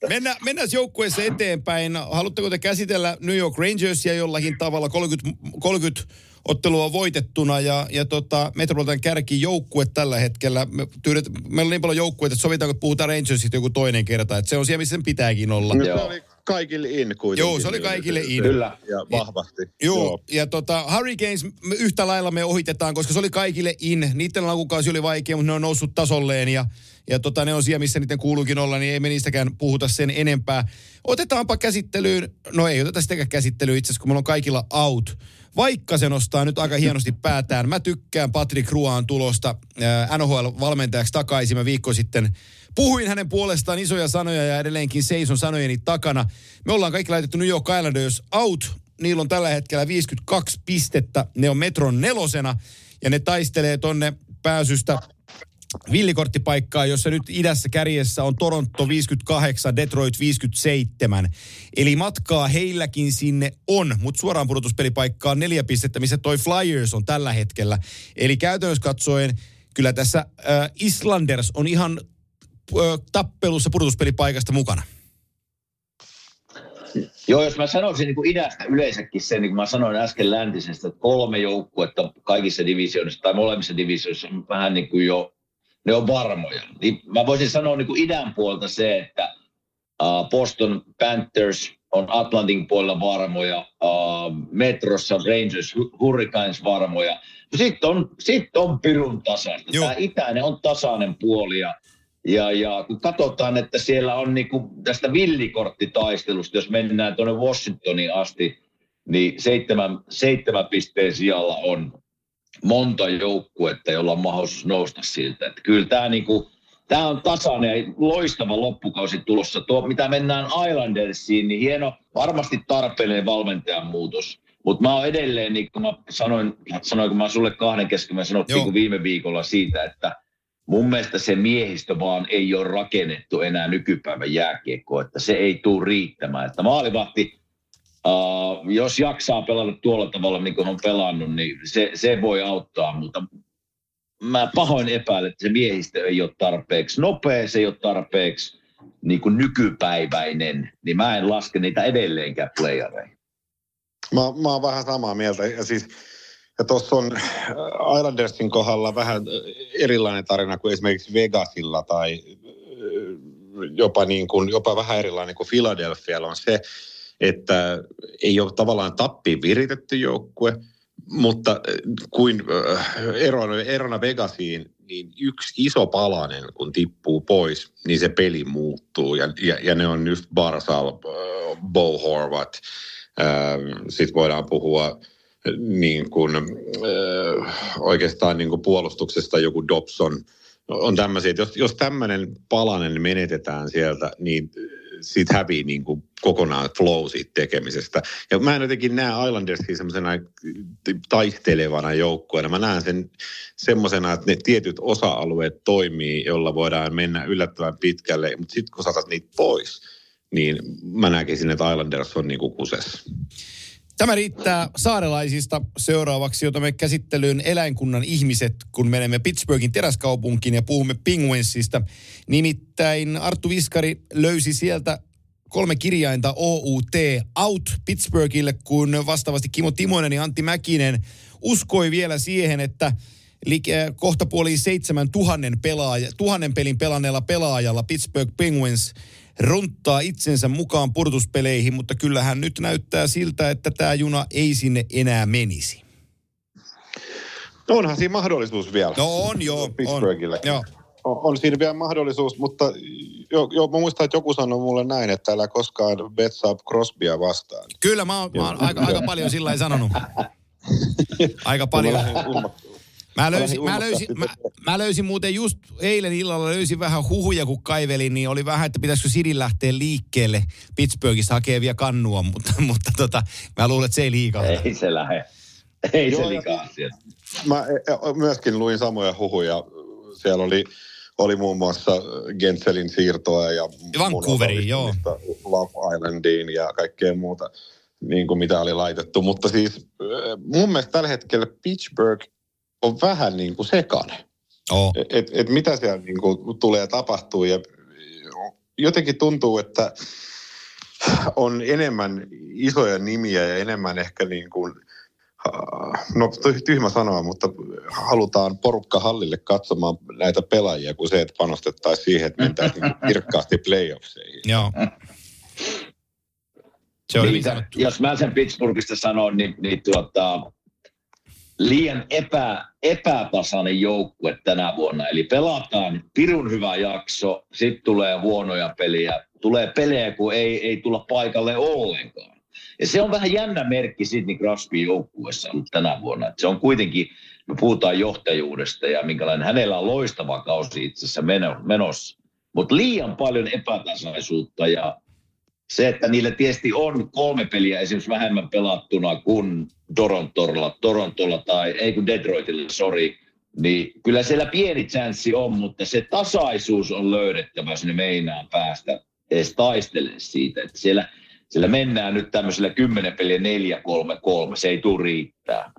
mennä, mennään joukkueessa eteenpäin. Haluatteko te käsitellä New York Rangersia jollakin tavalla 30, 30 ottelua voitettuna ja, ja tota, Metropolitan kärki joukkue tällä hetkellä. Me tyydet, meillä on niin paljon joukkueita, että sovitaanko, että puhutaan Rangersista joku toinen kerta. Että se on siellä, missä sen pitääkin olla. Joo kaikille in kuitenkin. Joo, se oli kaikille in. Kyllä. Ja vahvasti. Joo, Joo. ja tota, Hurricanes yhtä lailla me ohitetaan, koska se oli kaikille in. Niiden alkukausi oli vaikea, mutta ne on noussut tasolleen ja, ja tota, ne on siellä, missä niiden kuuluukin olla, niin ei me niistäkään puhuta sen enempää. Otetaanpa käsittelyyn, no ei oteta sitäkään käsittelyyn itse asiassa, kun meillä on kaikilla out. Vaikka se nostaa nyt aika hienosti päätään. Mä tykkään Patrick Ruaan tulosta äh, NHL-valmentajaksi takaisin. Mä viikko sitten Puhuin hänen puolestaan isoja sanoja ja edelleenkin seison sanojeni takana. Me ollaan kaikki laitettu New York Islanders out. Niillä on tällä hetkellä 52 pistettä. Ne on metron nelosena ja ne taistelee tonne pääsystä villikorttipaikkaa, jossa nyt idässä kärjessä on Toronto 58, Detroit 57. Eli matkaa heilläkin sinne on, mutta suoraan pudotuspelipaikkaa on neljä pistettä, missä toi Flyers on tällä hetkellä. Eli käytännössä katsoen kyllä tässä äh, Islanders on ihan tappelussa pudotuspelipaikasta mukana? Joo, jos mä sanoisin niin kuin idästä yleensäkin sen, niin kuin mä sanoin äsken läntisestä, että kolme joukkuetta kaikissa divisioissa tai molemmissa divisioissa on vähän niin kuin jo, ne on varmoja. Niin mä voisin sanoa niin kuin idän puolta se, että uh, Boston Panthers on Atlantin puolella varmoja, uh, Metrossa Rangers, Hurricanes varmoja. Sitten on, sit on pirun tasaista. Tämä itäinen on tasainen puoli ja ja, ja kun katsotaan, että siellä on niin kuin tästä villikorttitaistelusta, jos mennään tuonne Washingtoniin asti, niin seitsemän, seitsemän pisteen sijalla on monta joukkuetta, jolla on mahdollisuus nousta siltä. Että kyllä tämä, niin kuin, tämä on tasainen ja loistava loppukausi tulossa. Tuo, mitä mennään Islandersiin, niin hieno, varmasti tarpeellinen valmentajan muutos. Mutta mä oon edelleen, niin kuin mä sanoin, sanoin kun mä sulle kahden kesken, mä sanottiin viime viikolla siitä, että – mun mielestä se miehistö vaan ei ole rakennettu enää nykypäivän jääkiekkoa, että se ei tule riittämään. Että maalivahti, uh, jos jaksaa pelata tuolla tavalla, niin kuin on pelannut, niin se, se voi auttaa, mutta mä pahoin epäilen, että se miehistö ei ole tarpeeksi nopea, se ei ole tarpeeksi niin kuin nykypäiväinen, niin mä en laske niitä edelleenkään playereihin. Mä, mä oon vähän samaa mieltä. Ja siis ja tuossa on äh, Islandersin kohdalla vähän äh, erilainen tarina kuin esimerkiksi Vegasilla tai äh, jopa, niin kuin, jopa vähän erilainen kuin Philadelphialla on se, että ei ole tavallaan tappiin viritetty joukkue, mutta kuin erona, erona Vegasiin, niin yksi iso palanen, kun tippuu pois, niin se peli muuttuu. Ja, ja, ja ne on just Barsal, Bo Horvat, sitten voidaan puhua niin kuin, äh, oikeastaan niin kuin puolustuksesta joku Dobson. On tämmöisiä, että jos, jos tämmöinen palanen menetetään sieltä, niin siitä hävii niin kuin kokonaan flow siitä tekemisestä. Ja mä en jotenkin näe Islandersia semmoisena taistelevana joukkueena. Mä näen sen semmoisena, että ne tietyt osa-alueet toimii, jolla voidaan mennä yllättävän pitkälle, mutta sitten kun saatat niitä pois, niin mä näkisin, että Islanders on niin kuin kusessa. Tämä riittää saarelaisista. Seuraavaksi otamme käsittelyyn eläinkunnan ihmiset, kun menemme Pittsburghin teräskaupunkiin ja puhumme Penguinsista. Nimittäin Arttu Viskari löysi sieltä kolme kirjainta OUT out Pittsburghille, kun vastaavasti Kimo Timonen ja Antti Mäkinen uskoi vielä siihen, että kohta puoliin seitsemän tuhannen, pelaaja, tuhannen pelin pelanneella pelaajalla Pittsburgh Penguins – runttaa itsensä mukaan purtuspeleihin, mutta kyllähän nyt näyttää siltä, että tämä juna ei sinne enää menisi. No onhan siinä mahdollisuus vielä. No on joo. Pittsburghille. On, joo. On, on siinä vielä mahdollisuus, mutta jo, jo, mä muistan, että joku sanoi mulle näin, että älä koskaan betsaa Crosbya vastaan. Kyllä, mä oon, mä oon aika, aika paljon sillä sanonut. Aika paljon. Mä löysin, mä, löysin, mä, mä löysin muuten just eilen illalla löysin vähän huhuja, kun kaivelin, niin oli vähän, että pitäisikö Sidin lähteä liikkeelle Pittsburghista hakee vielä kannua, mutta, mutta tota, mä luulen, että se ei liikaa. Ei se lähde. Ei Joo, se liikaa Mä e, e, myöskin luin samoja huhuja. Siellä oli, oli muun muassa Gentselin siirtoa ja Vancouveriin, joo. Love Islandiin ja kaikkea muuta, niin kuin mitä oli laitettu. Mutta siis e, mun mielestä tällä hetkellä Pittsburgh on vähän niin kuin sekainen. Oh. Et, et mitä siellä niin kuin tulee tapahtuu ja jotenkin tuntuu, että on enemmän isoja nimiä ja enemmän ehkä niin kuin, no tyhmä sanoa, mutta halutaan porukka hallille katsomaan näitä pelaajia kuin se, että panostettaisiin siihen, että mentäisiin niin kirkkaasti playoffseihin. Joo. Se oli niin, jos mä sen Pittsburghista sanon, niin, niin tuota, liian epä, epätasainen joukkue tänä vuonna. Eli pelataan pirun hyvä jakso, sitten tulee huonoja peliä, tulee pelejä, kun ei, ei tulla paikalle ollenkaan. Ja se on vähän jännä merkki Sidney Crosbyn joukkueessa ollut tänä vuonna. Että se on kuitenkin, me puhutaan johtajuudesta ja minkälainen hänellä on loistava kausi itse asiassa menossa. Mutta liian paljon epätasaisuutta ja se, että niillä tietysti on kolme peliä esimerkiksi vähemmän pelattuna kuin Torontolla, Torontolla tai ei kun Detroitilla, sorry, niin kyllä siellä pieni chanssi on, mutta se tasaisuus on löydettävä, jos ne meinaa päästä edes taistelemaan siitä. Että siellä, siellä mennään nyt tämmöisellä 10 peliä 4 3 3 se ei tule riittää.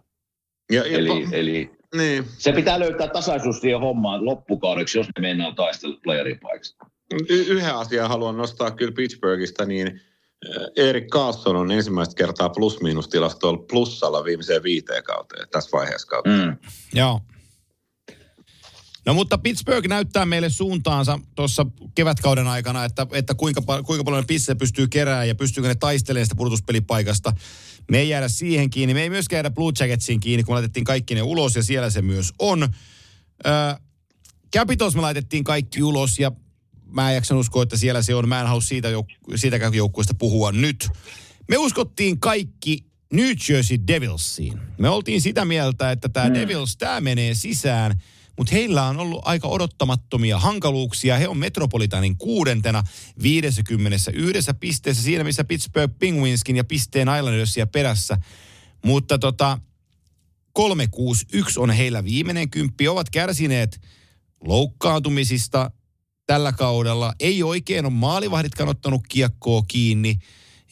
Ja, eli, pa- eli niin. se pitää löytää tasaisuus siihen hommaan loppukaudeksi, jos ne mennään taistella playerin paikasta. Y- yhden asian haluan nostaa kyllä Pittsburghista, niin Erik Carlson on ensimmäistä kertaa plus-miinus-tilastolla plussalla viimeiseen viiteen kauteen tässä vaiheessa kautta. Mm. Joo. No mutta Pittsburgh näyttää meille suuntaansa tuossa kevätkauden aikana, että, että kuinka, kuinka paljon pisse pystyy keräämään ja pystyykö ne taistelemaan sitä pudotuspelipaikasta. Me ei jäädä siihen kiinni. Me ei myöskään jäädä Blue Jacketsiin kiinni, kun laitettiin kaikki ne ulos ja siellä se myös on. Äh, Capitals me laitettiin kaikki ulos ja mä en jaksan uskoa, että siellä se on. Mä en halua siitä, jouk- siitäkään joukkueesta puhua nyt. Me uskottiin kaikki New Jersey Devilsiin. Me oltiin sitä mieltä, että tämä mm. Devils, tämä menee sisään, mutta heillä on ollut aika odottamattomia hankaluuksia. He on Metropolitanin kuudentena 51 pisteessä siinä, missä Pittsburgh Penguinskin ja pisteen Islandersia perässä. Mutta tota, 361 on heillä viimeinen kymppi. Ovat kärsineet loukkaantumisista, tällä kaudella. Ei oikein ole maalivahditkaan ottanut kiekkoa kiinni.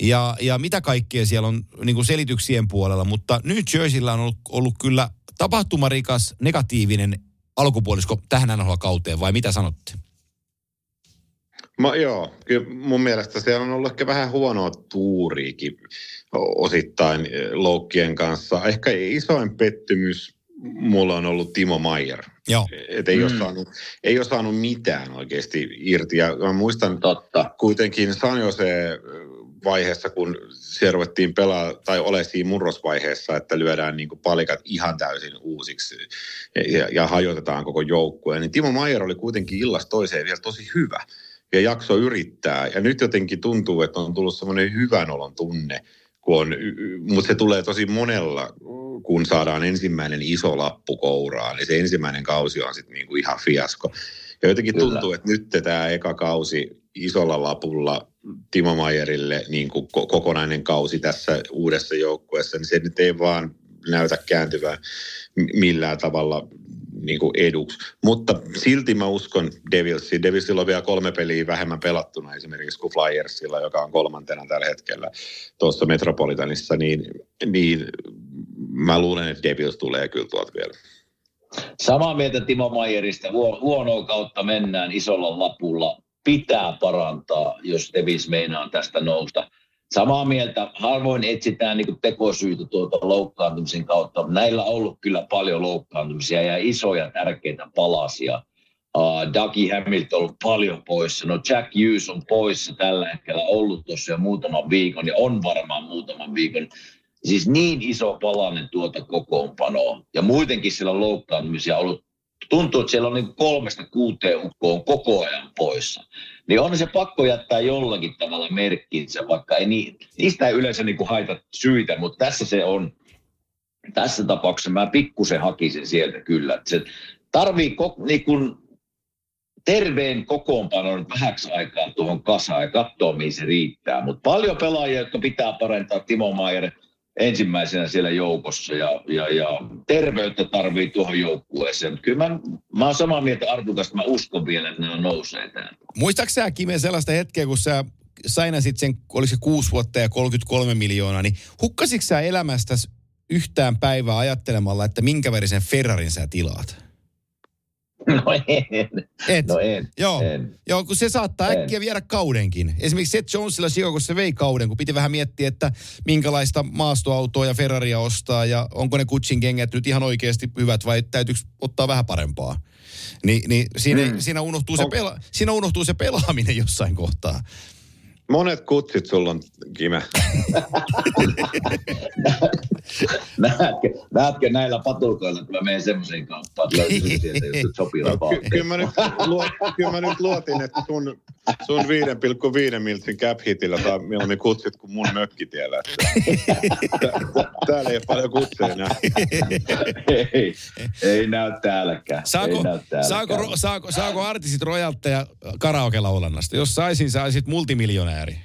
Ja, ja mitä kaikkea siellä on niin kuin selityksien puolella. Mutta New Jerseyllä on ollut, ollut kyllä tapahtumarikas negatiivinen alkupuolisko tähän NHL-kauteen, vai mitä sanotte? Mä, joo, kyllä mun mielestä siellä on ollut ehkä vähän huonoa tuuriikin osittain loukkien kanssa. Ehkä isoin pettymys mulla on ollut Timo Maier. Joo. Et ei, mm. ole saanut, ei ole saanut mitään oikeasti irti. Ja mä muistan Totta. kuitenkin San Jose vaiheessa, kun se ruvettiin pelaa, tai ole siinä murrosvaiheessa, että lyödään niin palikat ihan täysin uusiksi ja, ja hajotetaan koko joukkue, niin Timo Maier oli kuitenkin illasta toiseen vielä tosi hyvä ja jakso yrittää. Ja nyt jotenkin tuntuu, että on tullut semmoinen hyvän olon tunne, kun on, mutta se tulee tosi monella, kun saadaan ensimmäinen iso lappu kouraan, niin se ensimmäinen kausi on sitten niinku ihan fiasko. Ja jotenkin Kyllä. tuntuu, että nyt tämä eka kausi isolla lapulla Timo Maierille niin kuin kokonainen kausi tässä uudessa joukkueessa, niin se nyt ei vaan näytä kääntyvän millään tavalla niin kuin eduksi. Mutta silti mä uskon Devilsiin. Devilsilla on vielä kolme peliä vähemmän pelattuna esimerkiksi kuin Flyersilla, joka on kolmantena tällä hetkellä tuossa Metropolitanissa, niin, niin mä luulen, että Devils tulee kyllä tuolta vielä. Samaa mieltä Timo Maierista. Huonoa kautta mennään isolla lapulla. Pitää parantaa, jos Devils meinaa tästä nousta. Samaa mieltä, harvoin etsitään niin tekosyitä tuota loukkaantumisen kautta. Näillä on ollut kyllä paljon loukkaantumisia ja isoja tärkeitä palasia. Uh, Dougie Hamilton on ollut paljon poissa. No Jack Hughes on poissa tällä hetkellä ollut tuossa jo muutaman viikon ja on varmaan muutaman viikon. Siis niin iso palanen tuota kokoonpanoa. Ja muutenkin siellä on loukkaantumisia ollut. Tuntuu, että siellä on niin kolmesta kuuteen ukkoon koko ajan poissa. Niin on se pakko jättää jollakin tavalla merkkinsä, vaikka ei niin, niistä ei yleensä niin kuin haita syitä, mutta tässä se on, tässä tapauksessa mä pikkusen hakisin sieltä kyllä. Että se tarvii niin kuin terveen kokoonpanon vähäksi aikaa tuohon kasaan ja katsoa, mihin se riittää. Mutta paljon pelaajia, jotka pitää parantaa. Timo Maier ensimmäisenä siellä joukossa ja, ja, ja terveyttä tarvii tuohon joukkueeseen. Kyllä mä, mä oon samaa mieltä Artukasta, mä uskon vielä, että nämä nousee tähän. Muistaaksä sä Kime sellaista hetkeä, kun sä sainasit sen, oliko se kuusi vuotta ja 33 miljoonaa, niin hukkasitko sä elämästä yhtään päivää ajattelemalla, että minkä verisen Ferrarin sä tilaat? No en. Et. No en. Joo. En. Joo, kun se saattaa en. äkkiä viedä kaudenkin. Esimerkiksi Seth Jonesilla Chicagossa se vei kauden, kun piti vähän miettiä, että minkälaista maastoautoa ja Ferraria ostaa ja onko ne kutsin kengät nyt ihan oikeasti hyvät vai täytyykö ottaa vähän parempaa. Ni, niin siinä, mm. siinä, unohtuu se pela, siinä unohtuu se pelaaminen jossain kohtaa. Monet kutsit sulla on, Kime? näetkö, näetkö näillä patulkoilla, että mä menen semmoiseen kauppaan, että löytyy sieltä just sopiva no, ky- kyllä, mä nyt, luo, kyllä mä nyt luotin, että sun, sun 5,5 miltsin cap hitillä saa mieluummin kutsit kuin mun mökkitiellä. Täällä ei ole paljon kutseja enää. ei, ei näy täälläkään. Saako, ei näy täälläkään. saako, saako, saako artistit rojaltteja karaoke-laulannasta? Jos saisin, saisit multimiljonääri.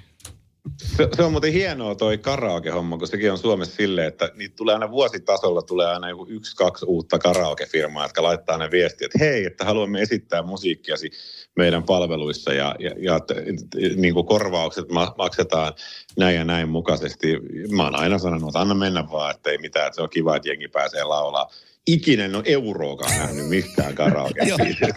Se, se on muuten hienoa toi karaoke-homma, kun sekin on Suomessa silleen, että niitä tulee aina vuositasolla tulee aina joku yksi, kaksi uutta karaoke-firmaa, jotka laittaa ne viestiä, että hei, että haluamme esittää musiikkiasi meidän palveluissa ja, ja, ja niin kuin korvaukset maksetaan näin ja näin mukaisesti. Mä oon aina sanonut, että anna mennä vaan, että ei mitään, että se on kiva, että jengi pääsee laulaa ikinä en ole euroakaan nähnyt mistään karaoke.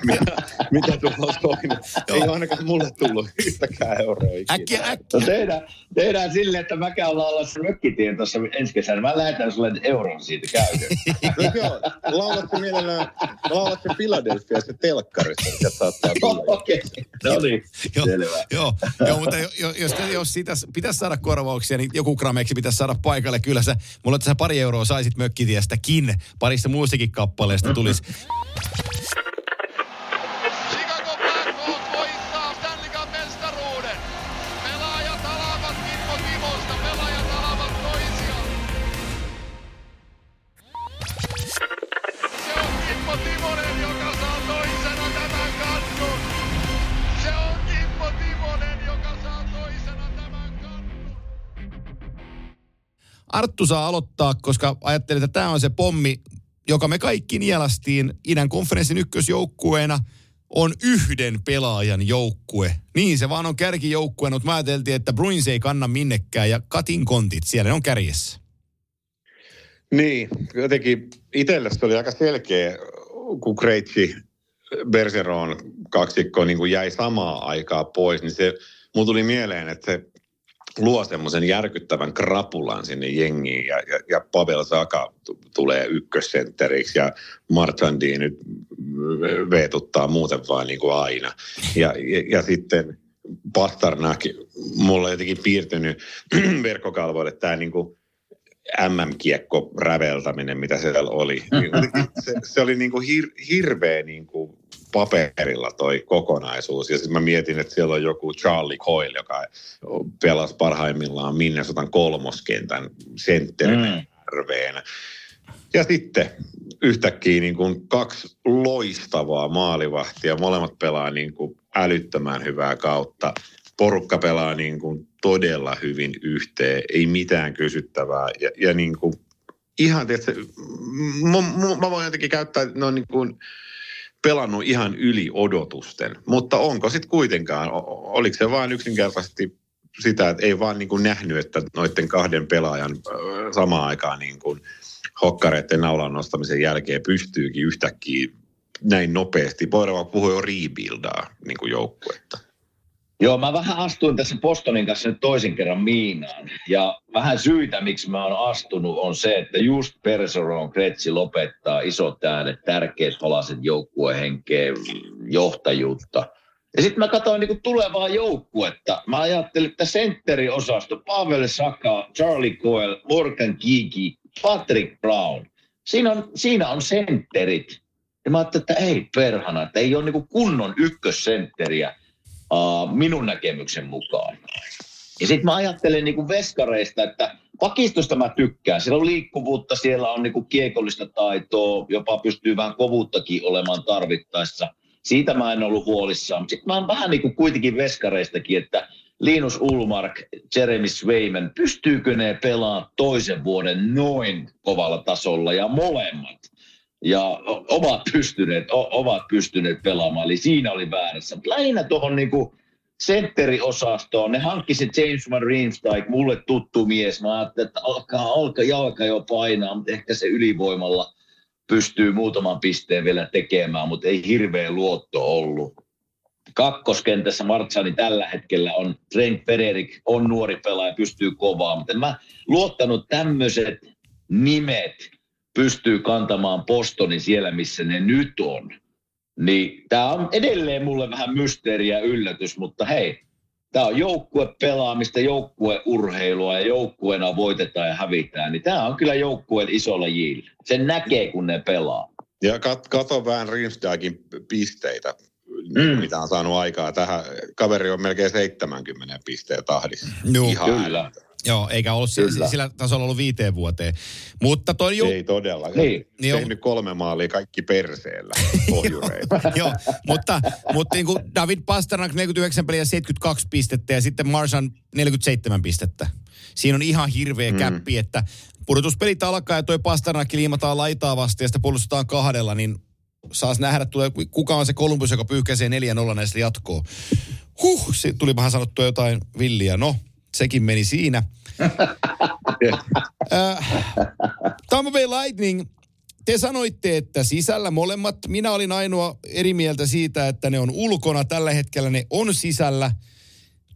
mitä, mitä tuolla on soinut. Ei ole ainakaan mulle tullut yhtäkään euroa ikinä. Äkkiä, äkkiä. No tehdään, tehdään silleen, että mä käyn laulaa se mökkitien tuossa ensi kesänä. Mä lähetän sulle euron siitä käytöön. no joo, laulat se mielellään, laulat se Philadelphia se telkkarissa, mikä saattaa tulla. Okei, okay. no niin, joo, selvä. Joo, joo, mutta jos, jos, jos sitä pitäisi saada korvauksia, niin joku grameksi pitäisi saada paikalle. Kyllä sä, mulla sä pari euroa saisit mökkitiestäkin parista muustakin kappaleesta tulisi. Arttu saa aloittaa, koska ajattelin, että tämä on se pommi, joka me kaikki nielastiin idän konferenssin ykkösjoukkueena, on yhden pelaajan joukkue. Niin se vaan on kärkijoukkue, mutta mä ajateltiin, että Bruins ei kanna minnekään ja Katin kontit siellä on kärjessä. Niin, jotenkin itselle se oli aika selkeä, kun Kreitsi Bergeron kaksikko niin kuin jäi samaa aikaa pois, niin se, mulla tuli mieleen, että se luo semmoisen järkyttävän krapulan sinne jengiin ja, ja, ja Pavel Saka t- tulee ykkössentteriksi ja Marchandi nyt veetuttaa muuten vaan niin kuin aina. Ja, ja, ja sitten Pasternak, mulla on jotenkin piirtynyt verkkokalvoille tämä niin kuin MM-kiekko räveltäminen, mitä siellä oli. Niin se, se oli niin kuin hir, hirveä niin kuin paperilla toi kokonaisuus. Ja sitten mä mietin, että siellä on joku Charlie Coyle, joka pelasi parhaimmillaan Minnesotan kolmoskentän sentterinä mm. Ja sitten yhtäkkiä niin kuin kaksi loistavaa maalivahtia. Molemmat pelaa niin kuin älyttömän hyvää kautta. Porukka pelaa niin kuin todella hyvin yhteen, ei mitään kysyttävää. Ja, ja niin kuin ihan, tietysti, mä, mä voin jotenkin käyttää, no niin kuin, pelannut ihan yli odotusten. Mutta onko sitten kuitenkaan, oliko se vain yksinkertaisesti sitä, että ei vaan niin kuin nähnyt, että noiden kahden pelaajan samaan aikaan niin kuin hokkareiden naulan nostamisen jälkeen pystyykin yhtäkkiä näin nopeasti. Voidaan puhua jo rebuildaa niin kuin joukkuetta. Joo, mä vähän astuin tässä Bostonin kanssa nyt toisen kerran miinaan. Ja vähän syitä, miksi mä oon astunut, on se, että just Perseron Kretsi lopettaa isot äänet, tärkeät palaset joukkuehenkeä, johtajuutta. Ja sitten mä katsoin niinku tulevaa joukkuetta. Mä ajattelin, että sentteriosasto, Pavel Saka, Charlie Coyle, Morgan Kiki, Patrick Brown. Siinä on, siinä on sentterit. Ja mä ajattelin, että ei perhana, että ei ole niinku kunnon ykkössentteriä uh, minun näkemyksen mukaan. Ja sitten mä ajattelen niin kuin veskareista, että pakistosta mä tykkään. Siellä on liikkuvuutta, siellä on niin kuin kiekollista taitoa, jopa pystyy vähän kovuuttakin olemaan tarvittaessa. Siitä mä en ollut huolissaan. Sitten mä oon vähän niin kuin kuitenkin veskareistakin, että Linus Ulmark, Jeremy Swayman, pystyykö ne pelaamaan toisen vuoden noin kovalla tasolla ja molemmat ja ovat pystyneet, ovat pystyneet pelaamaan. Eli siinä oli väärässä. Mutta lähinnä tuohon niinku sentteriosastoon, ne hankki se James Van Riemsdyk, mulle tuttu mies. Mä ajattelin, että alkaa, alkaa jalka jo painaa, mutta ehkä se ylivoimalla pystyy muutaman pisteen vielä tekemään, mutta ei hirveä luotto ollut. Kakkoskentässä Martsani tällä hetkellä on Trent Frederick, on nuori pelaaja, pystyy kovaa, mutta mä luottanut tämmöiset nimet – pystyy kantamaan Bostonin siellä, missä ne nyt on. Niin tämä on edelleen mulle vähän mysteeriä yllätys, mutta hei, tämä on joukkuepelaamista, joukkueurheilua ja joukkueena voitetaan ja hävitään. Niin tämä on kyllä joukkueen isolla jillä. Sen näkee, kun ne pelaa. Ja kat, kato vähän Rimsdagin pisteitä, mm. mitä on saanut aikaa. Tähän kaveri on melkein 70 pisteen tahdissa. Joo, Ihan kyllä. Ääntä. Joo, eikä ollut sillä, sillä tasolla ollut viiteen vuoteen. Mutta toi ju... Ei todella. Niin. niin Tehnyt kolme maalia kaikki perseellä Joo, mutta, mutta niin kuin David Pasternak 49 peliä 72 pistettä ja sitten Marsan 47 pistettä. Siinä on ihan hirveä mm. käppi, että pudotuspelit alkaa ja toi Pasternak liimataan laitaa vasta ja sitä puolustetaan kahdella, niin saas nähdä, tulee, kuka on se Columbus, joka pyyhkäisee 4-0 näistä jatkoa. Huh, se tuli vähän sanottua jotain villiä. No, sekin meni siinä. Tampa Bay Lightning, te sanoitte, että sisällä molemmat. Minä olin ainoa eri mieltä siitä, että ne on ulkona. Tällä hetkellä ne on sisällä.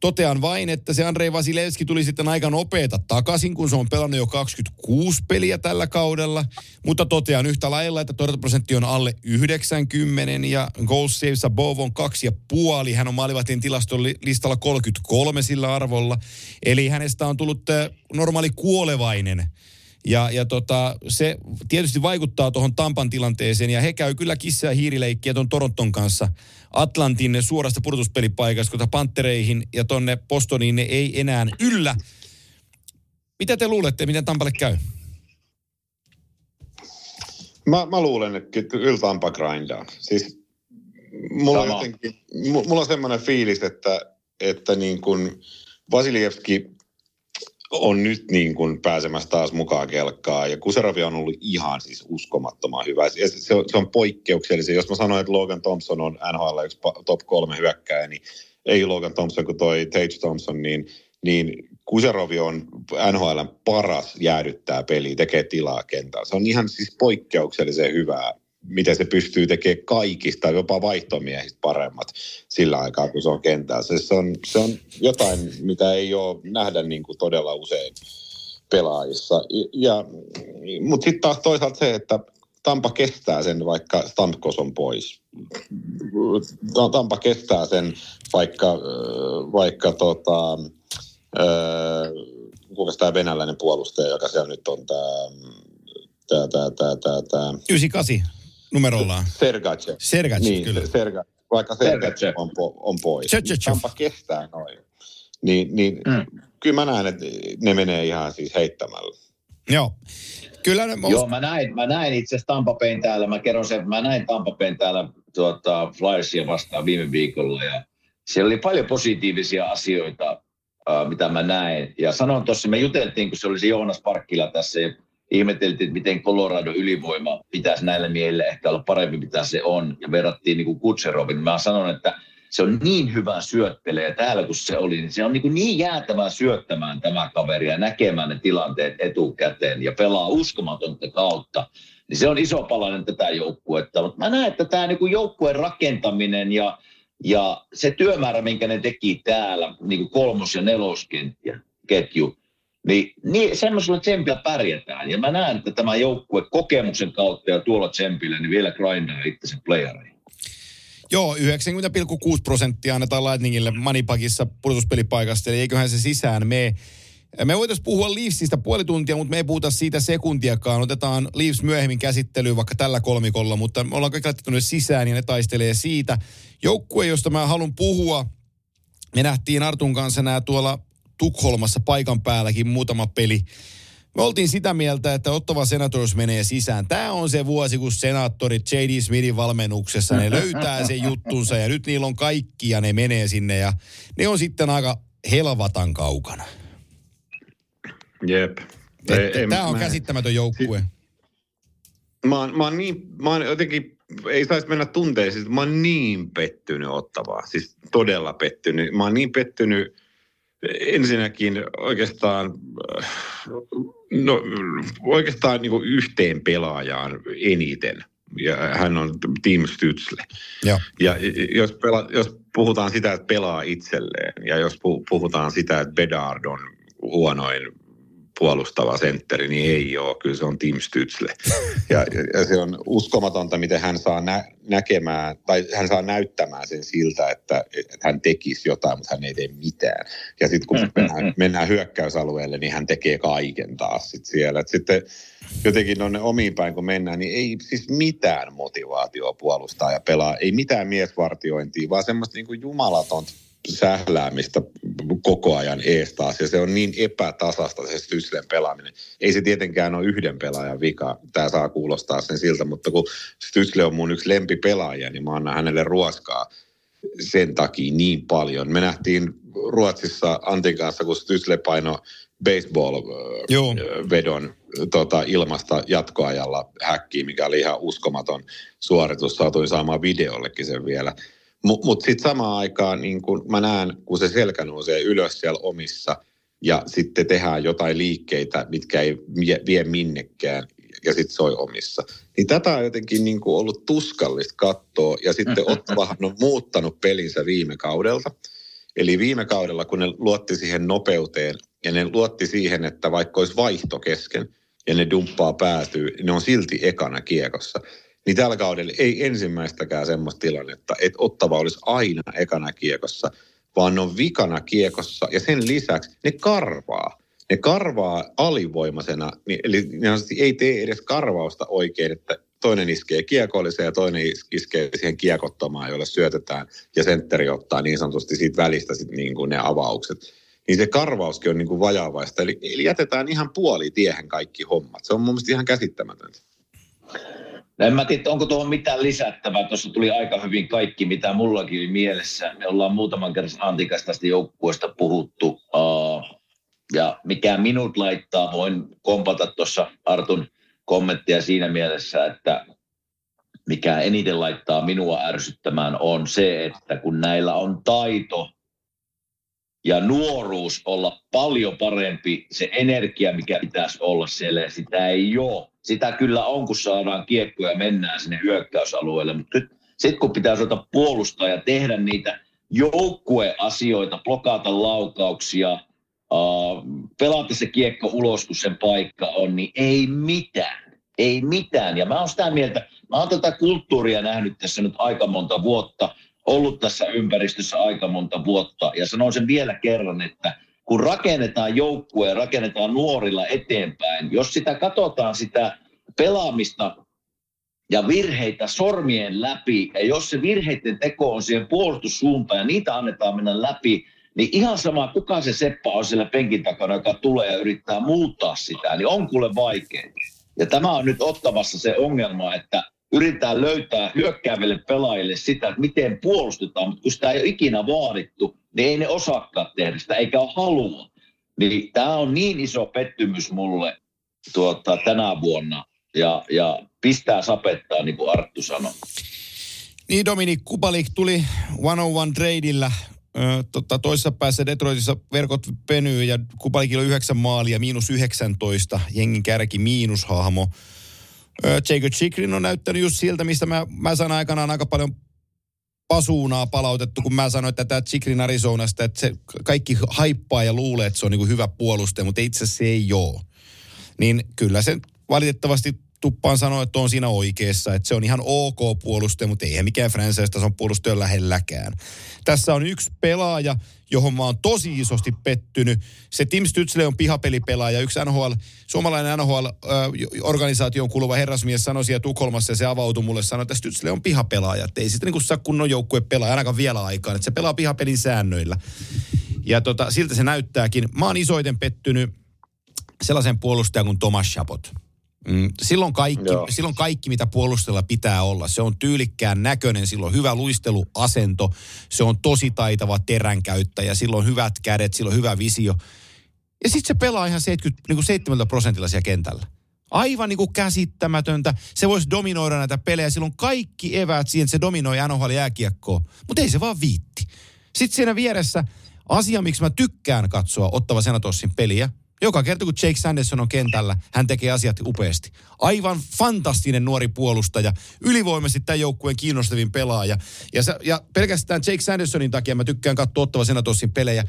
Totean vain, että se Andrei Vasilevski tuli sitten aika nopeeta takaisin, kun se on pelannut jo 26 peliä tällä kaudella. Mutta totean yhtä lailla, että torjuntaprosentti on alle 90 ja goal saves above on kaksi ja puoli. Hän on maalivahtin tilaston listalla 33 sillä arvolla. Eli hänestä on tullut äh, normaali kuolevainen ja, ja tota, se tietysti vaikuttaa tuohon Tampan tilanteeseen ja he käy kyllä kissa- ja hiirileikkiä tuon Toronton kanssa Atlantin suorasta pudotuspelipaikasta, kun Panttereihin ja tonne Postoniin ne ei enää yllä. Mitä te luulette, miten Tampalle käy? Mä, mä luulen, että kyllä Tampa grindaa. Siis mulla on, jotenkin, mulla on semmoinen fiilis, että, että niin kuin Vasilievski on nyt niin kuin pääsemässä taas mukaan kelkkaa. Ja Kuseravi on ollut ihan siis uskomattoman hyvä. Se, se, on, se on poikkeuksellisen. Jos mä sanoin, että Logan Thompson on NHL yksi top kolme hyökkäjä, niin ei Logan Thompson kuin toi Tage Thompson, niin, niin Kuserovi on NHL paras jäädyttää peliä, tekee tilaa kentällä. Se on ihan siis poikkeuksellisen hyvää miten se pystyy tekemään kaikista, jopa vaihtomiehistä paremmat sillä aikaa, kun se on kentällä. Se on, se on jotain, mitä ei ole nähdä niin kuin todella usein pelaajissa. Ja, mutta sitten taas toisaalta se, että Tampa kestää sen, vaikka Stamkos on pois. Tampa kestää sen, vaikka, vaikka tota, kuinka tämä venäläinen puolustaja, joka siellä nyt on tämä, tämä, tämä, tämä, tämä, tämä 98 numerollaan. Sergachev. Sergachev, niin, kyllä. Serga, vaikka Sergachev on, po, on pois. Sergachev. Niin Tampa kestää noin. Niin, niin Mm. kyllä mä näen, että ne menee ihan siis heittämällä. Joo. Kyllä ne, Joo, mä näin, mä näin itse asiassa Tampa Bayn täällä, mä kerron sen, mä näin Tampa Bayn täällä tuota, Flyersia vastaan viime viikolla ja siellä oli paljon positiivisia asioita, äh, mitä mä näin. Ja sanon tuossa, me juteltiin, kun se oli se Joonas Parkkila tässä ja ihmeteltiin, että miten Colorado ylivoima pitäisi näillä miehillä ehkä olla parempi, mitä se on. Ja verrattiin niin kuin Kutserovin. Mä sanon, että se on niin hyvä syöttelee täällä kun se oli, niin se on niin, niin jäätävää syöttämään tämä kaveri ja näkemään ne tilanteet etukäteen ja pelaa uskomatonta kautta. Niin se on iso palanen tätä joukkuetta. Mutta mä näen, että tämä niin joukkueen rakentaminen ja, ja se työmäärä, minkä ne teki täällä, niin kuin kolmos- ja neloskenttiä, ketju, niin, niin semmoisella tsempillä pärjätään. Ja mä näen, että tämä joukkue kokemuksen kautta ja tuolla tsempillä, niin vielä grindaa itse playereihin. Joo, 90,6 prosenttia annetaan Lightningille Manipakissa pudotuspelipaikasta, eli eiköhän se sisään mene. Me voitaisiin puhua Leafsistä puoli tuntia, mutta me ei puhuta siitä sekuntiakaan. Otetaan Leafs myöhemmin käsittelyyn vaikka tällä kolmikolla, mutta me ollaan kaikki laitettu ne sisään ja ne taistelee siitä. Joukkue, josta mä haluan puhua, me nähtiin Artun kanssa nämä tuolla Tukholmassa paikan päälläkin muutama peli. Me oltiin sitä mieltä, että Ottava Senators menee sisään. Tämä on se vuosi, kun senaattorit J.D. Smithin valmennuksessa, ne löytää sen juttunsa ja nyt niillä on kaikki ja ne menee sinne ja ne on sitten aika helvatan kaukana. Jep. Tämä on käsittämätön joukkue. Mä oon, mä oon niin, mä oon jotenkin, ei saisi mennä tunteisiin, mä oon niin pettynyt ottavaa, siis todella pettynyt. Mä oon niin pettynyt ensinnäkin oikeastaan, no, oikeastaan niin yhteen pelaajaan eniten. Ja hän on Tim Stützle. Joo. Ja jos, pela, jos puhutaan sitä, että pelaa itselleen, ja jos puhutaan sitä, että Bedard on huonoin puolustava sentteri, niin ei ole. Kyllä se on Tim Stützle. Ja, ja se on uskomatonta, miten hän saa nä- näkemään, tai hän saa näyttämään sen siltä, että, että hän tekisi jotain, mutta hän ei tee mitään. Ja sitten kun mennään, mennään hyökkäysalueelle, niin hän tekee kaiken taas sit siellä. Et sitten jotenkin on ne omiin päin, kun mennään, niin ei siis mitään motivaatioa puolustaa ja pelaa. Ei mitään miesvartiointia, vaan semmoista niin kuin jumalatonta sähläämistä koko ajan ees taas. Ja se on niin epätasasta se Styslen pelaaminen. Ei se tietenkään ole yhden pelaajan vika. Tämä saa kuulostaa sen siltä, mutta kun Stysle on mun yksi lempipelaaja, niin mä annan hänelle ruoskaa sen takia niin paljon. Me nähtiin Ruotsissa Antin kanssa, kun Stysle paino baseball-vedon tota, ilmasta jatkoajalla häkkiin, mikä oli ihan uskomaton suoritus. Saatuin saamaan videollekin sen vielä. Mutta mut sitten samaan aikaan niin kun mä näen, kun se selkä nousee ylös siellä omissa ja sitten tehdään jotain liikkeitä, mitkä ei vie, vie minnekään ja sitten soi omissa. Niin tätä on jotenkin niin kuin ollut tuskallista katsoa ja sitten Ottavahan on muuttanut pelinsä viime kaudelta. Eli viime kaudella, kun ne luotti siihen nopeuteen ja ne luotti siihen, että vaikka olisi vaihto kesken ja ne dumppaa päätyy, ne on silti ekana kiekossa niin tällä kaudella ei ensimmäistäkään semmoista tilannetta, että Ottava olisi aina ekana kiekossa, vaan ne on vikana kiekossa ja sen lisäksi ne karvaa. Ne karvaa alivoimaisena, niin- eli ne ei tee edes karvausta oikein, että toinen iskee kiekolliseen ja toinen is- iskee siihen kiekottomaan, jolle syötetään ja sentteri ottaa niin sanotusti siitä välistä sit niin kuin ne avaukset. Niin se karvauskin on niin kuin vajaavaista. Eli, eli jätetään ihan puoli tiehen kaikki hommat. Se on mun mielestä ihan käsittämätöntä. En mä tiedä, onko tuohon mitään lisättävää. Tuossa tuli aika hyvin kaikki, mitä mullakin oli mielessä. Me ollaan muutaman kerran Antikasta tästä joukkueesta puhuttu. Uh, ja mikä minut laittaa, voin kompata tuossa Artun kommenttia siinä mielessä, että mikä eniten laittaa minua ärsyttämään on se, että kun näillä on taito ja nuoruus olla paljon parempi, se energia, mikä pitäisi olla siellä, ja sitä ei ole. Sitä kyllä on, kun saadaan kiekkoja ja mennään sinne hyökkäysalueelle, mutta sitten kun pitää osata puolustaa ja tehdä niitä joukkueasioita, blokata laukauksia, uh, pelata se kiekko ulos, kun sen paikka on, niin ei mitään. Ei mitään. Ja mä oon sitä mieltä, mä oon tätä kulttuuria nähnyt tässä nyt aika monta vuotta, ollut tässä ympäristössä aika monta vuotta. Ja sanon sen vielä kerran, että kun rakennetaan joukkue ja rakennetaan nuorilla eteenpäin, jos sitä katsotaan sitä pelaamista ja virheitä sormien läpi, ja jos se virheiden teko on siihen puolustussuuntaan ja niitä annetaan mennä läpi, niin ihan sama, kuka se Seppa on siellä penkin takana, joka tulee ja yrittää muuttaa sitä, niin on kuule vaikea. Ja tämä on nyt ottamassa se ongelma, että yritetään löytää hyökkääville pelaajille sitä, että miten puolustetaan, mutta kun sitä ei ole ikinä vaadittu, niin ei ne osaakaan tehdä sitä, eikä ole halua. Niin tämä on niin iso pettymys mulle tuota, tänä vuonna, ja, ja pistää sapettaa, niin kuin Arttu sanoi. Niin Dominik Kubalik tuli 101 tradeillä tota, toisessa päässä Detroitissa verkot penyy ja Kubalikilla on yhdeksän maalia, miinus 19, jengin kärki miinushahmo. Jacob Chikrin on näyttänyt just siltä, mistä mä, mä sain aikanaan aika paljon pasuunaa palautettu, kun mä sanoin, että tämä Chikrin Arizonasta, että se kaikki haippaa ja luulee, että se on niin hyvä puolustaja, mutta itse asiassa se ei ole. Niin kyllä se valitettavasti tuppaan sanoa, että on siinä oikeassa, että se on ihan ok puolustaja, mutta eihän mikään franchise-tason puolustaja lähelläkään. Tässä on yksi pelaaja, johon mä oon tosi isosti pettynyt. Se Tim Stützle on pihapelipelaaja, yksi NHL, suomalainen NHL-organisaation kuuluva herrasmies sanoi siellä Tukholmassa ja se avautui mulle, sanoi, että Stützle on pihapelaaja, että ei sitten niin saa kunnon joukkue pelaa, ainakaan vielä aikaan, että se pelaa pihapelin säännöillä. Ja tota, siltä se näyttääkin. Mä oon isoiten pettynyt sellaisen puolustajan kuin Thomas Chabot Mm, silloin, kaikki, silloin kaikki, mitä puolustella pitää olla. Se on tyylikkään näköinen, silloin hyvä luisteluasento, se on tosi taitava teränkäyttäjä, silloin hyvät kädet, silloin hyvä visio. Ja sitten se pelaa ihan 70, niin kuin 70 prosentilla siellä kentällä. Aivan niin kuin käsittämätöntä. Se voisi dominoida näitä pelejä. Silloin kaikki eväät siihen, että se dominoi NHL jääkiekkoa. Mutta ei se vaan viitti. Sitten siinä vieressä asia, miksi mä tykkään katsoa Ottava Senatossin peliä – joka kerta, kun Jake Sanderson on kentällä, hän tekee asiat upeasti. Aivan fantastinen nuori puolustaja. Ylivoimaisesti tämän joukkueen kiinnostavin pelaaja. Ja, se, ja pelkästään Jake Sandersonin takia mä tykkään katsoa ottava Senatossin pelejä.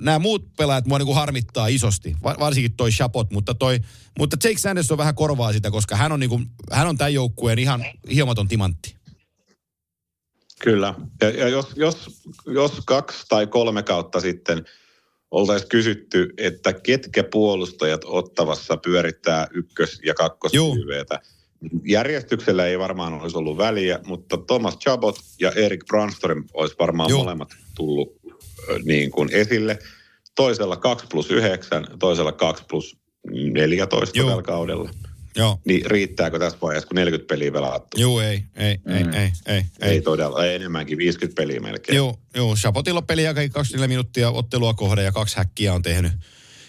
Nämä muut pelaajat mua niin kuin harmittaa isosti. Varsinkin toi Chapot, mutta, toi, mutta Jake Sanderson vähän korvaa sitä, koska hän on, niin kuin, hän on tämän joukkueen ihan hiomaton timantti. Kyllä. Ja, ja jos, jos, jos kaksi tai kolme kautta sitten – oltaisiin kysytty, että ketkä puolustajat ottavassa pyörittää ykkös- ja kakkosyveetä. Järjestyksellä ei varmaan olisi ollut väliä, mutta Thomas Chabot ja Erik Brandström olisi varmaan Joo. molemmat tullut niin kuin esille. Toisella 2 plus 9, toisella 2 plus 14 Joo. tällä kaudella. Joo. Niin riittääkö tässä vaiheessa, kun 40 peliä pelattu? Joo, ei, ei, ei, mm. ei, ei, ei. Ei todella, ei enemmänkin, 50 peliä melkein. Joo, joo. Chapotilla peliä kaikki 24 minuuttia ottelua kohde ja kaksi häkkiä on tehnyt.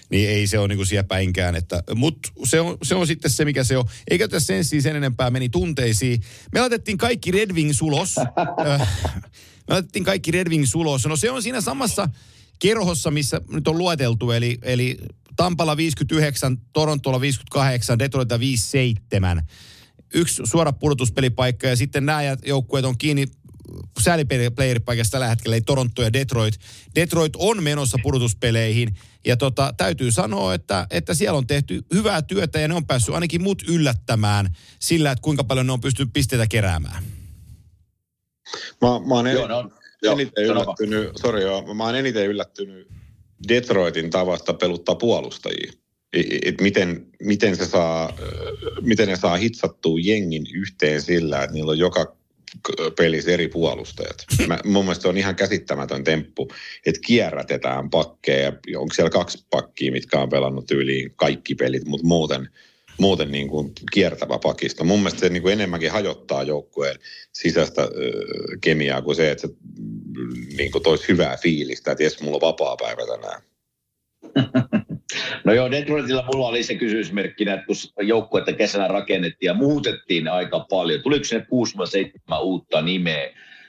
Niin ei se ole niin kuin siellä päinkään. Että, mutta se on, se on sitten se, mikä se on. Eikä tässä sen siis sen enempää meni tunteisiin. Me laitettiin kaikki Red Wings ulos. Me laitettiin kaikki Red Wings ulos. No se on siinä samassa kerhossa, missä nyt on lueteltu, eli, eli Tampalla 59, Torontolla 58, Detroitilla 57. Yksi suora pudotuspelipaikka ja sitten nämä joukkueet on kiinni sääliplayeripaikasta tällä hetkellä, ei Toronto ja Detroit. Detroit on menossa pudotuspeleihin ja tota, täytyy sanoa, että, että siellä on tehty hyvää työtä ja ne on päässyt ainakin mut yllättämään sillä, että kuinka paljon ne on pystynyt pisteitä keräämään. Mä, mä oon Joo, no, eniten yllättynyt, sorry, joo, mä oon eniten yllättynyt Detroitin tavasta peluttaa puolustajia. Et miten, miten, se saa, miten ne saa hitsattua jengin yhteen sillä, että niillä on joka pelissä eri puolustajat. Mä, mun mielestä on ihan käsittämätön temppu, että kierrätetään pakkeja. Onko siellä kaksi pakkia, mitkä on pelannut yli kaikki pelit, mutta muuten – muuten niin kuin kiertävä pakista. Mun mielestä se niin kuin enemmänkin hajottaa joukkueen sisäistä kemiaa kuin se, että se niin kuin toisi hyvää fiilistä, että jes, mulla on vapaa päivä tänään. No joo, Detroitilla mulla oli se kysymysmerkkinä, että kun joukkuetta kesällä rakennettiin ja muutettiin aika paljon, tuliko sinne 6-7 uutta nimeä,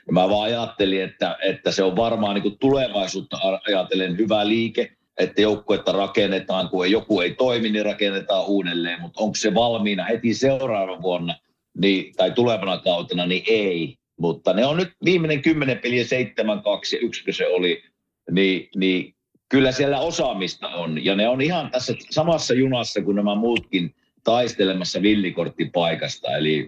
ja mä vaan ajattelin, että, että se on varmaan niin tulevaisuutta ajatellen hyvä liike, että joukkuetta rakennetaan, kun joku ei toimi, niin rakennetaan uudelleen, mutta onko se valmiina heti seuraavana vuonna niin, tai tulevana kautena, niin ei. Mutta ne on nyt viimeinen kymmenen peliä, seitsemän, kaksi ja yksi se oli, niin, niin kyllä siellä osaamista on. Ja ne on ihan tässä samassa junassa kuin nämä muutkin taistelemassa villikorttipaikasta, eli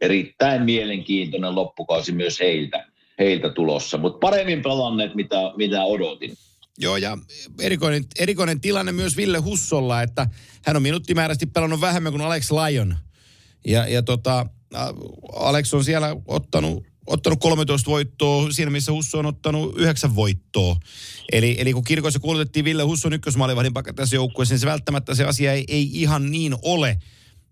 erittäin mielenkiintoinen loppukausi myös heiltä, heiltä tulossa, mutta paremmin pelanneet, mitä, mitä odotin. Joo, ja erikoinen, erikoinen tilanne myös Ville Hussolla, että hän on minuuttimääräisesti pelannut vähemmän kuin Alex Lyon. Ja, ja tota, Alex on siellä ottanut, ottanut 13 voittoa, siinä missä Husso on ottanut 9 voittoa. Eli, eli kun kirkoissa kuulutettiin Ville Husson ykkösmaalivahdin pakka tässä joukkueessa, niin se välttämättä se asia ei, ei ihan niin ole.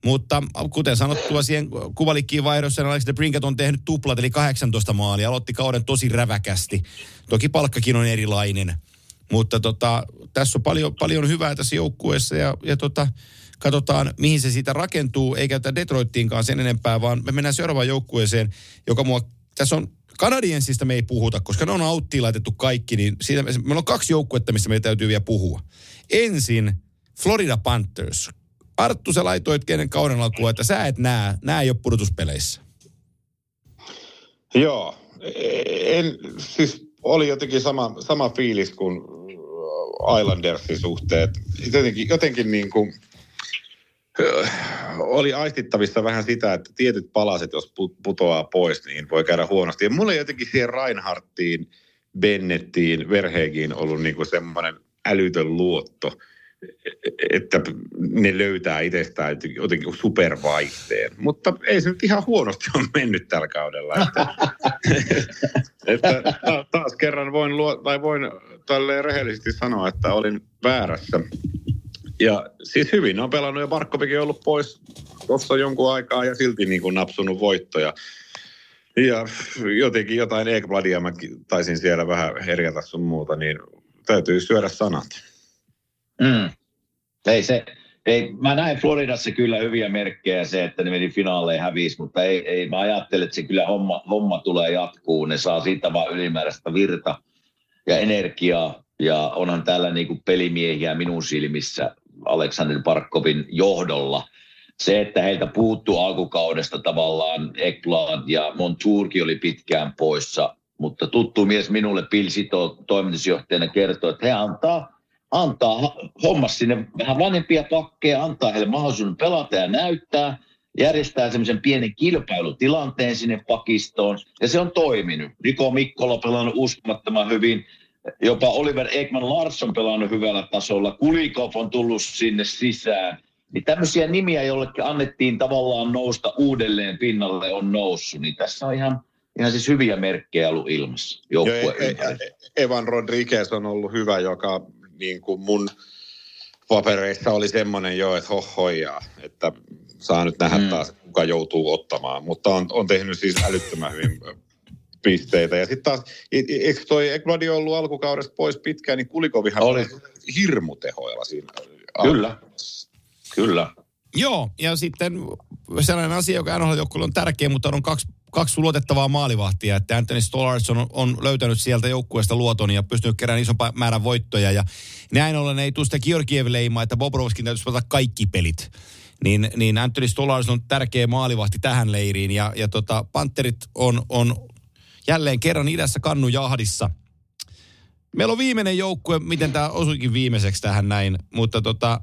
Mutta kuten sanottua, siihen kuvalikkiin vaihdossa Alex de Brinket on tehnyt tuplat, eli 18 maalia. Aloitti kauden tosi räväkästi. Toki palkkakin on erilainen. Mutta tota, tässä on paljon, paljon hyvää tässä joukkueessa ja, ja tota, katsotaan, mihin se siitä rakentuu, eikä tätä Detroittiinkaan sen enempää, vaan me mennään seuraavaan joukkueeseen, joka mua, tässä on Kanadiensista me ei puhuta, koska ne on auttiin laitettu kaikki, niin siitä, meillä on kaksi joukkuetta, mistä meidän täytyy vielä puhua. Ensin Florida Panthers. Arttu, sä laitoit kenen kauden alkuun, että sä et näe, näe ei ole pudotuspeleissä. Joo, en, siis oli jotenkin sama, sama fiilis kuin Islandersin suhteet. Jotenkin, jotenkin niin kuin, oli aistittavissa vähän sitä, että tietyt palaset, jos putoaa pois, niin voi käydä huonosti. Ja mulla jotenkin siihen Reinhardtiin, Bennettiin, Verheegiin ollut niin kuin semmoinen älytön luotto, että ne löytää itsestään jotenkin supervaihteen. Mutta ei se nyt ihan huonosti ole mennyt tällä kaudella. Että, että taas kerran voin, luo, tai voin tälleen rehellisesti sanoa, että olin väärässä. Ja siis hyvin on pelannut ja Barkovikin on ollut pois tuossa jonkun aikaa ja silti niin kuin napsunut voittoja. Ja jotenkin jotain Ekbladia mä taisin siellä vähän herjata sun muuta, niin täytyy syödä sanat. Mm. Ei se, ei, mä näin Floridassa kyllä hyviä merkkejä se, että ne meni finaaleihin hävisi, mutta ei, ei, mä ajattelen, että se kyllä homma, homma tulee jatkuu. Ne saa siitä vaan ylimääräistä virta ja energiaa. Ja onhan täällä niinku pelimiehiä minun silmissä Aleksander Parkovin johdolla. Se, että heiltä puuttuu alkukaudesta tavallaan Ekblad ja Montourki oli pitkään poissa, mutta tuttu mies minulle Pilsito toimitusjohtajana kertoo, että he antaa, antaa hommas sinne vähän vanhempia pakkeja, antaa heille mahdollisuuden pelata ja näyttää, järjestää semmoisen pienen kilpailutilanteen sinne pakistoon, ja se on toiminut. Niko Mikkola pelannut uskomattoman hyvin, jopa Oliver Ekman Larsson pelannut hyvällä tasolla, Kulikov on tullut sinne sisään. Niin tämmöisiä nimiä, jollekin annettiin tavallaan nousta uudelleen pinnalle, on noussut. Niin tässä on ihan, ihan siis hyviä merkkejä ollut ilmassa Joo, e- e- Evan Rodriguez on ollut hyvä, joka niin kuin mun papereissa oli semmoinen jo, että hohojaa, että saa nyt nähdä mm. taas, kuka joutuu ottamaan. Mutta on, on tehnyt siis älyttömän hyvin pisteitä. Ja sitten taas, eikö toi Ekbladi ollut alkukaudesta pois pitkään, niin Kulikovihan oli hirmutehoilla siinä. Kyllä, kyllä. Joo, ja sitten sellainen asia, joka nhl on tärkeä, mutta on kaksi, kaksi luotettavaa maalivahtia, että Anthony Stolarz on, on löytänyt sieltä joukkueesta luoton ja pystynyt keräämään ison määrän voittoja. Ja näin ollen ei tule sitä Georgiev-leimaa, että Bobrovskin täytyisi pelata kaikki pelit. Niin, niin Anthony Stolarz on tärkeä maalivahti tähän leiriin. Ja, ja tota, Panterit on, on jälleen kerran idässä kannu jahdissa. Meillä on viimeinen joukkue, miten tämä osuikin viimeiseksi tähän näin, mutta tota,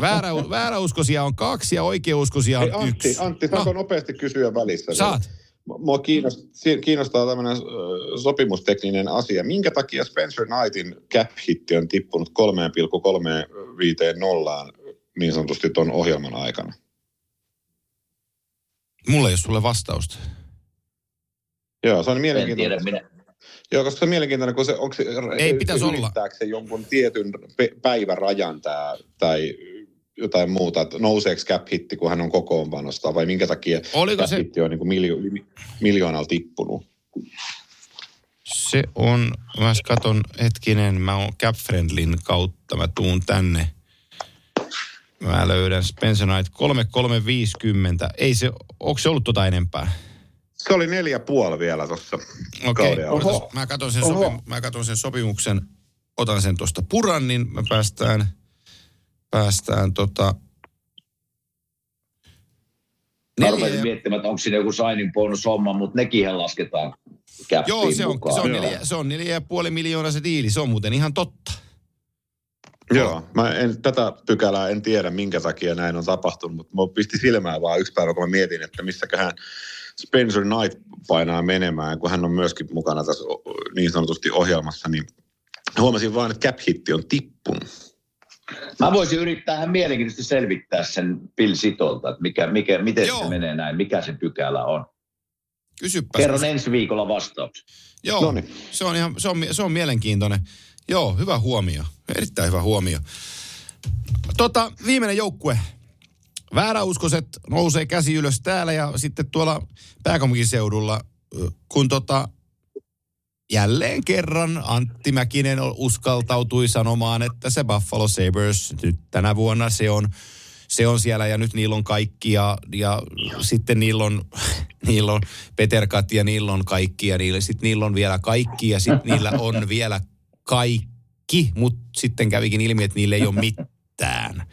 väärä, vääräuskoisia on kaksi ja oikeauskoisia on Hei, Antti, yksi. Antti, saanko no. nopeasti kysyä välissä? Saat. Mua kiinnostaa, kiinnostaa tämmöinen sopimustekninen asia. Minkä takia Spencer Knightin cap-hitti on tippunut 3,350 niin sanotusti tuon ohjelman aikana? Mulla ei ole sulle vastausta. Joo, se on mielenkiintoinen. minä. Joo, koska se on mielenkiintoinen, kun se, onko se, ei pitäisi olla. se jonkun tietyn pe- päivärajan tää, tai jotain muuta, että nouseeko cap hitti, kun hän on kokoonpanosta, vai minkä takia Oliko se... hitti on niin kuin miljo- miljoonalla tippunut? Se on, mä katon hetkinen, mä oon Cap kautta, mä tuun tänne. Mä löydän Spencer Knight 3350. Ei se, onko se ollut tota enempää? Se oli neljä puoli vielä tuossa Okei, okay. mä, katson sen sopi, mä katson sen sopimuksen, otan sen tuosta puran, niin me päästään, päästään tota... Neljä... miettimään, että onko siinä joku signing bonus homma, mutta nekin lasketaan Joo, se on, se on, neljä, se on neljä ja puoli miljoonaa se diili, se on muuten ihan totta. Joo, mä en, tätä pykälää en tiedä, minkä takia näin on tapahtunut, mutta mä pisti silmään vaan yksi päivä, kun mä mietin, että missäköhän Spencer Knight painaa menemään, kun hän on myöskin mukana tässä niin sanotusti ohjelmassa, niin huomasin vaan, että cap hitti on tippunut. Mä voisin yrittää ihan mielenkiintoisesti selvittää sen Bill Sitolta, että mikä, mikä, miten Joo. se menee näin, mikä se pykälä on. Kysypä. Kerron ensi viikolla vastauksen. Joo, Noniin. se on, ihan, se, on, se on mielenkiintoinen. Joo, hyvä huomio. Erittäin hyvä huomio. Tota, viimeinen joukkue. Vääräuskoiset nousee käsi ylös täällä ja sitten tuolla pääkaupunkiseudulla, kun tota, jälleen kerran Antti Mäkinen uskaltautui sanomaan, että se Buffalo Sabres nyt tänä vuonna se on, se on siellä ja nyt niillä on kaikki ja, ja sitten niillä on, niillä on Peterkat ja niillä on kaikki ja niillä, sitten niillä on vielä kaikki ja sitten niillä on vielä kaikki, mutta sitten kävikin ilmi, että niillä ei ole mitään.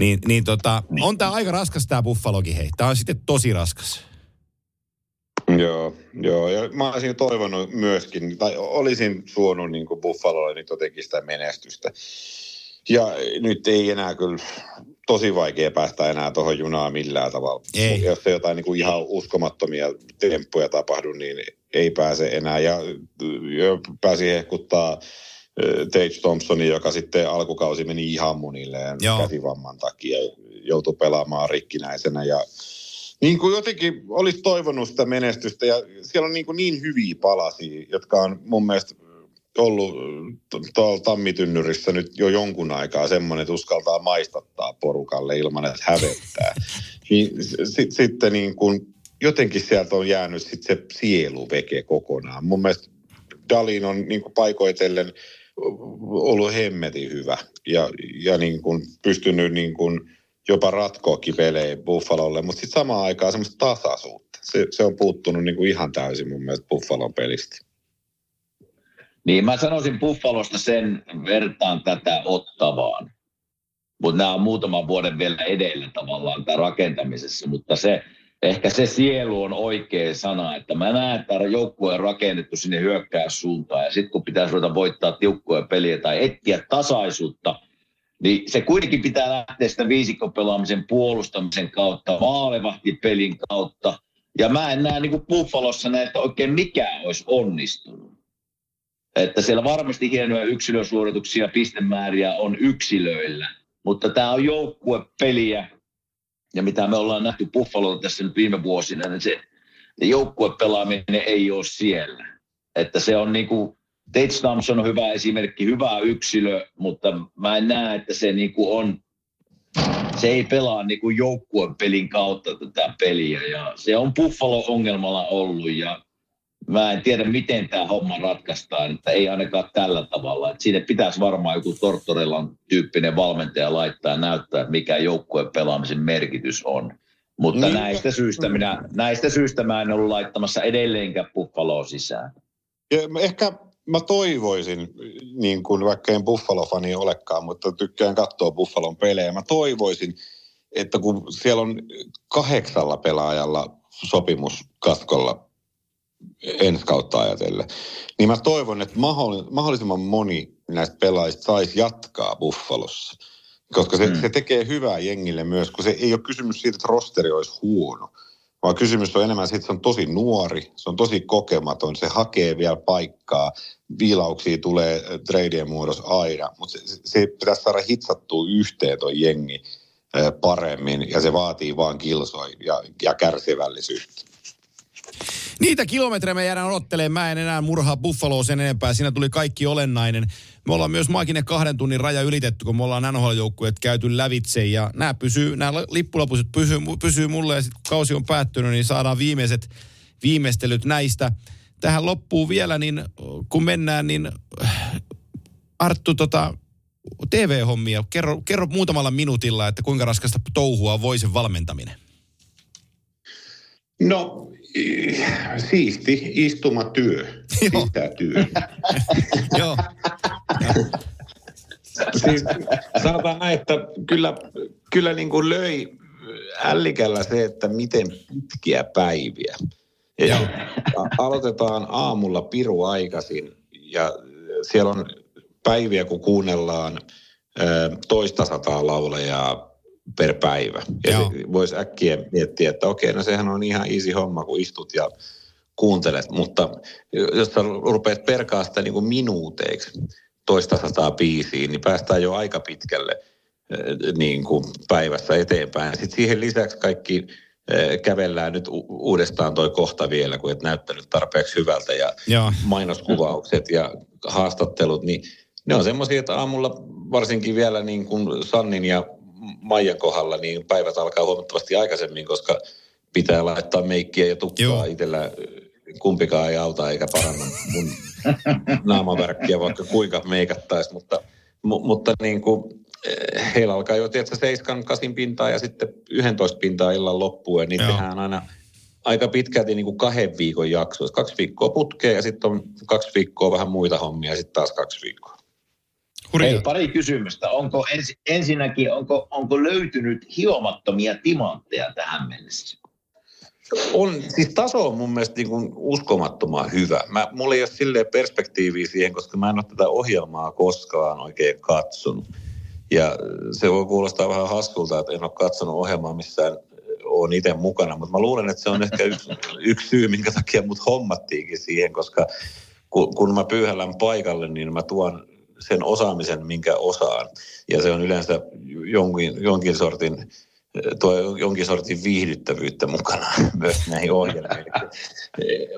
Niin, niin tota, on tämä aika raskas tämä Buffalokin hei. Tämä on sitten tosi raskas. Joo, joo, ja mä olisin toivonut myöskin, tai olisin suonut niin kuin Buffalolle nyt jotenkin sitä menestystä. Ja nyt ei enää kyllä, tosi vaikea päästä enää tuohon junaan millään tavalla. Ei. Jos ei jotain niin kuin ihan uskomattomia temppuja tapahdu, niin ei pääse enää. Ja, ja pääsi hehkuttaa Tage Thompsonin, joka sitten alkukausi meni ihan munilleen Joo. käsivamman takia. Joutui pelaamaan rikkinäisenä ja niin kuin jotenkin olisi toivonut sitä menestystä ja siellä on niin, kuin niin hyviä palasia, jotka on mun mielestä ollut tuolla tammitynnyrissä nyt jo jonkun aikaa semmoinen, että uskaltaa maistattaa porukalle ilman, että hävettää. Niin s- sitten niin kuin, jotenkin sieltä on jäänyt sit se sieluveke kokonaan. Mun mielestä Dalin on niin paikoitellen ollut hemmetin hyvä ja, ja niin kuin pystynyt niin kuin jopa ratkoakin pelejä Buffalolle, mutta sitten samaan aikaan semmoista tasaisuutta. Se, se on puuttunut niin kuin ihan täysin mun mielestä Buffalon pelistä. Niin mä sanoisin Buffalosta sen vertaan tätä ottavaan. Mutta nämä on muutaman vuoden vielä edellä tavallaan tämän rakentamisessa, mutta se, ehkä se sielu on oikea sana, että mä näen, että joukkue on rakennettu sinne hyökkäyssuuntaan ja sitten kun pitäisi ruveta voittaa tiukkoja peliä tai etsiä tasaisuutta, niin se kuitenkin pitää lähteä sitä viisikkopelaamisen puolustamisen kautta, maalevahtipelin kautta. Ja mä en näe niin kuin Buffalossa näe, että oikein mikään olisi onnistunut. Että siellä varmasti hienoja yksilösuorituksia, pistemääriä on yksilöillä, mutta tämä on joukkuepeliä. Ja mitä me ollaan nähty Buffalolta tässä nyt viime vuosina, niin se, se joukkuepelaaminen ei ole siellä. Että se on niin kuin, Tate on hyvä esimerkki, hyvä yksilö, mutta mä en näe, että se niin kuin on, se ei pelaa niin kuin joukkuepelin kautta tätä peliä. Ja se on Buffalo-ongelmalla ollut ja mä en tiedä, miten tämä homma ratkaistaan, että ei ainakaan tällä tavalla. Että siinä pitäisi varmaan joku Tortorellan tyyppinen valmentaja laittaa ja näyttää, että mikä joukkueen pelaamisen merkitys on. Mutta Niin. näistä, syistä minä, näistä syistä mä en ollut laittamassa edelleenkään Buffaloa sisään. Ja ehkä mä toivoisin, niin kuin vaikka en Buffalo-fani olekaan, mutta tykkään katsoa Buffalon pelejä. Mä toivoisin, että kun siellä on kahdeksalla pelaajalla sopimus katkolla ensi kautta ajatellen, niin mä toivon, että mahdolli- mahdollisimman moni näistä pelaajista saisi jatkaa Buffalossa. Koska se, Mm. se tekee hyvää jengille myös, kun se ei ole kysymys siitä, että rosteri olisi huono, vaan kysymys on enemmän siitä, että se on tosi nuori, se on tosi kokematon, se hakee vielä paikkaa, viilauksia tulee äh, treidien muodossa aina, mutta se, se pitäisi saada hitsattua yhteen toi jengi äh, paremmin ja se vaatii vaan kilsoja ja, ja kärsivällisyyttä. Niitä kilometrejä me jäädään odottelemaan. Mä en enää murhaa Buffaloa sen enempää. Siinä tuli kaikki olennainen. Me ollaan myös maaginen kahden tunnin raja ylitetty, kun me ollaan NHL-joukkueet käyty lävitse. Ja nämä, pysyy, nämä lippulapuset pysyy, pysyy mulle ja sitten kun kausi on päättynyt, niin saadaan viimeiset viimeistelyt näistä. Tähän loppuu vielä, niin kun mennään, niin Arttu, tota, TV-hommia. Kerro, kerro muutamalla minuutilla, että kuinka raskasta touhua voi sen valmentaminen. No, siisti istumatyö, sisätyö. Joo. siis sanotaan näin, että kyllä, kyllä niin kuin löi ällikällä se, että miten pitkiä päiviä. Ja aloitetaan aamulla piru aikaisin ja siellä on päiviä, kun kuunnellaan toista sataa laulajaa per päivä. Ja voisi äkkiä miettiä, että okei, no sehän on ihan easy homma, kun istut ja kuuntelet, mutta jos sä rupeat perkaa sitä niin kuin minuuteiksi toista sataa biisiä, niin päästään jo aika pitkälle niin kuin päivässä eteenpäin. Sitten siihen lisäksi kaikki kävellään nyt uudestaan toi kohta vielä, kun et näyttänyt tarpeeksi hyvältä ja, ja. mainoskuvaukset ja haastattelut, niin ne on semmoisia, että aamulla varsinkin vielä niin kuin Sannin ja Maijan kohdalla, niin päivät alkaa huomattavasti aikaisemmin, koska pitää laittaa meikkiä ja tukkaa itsellä. Kumpikaan ei auta eikä paranna mun naamavärkkiä, vaikka kuinka meikattaisi, mutta, mu, mutta niin kuin, eh, heillä alkaa jo tietysti seiskan, kasin pintaa ja sitten 11 pintaa illan loppuun, ja niin Joo. tehdään aina aika pitkälti niin kuin kahden viikon jaksoissa. Kaksi viikkoa putkeen ja sitten on kaksi viikkoa vähän muita hommia ja sitten taas kaksi viikkoa. Hei, pari kysymystä. Onko ens, ensinnäkin, onko, onko löytynyt hiomattomia timantteja tähän mennessä? On, siis taso on mun mielestä niin kuin uskomattoman hyvä. Mä, mulla ei ole silleen perspektiiviä siihen, koska mä en ole tätä ohjelmaa koskaan oikein katsonut. Ja se voi kuulostaa vähän haskulta, että en ole katsonut ohjelmaa missään on itse mukana, mutta mä luulen, että se on ehkä yksi, yksi syy, minkä takia mut hommattiinkin siihen, koska kun, kun mä pyyhällän paikalle, niin mä tuon sen osaamisen, minkä osaan. Ja se on yleensä jonkin, jonkin sortin tuo jonkin sortin viihdyttävyyttä mukana myös näihin ohjelmiin.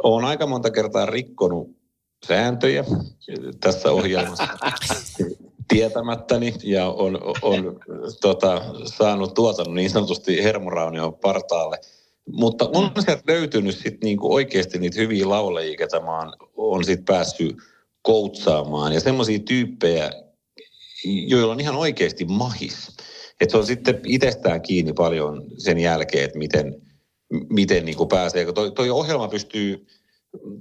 Olen aika monta kertaa rikkonut sääntöjä tässä ohjelmassa tietämättäni ja on, on tota, saanut tuotannon niin sanotusti hermoraunion partaalle. Mutta on sieltä löytynyt sit niinku oikeasti niitä hyviä laulajia, ketä mä oon, on sit päässyt koutsaamaan ja semmoisia tyyppejä, joilla on ihan oikeasti mahis. Että se on sitten itsestään kiinni paljon sen jälkeen, että miten, miten niin kuin pääsee. Toi, toi ohjelma pystyy,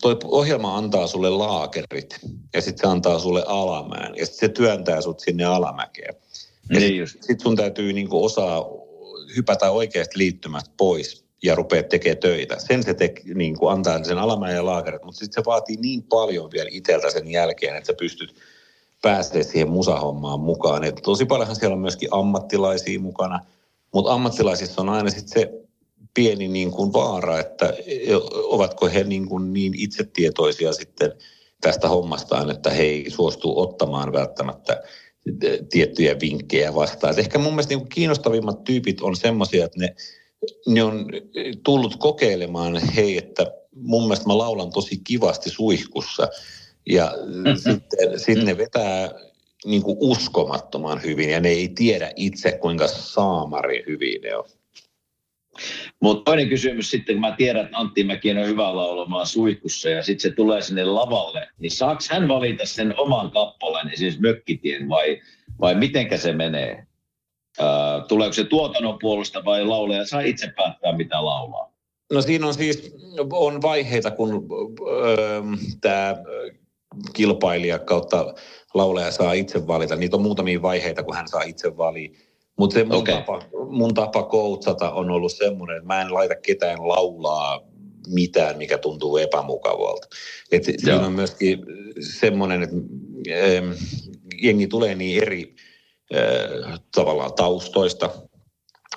toi ohjelma antaa sulle laakerit ja sitten se antaa sulle alamään ja sitten se työntää sut sinne alamäkeen. Ja niin sitten sit sun täytyy niin kuin osaa hypätä oikeasti liittymät pois ja rupeat tekemään töitä. Sen se tek, niin kuin antaa sen alamäen ja laakerit, mutta sitten se vaatii niin paljon vielä itseltä sen jälkeen, että sä pystyt pääsee siihen musahommaan mukaan. Et tosi paljonhan siellä on myöskin ammattilaisia mukana, mutta ammattilaisissa on aina sitten se pieni niin kuin vaara, että ovatko he niin, kuin niin itsetietoisia sitten tästä hommastaan, että he ei suostu ottamaan välttämättä tiettyjä vinkkejä vastaan. Et ehkä mun mielestä niin kuin kiinnostavimmat tyypit on semmoisia, että ne, ne on tullut kokeilemaan, hei, että mun mielestä mä laulan tosi kivasti suihkussa – ja mm-hmm. sitten, sitten ne vetää niin kuin uskomattoman hyvin ja ne ei tiedä itse, kuinka saamari hyvin ne on. Mutta toinen kysymys sitten, kun mä tiedän, että Antti Mäkien on hyvä laulamaan suihkussa ja sitten se tulee sinne lavalle, niin saako hän valita sen oman kappaleen, siis Mökkitien, vai, vai mitenkä se menee? Tuleeko se tuotannon puolesta vai laulaja saa itse päättää, mitä laulaa? No siinä on siis on vaiheita, kun öö, tämä kilpailija kautta lauleja saa itse valita. Niitä on muutamia vaiheita, kun hän saa itse valia. Mutta se mun, okay. tapa, mun tapa koutsata on ollut semmoinen, että mä en laita ketään laulaa mitään, mikä tuntuu epämukavalta. Et siinä on myöskin semmoinen, että ähm, jengi tulee niin eri tavallaan taustoista,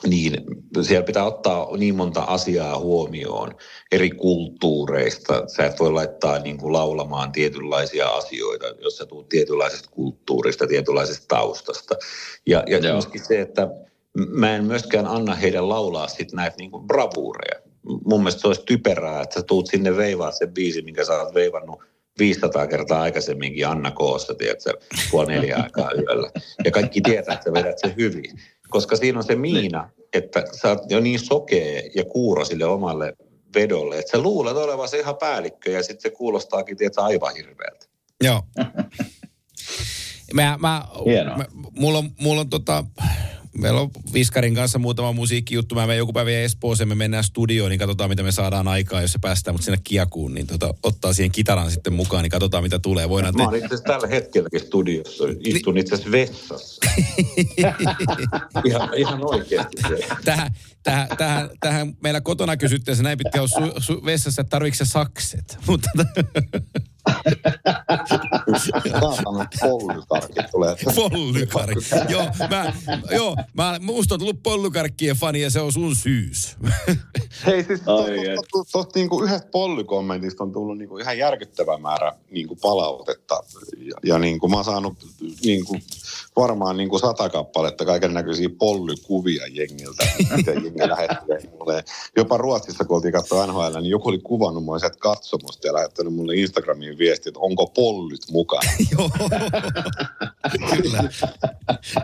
niin siellä pitää ottaa niin monta asiaa huomioon eri kulttuureista. Sä et voi laittaa niin kuin laulamaan tietynlaisia asioita, jos sä tulet tietynlaisesta kulttuurista, tietynlaisesta taustasta. Ja, ja myöskin se, että mä en myöskään anna heidän laulaa sit näitä niin kuin bravuureja. Mun mielestä se olisi typerää, että sä tuut sinne veivaa sen biisi, minkä sä oot veivannut 500 kertaa aikaisemminkin Anna Koossa, tiedätkö, puoli neljä aikaa yöllä. Ja kaikki tietää, että sä vedät sen hyvin koska siinä on se miina, että sä oot jo niin sokea ja kuuro sille omalle vedolle, että sä luulet olevasi ihan päällikkö ja sitten se kuulostaakin tietysti aivan hirveältä. Joo. mä, mä, mä, mulla on, mulla on tota, meillä on Viskarin kanssa muutama musiikkijuttu. Mä menen joku päivä Espooseen, me mennään studioon, niin katsotaan mitä me saadaan aikaa, jos se päästään mutta sinne kiakuun, niin tota, ottaa siihen kitaran sitten mukaan, niin katsotaan mitä tulee. Voidaan mä oon itse tällä hetkelläkin studiossa, istun itse asiassa vessassa. ihan, ihan oikeasti. Tähän, tähän, tähän, tähän meillä kotona kysyttiin, se näin pitää olla su, su, vessassa, että tarvitsetko sakset? Mutta Saatana pollykarkki tulee. Pollykarkki. joo, mä, joo, mä, musta on tullut pollykarkkien fani ja se on sun syys. Hei siis tuosta niinku yhdestä pollykommentista on tullut niinku ihan järkyttävä määrä niinku palautetta. Ja, ja niinku mä oon saanut niinku varmaan niinku sata kappaletta kaiken näköisiä pollykuvia jengiltä, mitä jengi lähettelee mulle. Jopa Ruotsissa, kun oltiin katsoa NHL, niin joku oli kuvannut mua sieltä katsomusta ja lähettänyt mulle Instagramiin viesti, että onko pollyt mukana. joo. kyllä.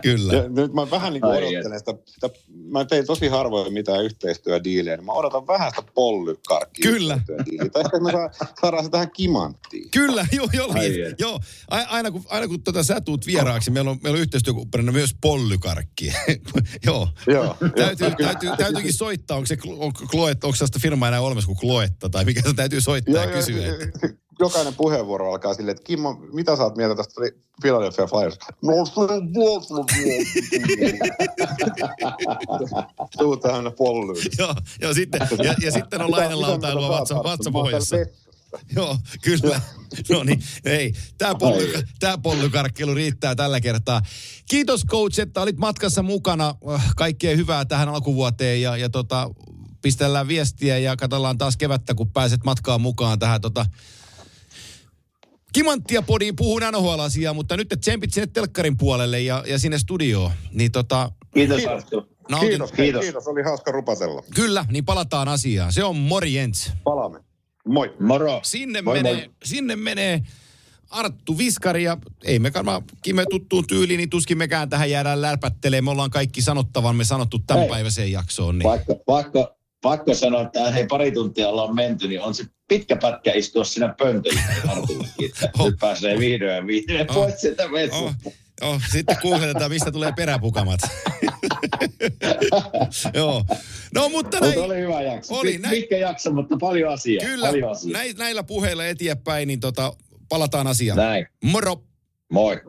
Kyllä. Ja nyt mä vähän niin kuin odottelen sitä, sitä, mä tein tosi harvoin mitään yhteistyödiilejä, niin mä odotan vähän sitä pollykarkkia Kyllä. Tai sitten me saa, saadaan se tähän kimanttiin. Kyllä, joo, joo. Joo. Aina kun, aina kun tota, sä tuut vieraaksi, meillä on, meillä on yhteistyökumppanina myös pollykarkki. joo. Joo. Täytyy, täytyy, täytyykin soittaa, onko se on, Kloetta, onko sellaista firmaa enää olemassa kuin Kloetta, tai mikä se täytyy soittaa ja, kysyä. Että, Jokainen puheenvuoro alkaa silleen, että Kimmo, mitä sä oot mieltä tästä Philadelphia Flyers? No se on vuosi, Tuu tähän pollyyn. joo, joo, sitten, ja, ja sitten on lainelautailua vatsa, vatsapohjassa. Joo, kyllä. No niin, ei. Tämä, polly, tää pollykarkkelu riittää tällä kertaa. Kiitos coach, että olit matkassa mukana. Äh, Kaikkea hyvää tähän alkuvuoteen ja, ja tota, pistellään viestiä ja katsellaan taas kevättä, kun pääset matkaan mukaan tähän tota, Kimanttia podiin puhun NHL-asiaa, mutta nyt et tsempit sinne telkkarin puolelle ja, ja sinne studioon. Niin tota, Kiitos Arttu. nautin. Kiitos, Kiitos. kiitos, oli hauska rupatella. Kyllä, niin palataan asiaan. Se on morjens. Palaamme. Moi. Moro. Sinne Moi, menee, moi. sinne menee Arttu Viskari ja ei me varmaan Kime tuttuun tyyliin, niin tuskin mekään tähän jäädään lärpättelemään. Me ollaan kaikki sanottavamme sanottu tämän Hei. päiväiseen jaksoon. Niin. Pakko, pakko, pakko sanoa, että hei, pari tuntia ollaan menty, niin on se pitkä pätkä istua siinä pöntöllä Oh. nyt pääsee vihdoin ja vihdoin Oh. pois sieltä Oh, oh, sitten kuuletetaan, mistä tulee peräpukamat. Joo. No mutta näin, Mutta oli hyvä jakso. Oli, näin. Pitkä jakso, mutta paljon asiaa. kyllä, Paljon asiaa. näin, näillä puheilla eteenpäin, niin tota, palataan asiaan. Näin. Moro! Moi.